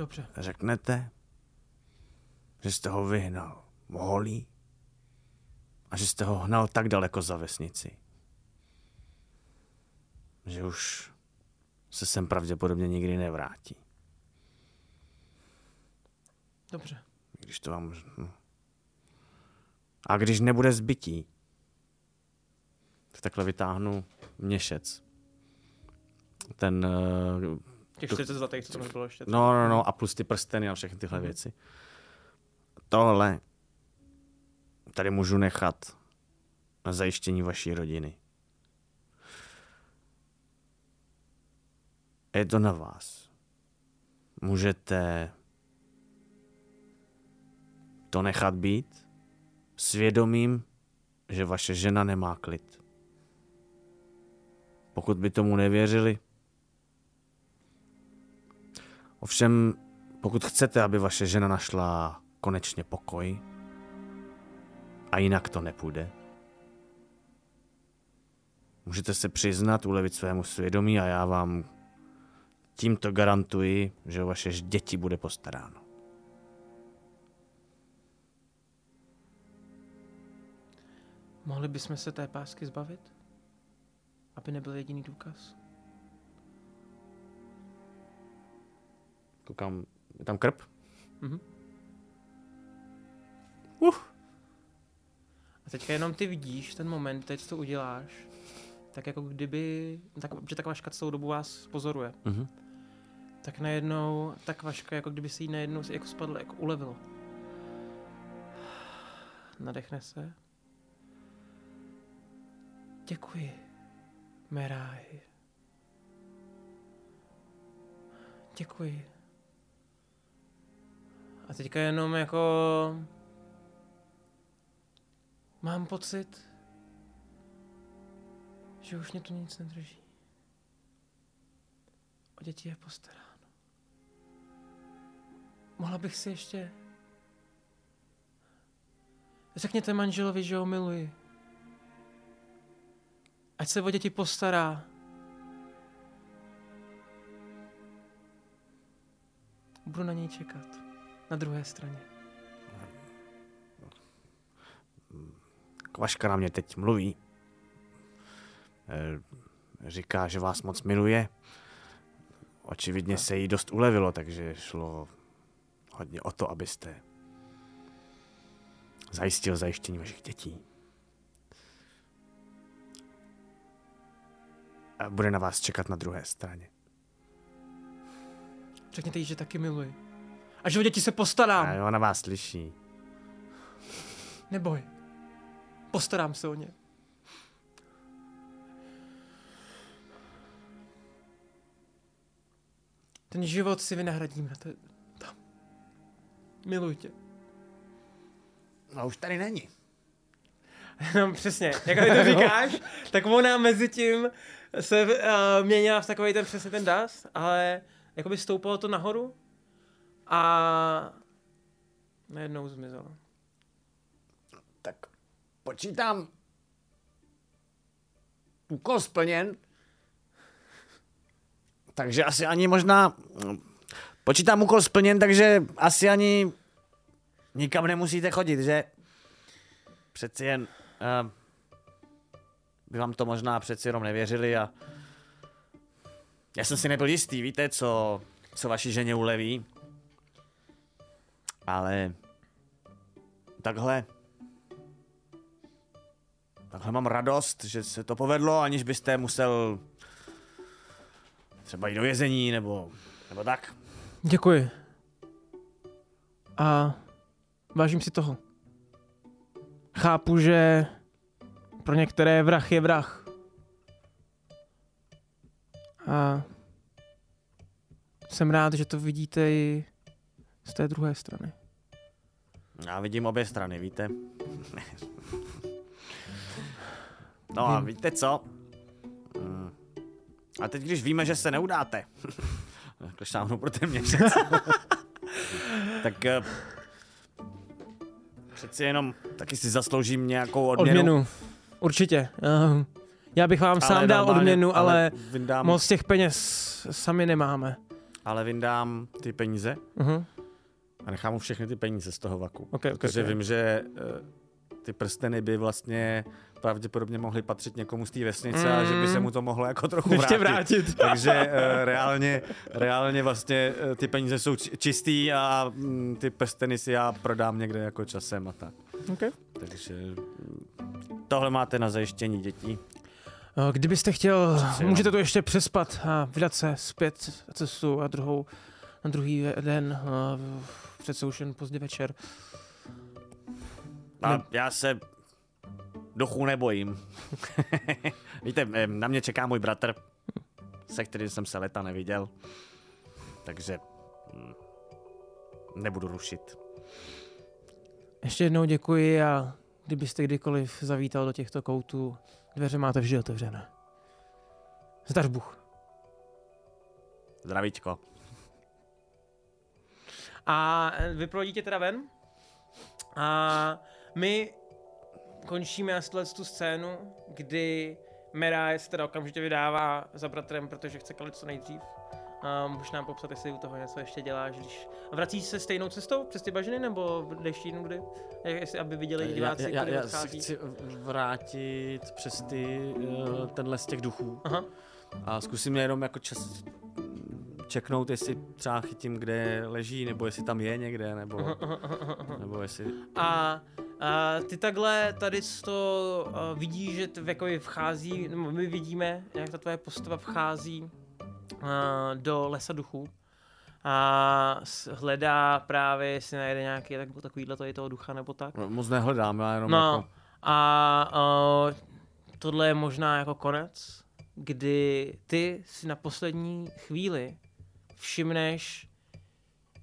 Dobře, Řeknete, že jste ho vyhnal holý a že jste ho hnal tak daleko za vesnici, že už se sem pravděpodobně nikdy nevrátí. Dobře. Když to vám... No. A když nebude zbytí, tak takhle vytáhnu měšec. Ten... Těch 40 zlatých, co bylo ještě. no, no, no, a plus ty prsteny a všechny tyhle věci. Tohle tady můžu nechat na zajištění vaší rodiny. Je to na vás. Můžete to nechat být svědomím, že vaše žena nemá klid. Pokud by tomu nevěřili. Ovšem, pokud chcete, aby vaše žena našla konečně pokoj, a jinak to nepůjde, můžete se přiznat, ulevit svému svědomí a já vám tímto garantuji, že o vaše děti bude postaráno. Mohli bychom se té pásky zbavit? Aby nebyl jediný důkaz? Koukám, je tam krp? Mhm. Uh. A teďka jenom ty vidíš ten moment, teď co uděláš, tak jako kdyby, tak, že ta kvaška celou dobu vás pozoruje, Mhm. tak najednou ta kvaška, jako kdyby si jí najednou jako spadla, jako ulevilo. Nadechne se. Děkuji, Meráj. Děkuji. A teďka jenom jako... Mám pocit, že už mě tu nic nedrží. O děti je postaráno. Mohla bych si ještě... Řekněte manželovi, že ho miluji. Ať se o děti postará. Budu na něj čekat. Na druhé straně. Kvaška na mě teď mluví. Eh, Říká, že vás moc miluje. Očividně se jí dost ulevilo, takže šlo hodně o to, abyste zajistil zajištění vašich dětí. A bude na vás čekat na druhé straně. Řekněte jí, že taky miluji. A že o děti se postarám. A ona vás slyší. Neboj. Postarám se o ně. Ten život si vynahradíme. To je... Tam. Miluji tě. No už tady není. No přesně, jak ty to říkáš, tak ona mezi tím se uh, měnila v takový ten přesně ten dust, ale jakoby stoupalo to nahoru a najednou zmizelo. Tak počítám. Úkol splněn. Takže asi ani možná... Počítám úkol splněn, takže asi ani nikam nemusíte chodit, že? Přeci jen... Uh, by vám to možná přeci jenom nevěřili a... Já jsem si nebyl jistý, víte, co, co vaší ženě uleví. Ale... Takhle Takhle mám radost, že se to povedlo, aniž byste musel třeba jít do vězení, nebo, nebo tak. Děkuji. A vážím si toho. Chápu, že pro některé vrah je vrah. A jsem rád, že to vidíte i z té druhé strany. Já vidím obě strany, víte? No a víte co? Mm. A teď, když víme, že se neudáte, šáhnu pro ten měsíc, tak eh, přeci jenom taky si zasloužím nějakou odměnu. Odměnu. Určitě. Uh, já bych vám sám dal normálně- odměnu, ale, vyndám, moc těch peněz sami nemáme. ale vyndám ty peníze Uh-huh. A nechám mu všechny ty peníze z toho vaku. Okay, okay, Protože okay. vím, že eh, ty prsteny by vlastně pravděpodobně mohly patřit někomu z té vesnice mm. a že by se mu to mohlo jako trochu vrátit. vrátit. Takže uh, reálně, reálně vlastně uh, ty peníze jsou či- čistý a mm, ty prsteny si já prodám někde jako časem a tak. Okay. Takže mm, tohle máte na zajištění dětí. Eh, Kdybyste chtěl, můžete to ještě přespat a vydat se zpět cestu a druhou, na druhý den, přece už jen pozdě večer. A já se duchů nebojím. Víte, eh, na mě čeká můj bratr, se kterým jsem se leta neviděl. Takže mm, nebudu rušit. Ještě jednou děkuji a kdybyste kdykoliv zavítal do těchto koutů, dveře máte vždy otevřené. Zdař Bůh. Zdravíčko. A eh, vyprovodí tě teda ven. A my končíme asi tuhle tu scénu, kdy Mera se teda okamžitě vydává za bratrem, protože chce kalit co nejdřív. A můžeš nám popsat, jestli u toho něco ještě děláš, když... Vracíš se stejnou cestou přes ty bažiny, nebo jdeš jinudy? Jestli, aby viděli diváci, já, já, který já se chci vrátit přes ty, uh, tenhle z těch duchů. Aha. A zkusím jenom jako čas čeknout, jestli třeba chytím, kde leží, nebo jestli tam je někde, nebo, nebo jestli... A, a ty takhle tady z to uh, vidíš, že to jako vchází, nebo my vidíme, jak ta tvoje postava vchází uh, do lesa duchů a hledá právě, jestli najde nějaký tak, takovýhle tady toho ducha nebo tak. No, moc nehledám, já jenom No jako... a uh, tohle je možná jako konec, kdy ty si na poslední chvíli všimneš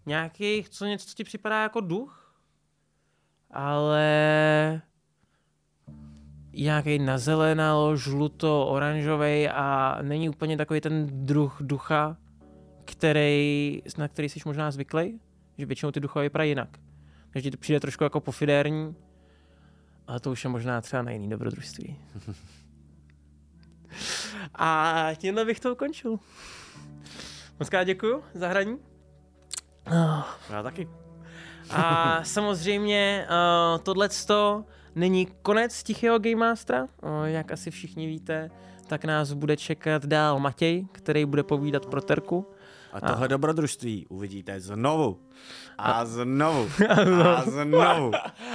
nějaký, co něco, co ti připadá jako duch, ale nějaký nazelenalo, žluto, oranžový a není úplně takový ten druh ducha, který, na který jsi možná zvyklý, že většinou ty duchové vypadají jinak. Takže ti to přijde trošku jako pofidérní, ale to už je možná třeba na jiný dobrodružství. A tímhle bych to ukončil. Moc krát děkuju za hraní. Ah. Já taky. A samozřejmě uh, tohle není konec Tichého Game Mastera. Uh, jak asi všichni víte, tak nás bude čekat dál Matěj, který bude povídat pro Terku. A tohle dobrodružství uvidíte znovu. A znovu. A znovu.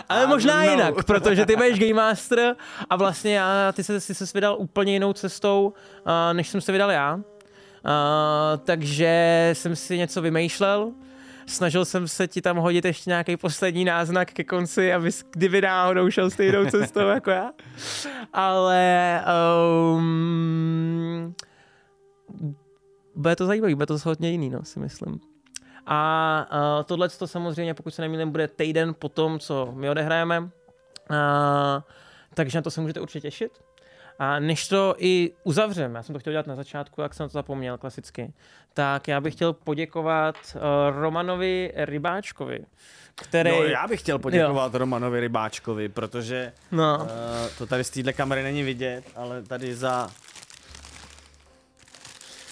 Ale A možná znovu. jinak, protože ty budeš Game Master a vlastně já, ty se, ty se vydal úplně jinou cestou, uh, než jsem se vydal já. Takže jsem si něco vymýšlel. Snažil jsem se ti tam hodit ještě nějaký poslední náznak ke konci, abys kdyby náhodou šel stejnou cestou jako já. Ale um, bude to zajímavý, bude to hodně jiný, no, si myslím. A uh, tohle to samozřejmě, pokud se nemýlím, bude týden po tom, co my odehrajeme. Uh, takže na to se můžete určitě těšit. A než to i uzavřeme, já jsem to chtěl dělat na začátku, jak jsem to zapomněl klasicky, tak já bych chtěl poděkovat uh, Romanovi Rybáčkovi, který... No, já bych chtěl poděkovat jo. Romanovi Rybáčkovi, protože No. uh, to tady z téhle kamery není vidět, ale tady za...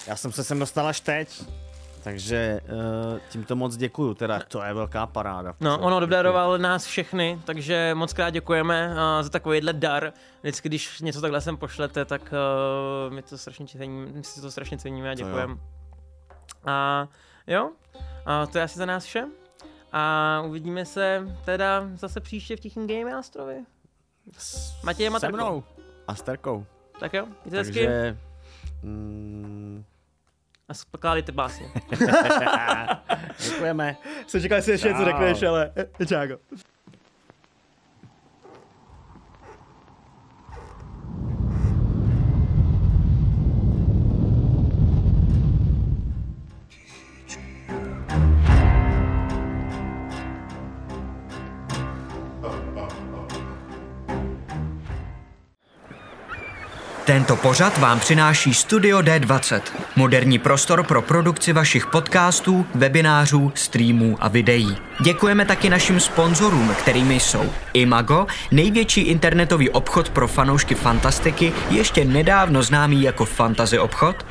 Já jsem se sem dostal až teď, takže uh, tímto moc děkuju, teda to je velká paráda. No, ono obdaroval nás všechny, takže moc krát děkujeme uh, za takovýhle dar. Vždycky, když něco takhle sem pošlete, tak uh, my to strašně ceníme, my si to strašně ceníme a děkujeme. A jo, a to je asi za nás vše. A uvidíme se teda zase příště v Tichým Game Mástrovi. S- Matěj Se mnou. A s Terkou. Tak jo, mějte hezky Takže... Mm, a spokládejte básně. děkujeme. Jsem čekal, jestli ještě něco řekneš, ale čáko. Tento pořad vám přináší Studio D20, moderní prostor pro produkci vašich podcastů, webinářů, streamů a videí. Děkujeme taky našim sponzorům, kterými jsou Imago, největší internetový obchod pro fanoušky fantastiky, ještě nedávno známý jako Fantasy obchod,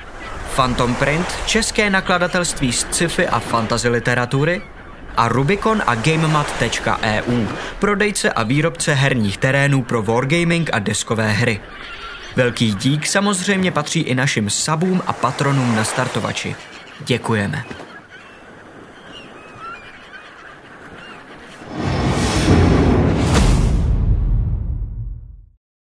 Phantom Print, české nakladatelství z sci-fi a fantasy literatury, a Rubicon a GameMat.eu, prodejce a výrobce herních terénů pro wargaming a deskové hry. Velký dík samozřejmě patří i našim sabům a patronům na startovači. Děkujeme.